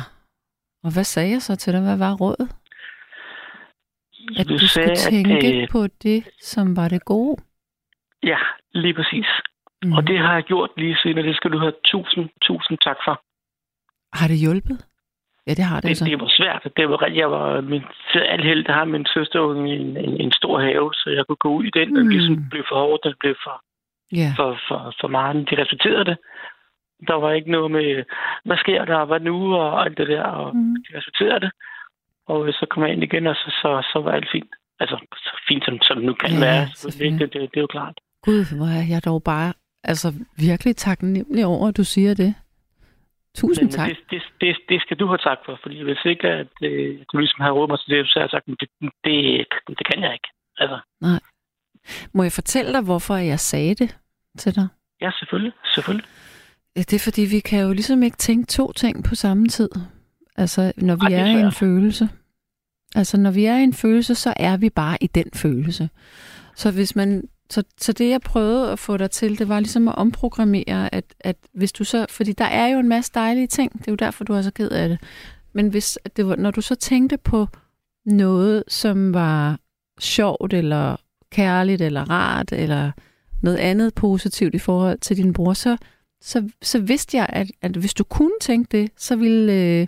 Og hvad sagde jeg så til dig? Hvad var rådet? At du, skulle tænke øh, på det, som var det gode. Ja, lige præcis. Mm. Og det har jeg gjort lige siden, og det skal du have tusind, tusind tak for. Har det hjulpet? Ja, det har det, Det, så. det var svært. Det var, jeg var min, alt held, der har min søster en, en, en stor have, så jeg kunne gå ud i den, mm. og ligesom blev for hårdt, den blev for, Ja. for, for, for meget. De respekterede det. Der var ikke noget med, hvad sker der, hvad nu, og alt det der, og Mm. de respekterede det. Og så kom jeg ind igen, og så, så, så var alt fint. Altså, så fint som, som det nu kan Ja, være. Det, det, det, det er jo klart. Gud, hvor er jeg dog bare altså virkelig taknemmelig over, at du siger det. Tusind Men, tak. det, det, det, det, skal du have tak for, fordi hvis ikke, at øh, du ligesom havde råd mig til det, så har jeg sagt, det, det, det kan jeg ikke. Altså, Nej. Må jeg fortælle dig, hvorfor jeg sagde det til dig? ja, selvfølgelig. Selvfølgelig. Ja, Det er fordi, vi kan jo ligesom ikke tænke to ting på samme tid. Altså, når vi Ej, er er i en følelse. Altså, når vi er i en følelse, så er vi bare i den følelse. Så hvis man... Så, så det, jeg prøvede at få dig til, det var ligesom at omprogrammere, at, at hvis du så... Fordi der er jo en masse dejlige ting. Det er jo derfor, du er så ked af det. Men hvis det var, når du så tænkte på noget, som var sjovt, eller kærligt, eller rart, eller noget andet positivt i forhold til din bror, så, så, så vidste jeg, at, at hvis du kunne tænke det, så ville øh,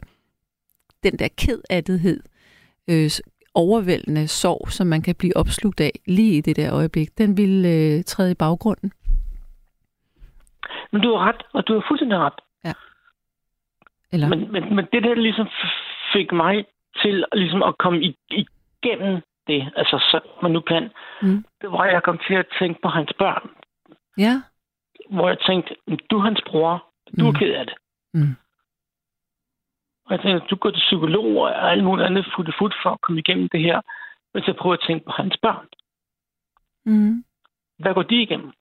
den der kedattighed, øh, overvældende sorg, som man kan blive opslugt af lige i det der øjeblik, den ville øh, træde i baggrunden. Men du har ret, og du har fuldstændig ret. Eller? Men, men, men det der ligesom fik mig til ligesom at komme i, igennem det, altså så man nu kan, Mm. det var, at jeg kom til at tænke på hans børn. Ja. Hvor jeg tænkte, du er hans bror, du er Mm. ked af det. Mm. Og jeg tænkte, du går til psykolog og alt muligt andet futte fut for at komme igennem det her. Men så prøver at tænke på hans børn. Mm. Hvad går de igennem?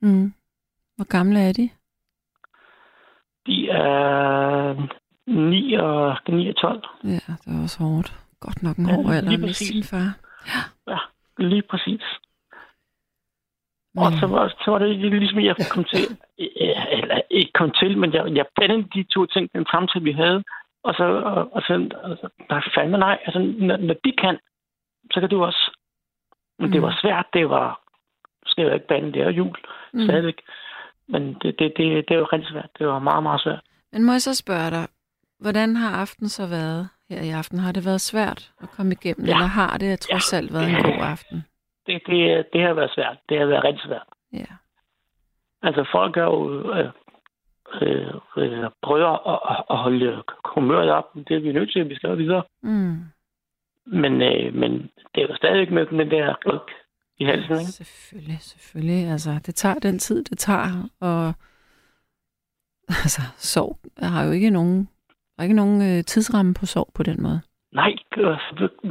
Mm. Hvor gamle er de? De er 9 og, 9 og 12. Ja, det er også hårdt. Godt nok en Ja, hård alder lige med præcis. sin far. Ja, lige præcis. Men, Og så var, så var det ligesom, jeg kom til, eller ikke kom til, men jeg, jeg blandede de to ting, den samtale, vi havde, og så, og, og så, og så nej, fandme nej, altså, når, når de kan, så kan du også. Men det Mm. var svært, det var, skal jeg ikke bande, det er jul, Mm. mm. stadigvæk. Men det, det, det, det var rigtig svært, det var meget, meget svært. Men må jeg så spørge dig, hvordan har aften så været her i aften? Har det været svært at komme igennem, Ja. eller har det trods alt været en god aften? Det, det, det har været svært, det har været rigtig svært. Ja. Altså folk er jo øh, øh, øh, prøver at, at, holde humøret op. Det er vi nødt til, vi skal videre. Mm. Men, øh, men det er jo stadig med den der ryg i halsen, ikke? Selvfølgelig, selvfølgelig. Altså, det tager den tid, det tager, og altså, sorg har jo ikke nogen, der er ikke nogen øh, tidsramme på sorg på den måde. Nej,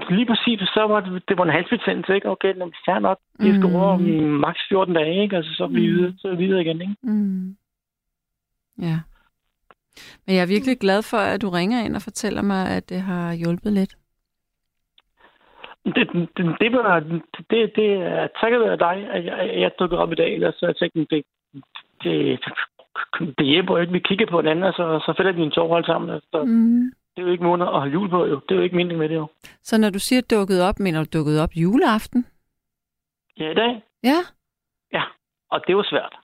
lige præcis, så var det, det var en halsbetændelse, ikke? Okay, når fair nok, det skal Mm. over om maks 14 dage, ikke? Altså, så er vi Mm. videre, så er vi videre igen, ikke? Mm. Ja. Men jeg er virkelig glad for, at du ringer ind og fortæller mig, at det har hjulpet lidt. Det, det, det, var, det, det er takket være dig, at jeg, jeg dukkede op i dag, ellers så jeg tænkte, det, det, det hjælper ikke. Vi kigger på hinanden, og så, så fælder vi en tårhold sammen. Altså, Mm. Det er jo ikke måneder at holde jul på, jo. Det er jo ikke meningen med det, jo. Så når du siger dukket op, mener du dukket op juleaften? Ja, i dag. Ja. Ja, og det var svært.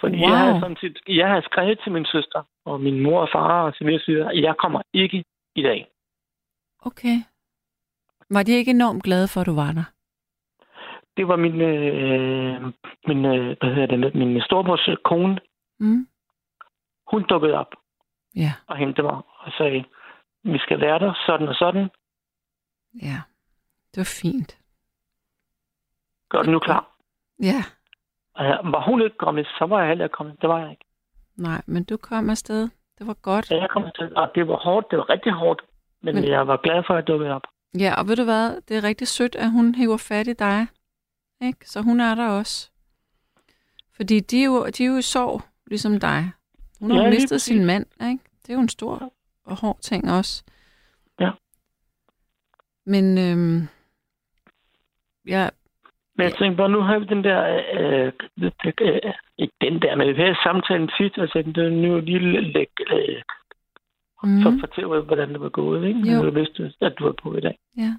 Fordi Wow. jeg havde sådan set, jeg havde skrevet til min søster og min mor og far og så videre, at jeg kommer ikke i dag. Okay. Var de ikke enormt glade for, at du var der? Det var min, øh, min, øh, hvad hedder det, min storebrors kone. Mm. Hun dukkede op Ja, og hentede mig og sagde, vi skal være der, sådan og sådan. ja. Det var fint. Gør det nu klar. Ja. Og var hun ikke kommet, så var jeg heller ikke kommet. Det var jeg ikke. Nej, men du kom afsted. Det var godt. Så jeg kom til, og det var hårdt, det var rigtig hårdt. Men, Men- jeg var glad for, at jeg dukkede op. Ja, og ved du hvad? Det er rigtig sødt, at hun hiver fat i dig. Ikke? Så hun er der også. Fordi de er jo, de er jo i sorg, ligesom dig. Hun har Ja, ja, mistet sin mand. Ikke? Det er jo en stor og hård ting også. Ja. Men øhm, ja, Men jeg tænkte bare, nu har vi den der, øh, øh, øh, ikke den der, men vi havde samtalen sidst, og tænkte, er nu lige læg, øh, mm, så fortælle, hvordan det var gået, ikke? Jo. Du vidste, at du var på i dag. ja.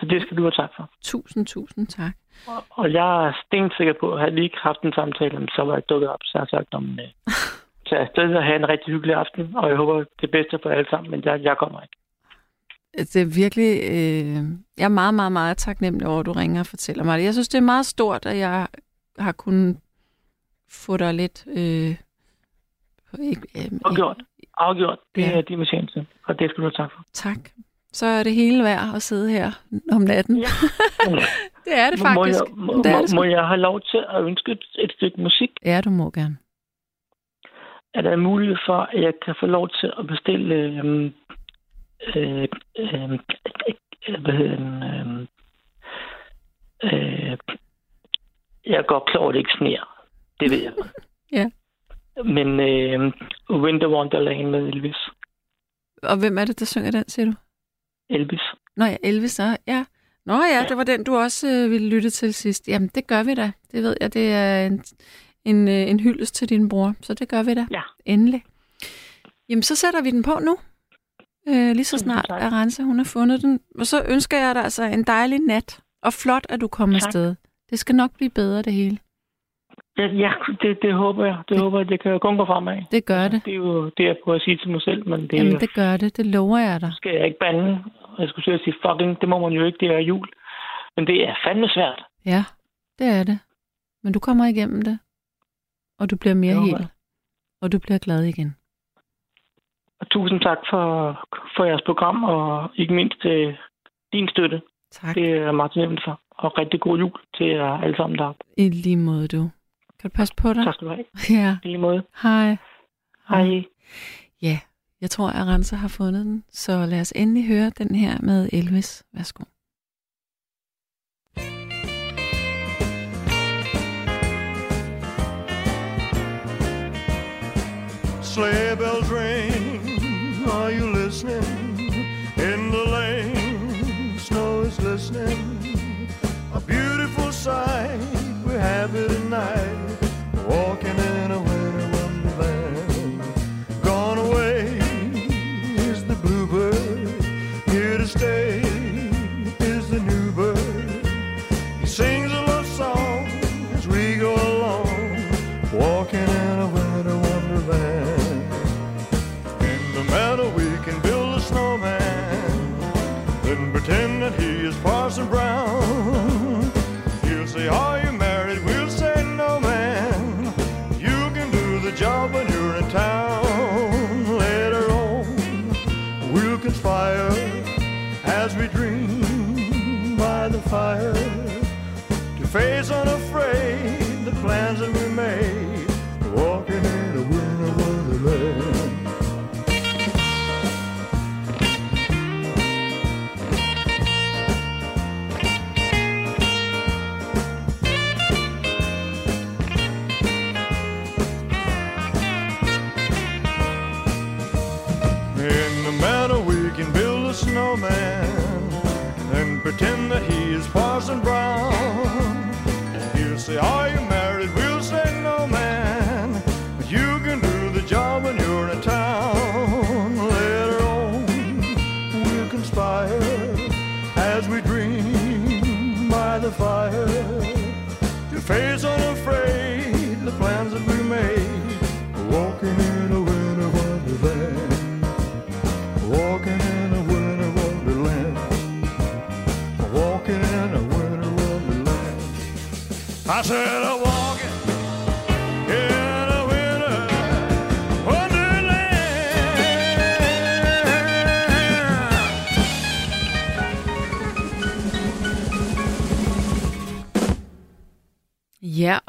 Så det skal du have tak for. tusind, tusind tak. Og- Og jeg er stensikker på, at havde vi ikke haft en samtale, så var jeg dukket op, så jeg har sagt om, øh, så jeg stadig have en rigtig hyggelig aften, og jeg håber det bedste for alle sammen, men jeg, jeg kommer ikke. Det er virkelig... Øh, jeg er meget, meget, meget taknemmelig over, at du ringer og fortæller mig det. Jeg synes, det er meget stort, at jeg har kunnet få dig lidt... Øh, ikke, øh, Afgjort. Afgjort. Det Ja. er din fortjeneste, og det skal du have tak for. Tak. så er det hele værd at sidde her om natten. Ja. det er det Må- Må faktisk. jeg, må, det er må, det sgu. må jeg have lov til at ønske et, et stykke musik? Ja, du må gerne. Er der mulighed for, at jeg kan få lov til at bestille... Øhm, øh, øh, øh, hvad hedder den? Øh, øh, jeg er godt klar at det ikke sneer. Det ved jeg. Ja. Men øh, Winter Wonderland med Elvis. Og hvem er det, der synger den, siger du? Elvis. Nå ja, Elvis, så ja. Nå ja, det var den, du også øh, ville lytte til sidst. Jamen, det gør vi da. Det ved jeg, det er en, en, øh, en hyldest til din bror, så det gør vi da. Ja. Endelig. Jamen, så sætter vi den på nu. Øh, lige så snart er Rense, hun har fundet den. Og så ønsker jeg dig altså en dejlig nat. Og flot, at du kommer afsted. Det skal nok blive bedre, det hele. Ja, ja det, det håber jeg. Det, håber jeg, det kan kun gå fremad. Det gør det. Det er jo det, jeg prøver at sige til mig selv, men det, Jamen, det gør det. Det lover jeg dig. skal jeg ikke bande. Jeg skulle at sige fucking, det må man jo ikke, det er jul. Men det er fandme svært. Ja, det er det. Men du kommer igennem det. Og du bliver mere hel. Og du bliver glad igen. Og tusind tak for, for jeres program, og ikke mindst øh, din støtte. Tak. Det er meget nemt for. Og rigtig god jul til jer alle sammen der. I lige måde, du. Kan du passe på dig? Tak skal du have. Ja. I lige måde. Hej. Hej. Ja, jeg tror, at Rense har fundet den. Så lad os endelig høre den her med Elvis. Værsgo. Sleigh bells ring, are you listening? In the lane, snow is glistening. A beautiful sight, we have it tonight.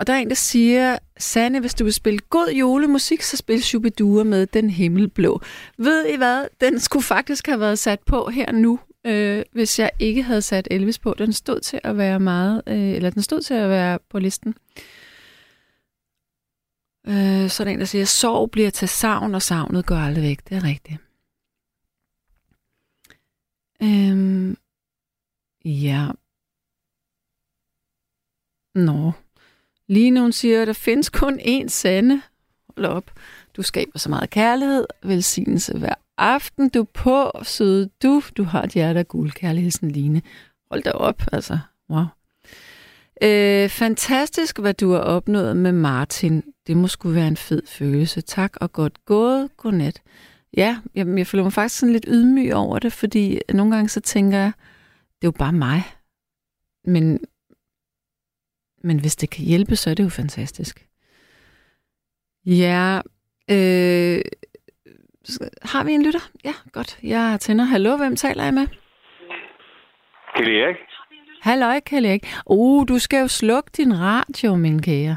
Og der er en, der siger, Sanne, hvis du vil spille god julemusik, så spil Shubidua med Den Himmelblå. Ved I hvad? Den skulle faktisk have været sat på her nu, øh, hvis jeg ikke havde sat Elvis på. Den stod til at være meget, øh, eller den stod til at være på listen. Øh, så er der en, der siger, sorg bliver til savn, og savnet går aldrig væk. Det er rigtigt. Øhm, ja. Nå. Line, hun siger, at der findes kun én sande. Hold op. Du skaber så meget kærlighed. Velsignelse hver aften. Du på, søde du. Du har et hjerte af guld. Kærligheden, Line. Hold da op, altså. Wow. Øh, fantastisk, hvad du har opnået med Martin. Det må skulle være en fed følelse. Tak og godt gået. Godnat. Ja, jeg, jeg føler mig faktisk sådan lidt ydmyg over det, fordi nogle gange så tænker jeg, det er jo bare mig. Men, men hvis det kan hjælpe, så er det jo fantastisk. Ja, øh, Har vi en lytter? Ja, godt. Jeg tænder. Hallo, hvem taler jeg med? Kjell Erik? Halløj, Kjell Erik. Uh, du skal jo slukke din radio, min kære.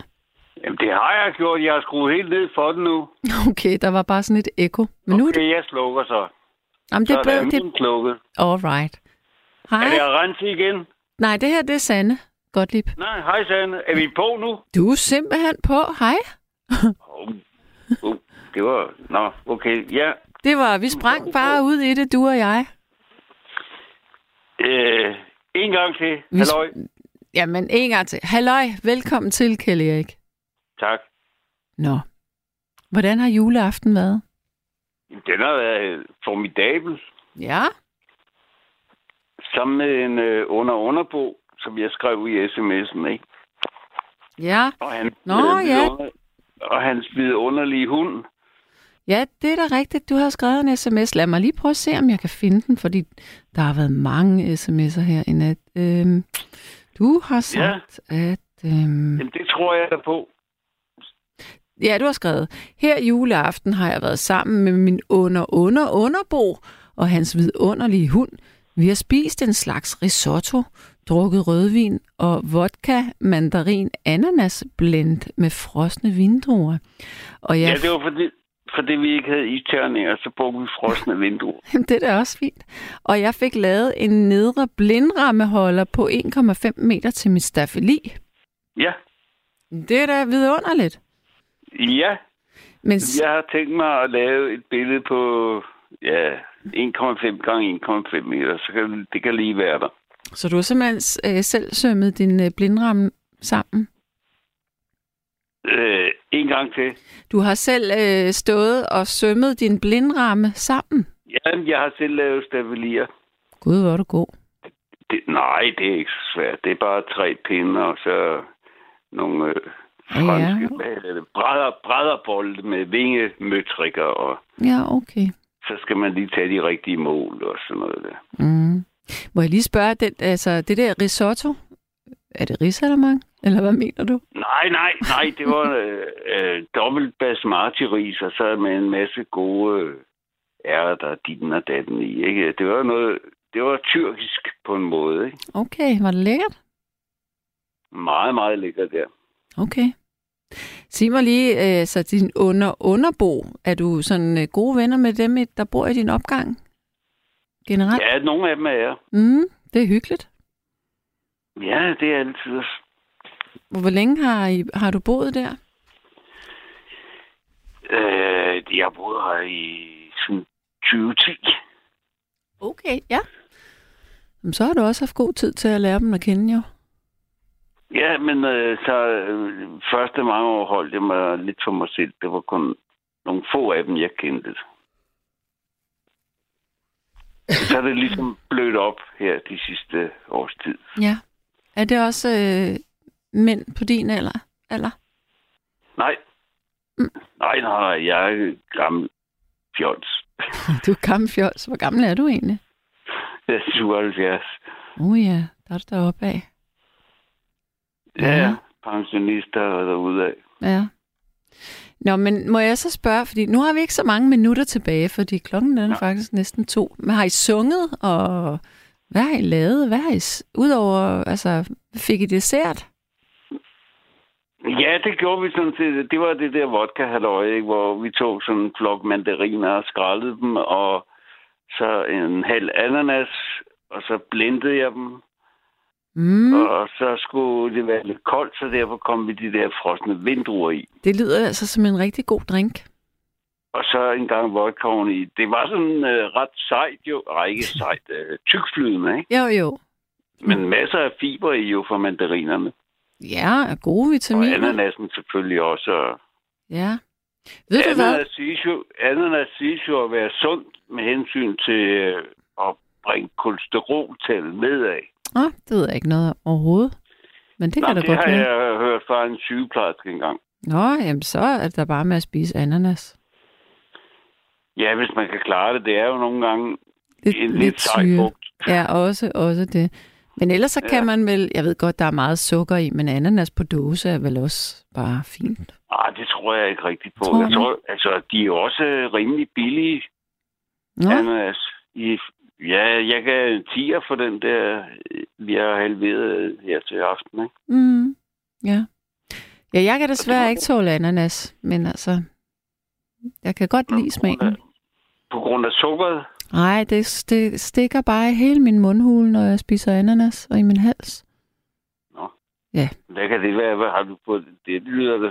Jamen, det har jeg gjort. Jeg har skruet helt ned for den nu. Okay, der var bare sådan et ekko. Men nu er det... Okay, jeg slukker så. Jamen, det så er bedre. det slukket. All right. Hej. Er det Arensi igen? Nej, det her, det er Sanne. Gottlieb. Nej, hej Sande. Er vi på nu? Du er simpelthen på. Hej. Oh, oh, det var... Nå, okay. Ja, Det var, vi sprang bare ud i det, du og jeg. øh, en gang til. Vi- Halløj. Jamen, en gang til. Halløj, velkommen til, Kjell Erik. Tak. Nå. Hvordan har juleaften været? Den har været formidabel. Ja. Sammen med en øh, under-underbog, som jeg skrev i sms'en, ikke? Ja. Og, han, Nå, øh, ja. vidunder- og hans vidunderlige hund. Ja, det er da rigtigt. Du har skrevet en sms. Lad mig lige prøve at se, om jeg kan finde den, fordi der har været mange sms'er her i nat. Øhm, du har sagt, ja. at... Øhm, Jamen, det tror jeg da på. ja, du har skrevet, her juleaften har jeg været sammen med min under under underbo og hans vidunderlige hund. Vi har spist en slags risotto, drukket rødvin og vodka, mandarin, ananas blend med frosne vindruer. Og Ja, jeg det var fordi, fordi vi ikke havde isterninger, så brugte vi frosne vinduer. det er da også fint. Og jeg fik lavet en nedre blindrammeholder på 1,5 meter til mit staffeli. Ja, Det er da vidunderligt. ja. Men Jeg har tænkt mig at lave et billede på ja, 1,5 gange 1,5 meter, så kan det kan lige være der. Så du har simpelthen øh, selv sømmet din øh, blindramme sammen? Øh, en gang til. Du har selv øh, stået og sømmet din blindramme sammen? Ja, jeg har selv lavet stabilier. Gud, hvor er du god. Det, nej, det er ikke så svært. Det er bare tre pinde, og så nogle øh, Ja, ja. franske hedder det, brædder, brædderbolde med vingemøtrikker, og Ja, okay. så skal man lige tage de rigtige mål og sådan noget der. Mm. Må jeg lige spørge, den, altså, det der risotto, er det risalamang? Eller hvad mener du? Nej, nej, nej, det var øh, øh, dobbelt basmati-ris, og så med en masse gode øh, ærter, ditten og datten i. Ikke? Det var noget, det var tyrkisk på en måde. Ikke? Okay, var det lækkert? Meget, meget lækkert der. Okay. Sig mig lige, øh, så din under underbo, er du sådan øh, gode venner med dem, der bor i din opgang? Generelt? Ja, nogle af dem er jeg. Mm, det er hyggeligt. Ja, det er altid. Hvor længe har, I, har du boet der? Øh, jeg har boet her i sådan 2010. Okay, ja. Jamen, så har du også haft god tid til at lære dem at kende, jo. Ja, men øh, så øh, første mange år holdt jeg mig lidt for mig selv. Det var kun nogle få af dem, jeg kendte. Så er det ligesom blødt op her de sidste års tid. Ja. Er det også øh, mænd på din alder? alder? Nej. Nej, nej, jeg er gammel fjols. Du er gammel fjols. Hvor gammel er du egentlig? Jeg er 77. Uh ja, der er du deroppe af. Ja, ja. pensionister og derude af. Ja. Nå, men må jeg så spørge, fordi nu har vi ikke så mange minutter tilbage, fordi klokken den er Ja. faktisk næsten to. Men har I sunget, og hvad har I lavet? Hvad har I, udover, altså, fik I dessert? Ja, det gjorde vi sådan set. Det var det der vodka ikke? hvor vi tog sådan en flok mandariner og skrællede dem, og så en halv ananas, og så blendede jeg dem. Mm, Og så skulle det være lidt koldt, så derfor kom vi de der frosne vindruer i. det lyder altså som en rigtig god drink. Og så en gang vodka i. Det var sådan øh, ret sejt jo. Ej, ikke sejt. Øh, tykflydende, ikke? Jo, jo. Men masser af fiber i jo for mandarinerne. Ja, og gode Og vitaminer. ananasen selvfølgelig også. Og Ja. Ved du hvad? siges jo, ananas siges jo at være sundt med hensyn til øh, at bringe kolesteroltallet nedad. Ah, det ved jeg ikke noget om overhovedet. Men det Nå, kan da det godt har være. jeg hørt fra en sygeplejerske engang. Nå, jamen så er det da bare med at spise ananas. Ja, hvis man kan klare det. Det er jo nogle gange Lidt, en lidt lidt sej frugt. Ja, også, også det. Men ellers så Ja. kan man vel, jeg ved godt, der er meget sukker i, men ananas på dåse er vel også bare fint. Ah, det tror jeg ikke rigtigt på. Tror jeg du tror, altså, de er også øh, rimelig billige, Nå, ananas. I, ja, jeg en 10'er for den der, har halveret her til aften, ikke? mm, ja. Ja, jeg kan desværre ikke tåle ananas, men altså, jeg kan godt lide smagen. På grund af sukkeret. Nej, det, det stikker bare i hele min mundhule, når jeg spiser ananas, og i min hals. Nå. Ja. Hvad kan det være? Hvad har du på? Det lyder da...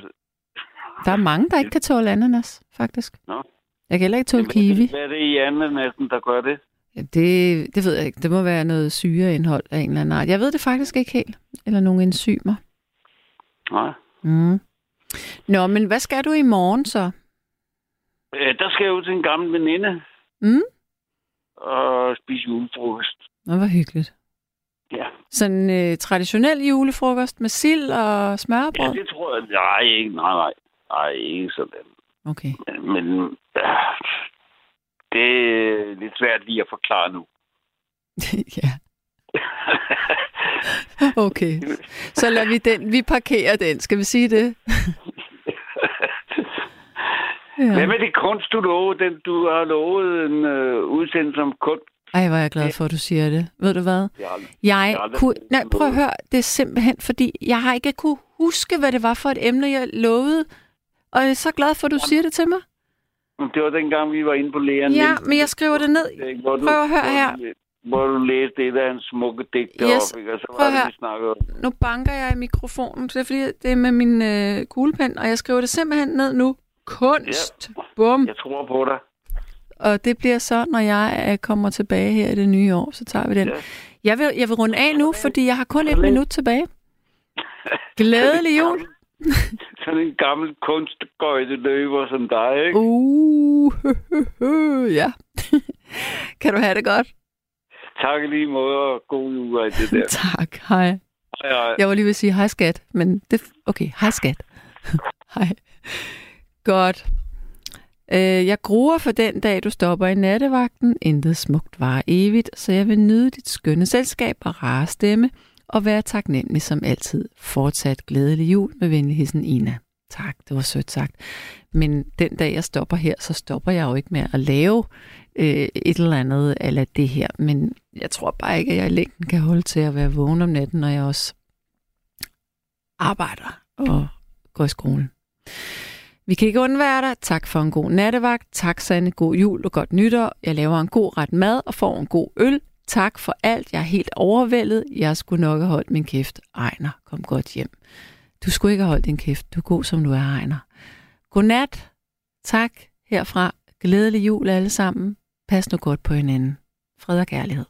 Der er mange, der ikke kan tåle ananas, faktisk. Nå. Jeg kan heller ikke tåle kiwi. Hvad er det i ananasen, der gør det? Ja, det, det ved jeg ikke. Det må være noget syreindhold af en eller anden art. Jeg ved det faktisk ikke helt. Eller nogle enzymer. Nej. Mm. Nå, men hvad skal du i morgen så? Øh, der skal jeg ud til en gammel veninde Mm? og spise julefrokost. Nå, hvor hyggeligt. Ja. Sådan en øh, traditionel julefrokost med sild og ja, smørbrød? det tror jeg... Nej, ikke, nej, nej. Nej, ikke sådan. Okay. Men, men øh, det er lidt svært lige at forklare nu. ja. Okay. Så lader vi den. Vi parkerer den. Skal vi sige det? Ja. Hvad med det kunst, du lovede? Den, du har lovet en øh, udsendelse om kunst. Ej, hvor er jeg glad for, at du siger det. Ved du hvad? Jeg Jeg kunne... Nej, prøv at høre. Det er simpelthen, fordi jeg har ikke kunne huske, hvad det var for et emne, jeg lovede. Og jeg er så glad for, at du siger det til mig. Det var dengang, vi var inde på læren. Ja, men jeg skriver det ned. Hvor du, Prøv at høre hvor her. Du, hvor du læste det der en smukke digt Yes. deroppe, ikke? og så Prøv var det, vi snakkede om. Nu banker jeg i mikrofonen. Det er fordi, det er med min øh, kuglepen, og jeg skriver det simpelthen ned nu. Kunst. Ja. Bum. Jeg tror på dig. Og det bliver så, når jeg øh, kommer tilbage her i det nye år, så tager vi den. Ja. Jeg vil, jeg vil runde af nu, fordi jeg har kun et minut tilbage. Glædelig jul. Sådan en gammel kunstgøjte løber som dig, ikke? Uh, ja. kan du have det godt? Tak lige måde, og god og alt det der. Tak, hej. Hej, hej. Jeg var lige ved at sige hej skat, men det... Okay, hej skat. hej. Godt. Øh, jeg gruer for den dag, du stopper i nattevagten. Intet smukt var evigt, så jeg vil nyde dit skønne selskab og rare stemme og være taknemmelig som altid. Fortsat glædelig jul med venligheden Ina. Tak, det var sødt sagt. Men den dag, jeg stopper her, så stopper jeg jo ikke med at lave øh, et eller andet eller det her. Men jeg tror bare ikke, at jeg i længden kan holde til at være vågen om natten, når jeg også arbejder og går i skolen. Vi kan ikke undvære dig. Tak for en god nattevagt. Tak, Sande. God jul og godt nytår. Jeg laver en god ret mad og får en god øl. Tak for alt. Jeg er helt overvældet. Jeg skulle nok have holdt min kæft. Ejner, kom godt hjem. Du skulle ikke have holdt din kæft. Du er god, som du er, Ejner. Godnat. Tak herfra. Glædelig jul alle sammen. Pas nu godt på hinanden. Fred og kærlighed.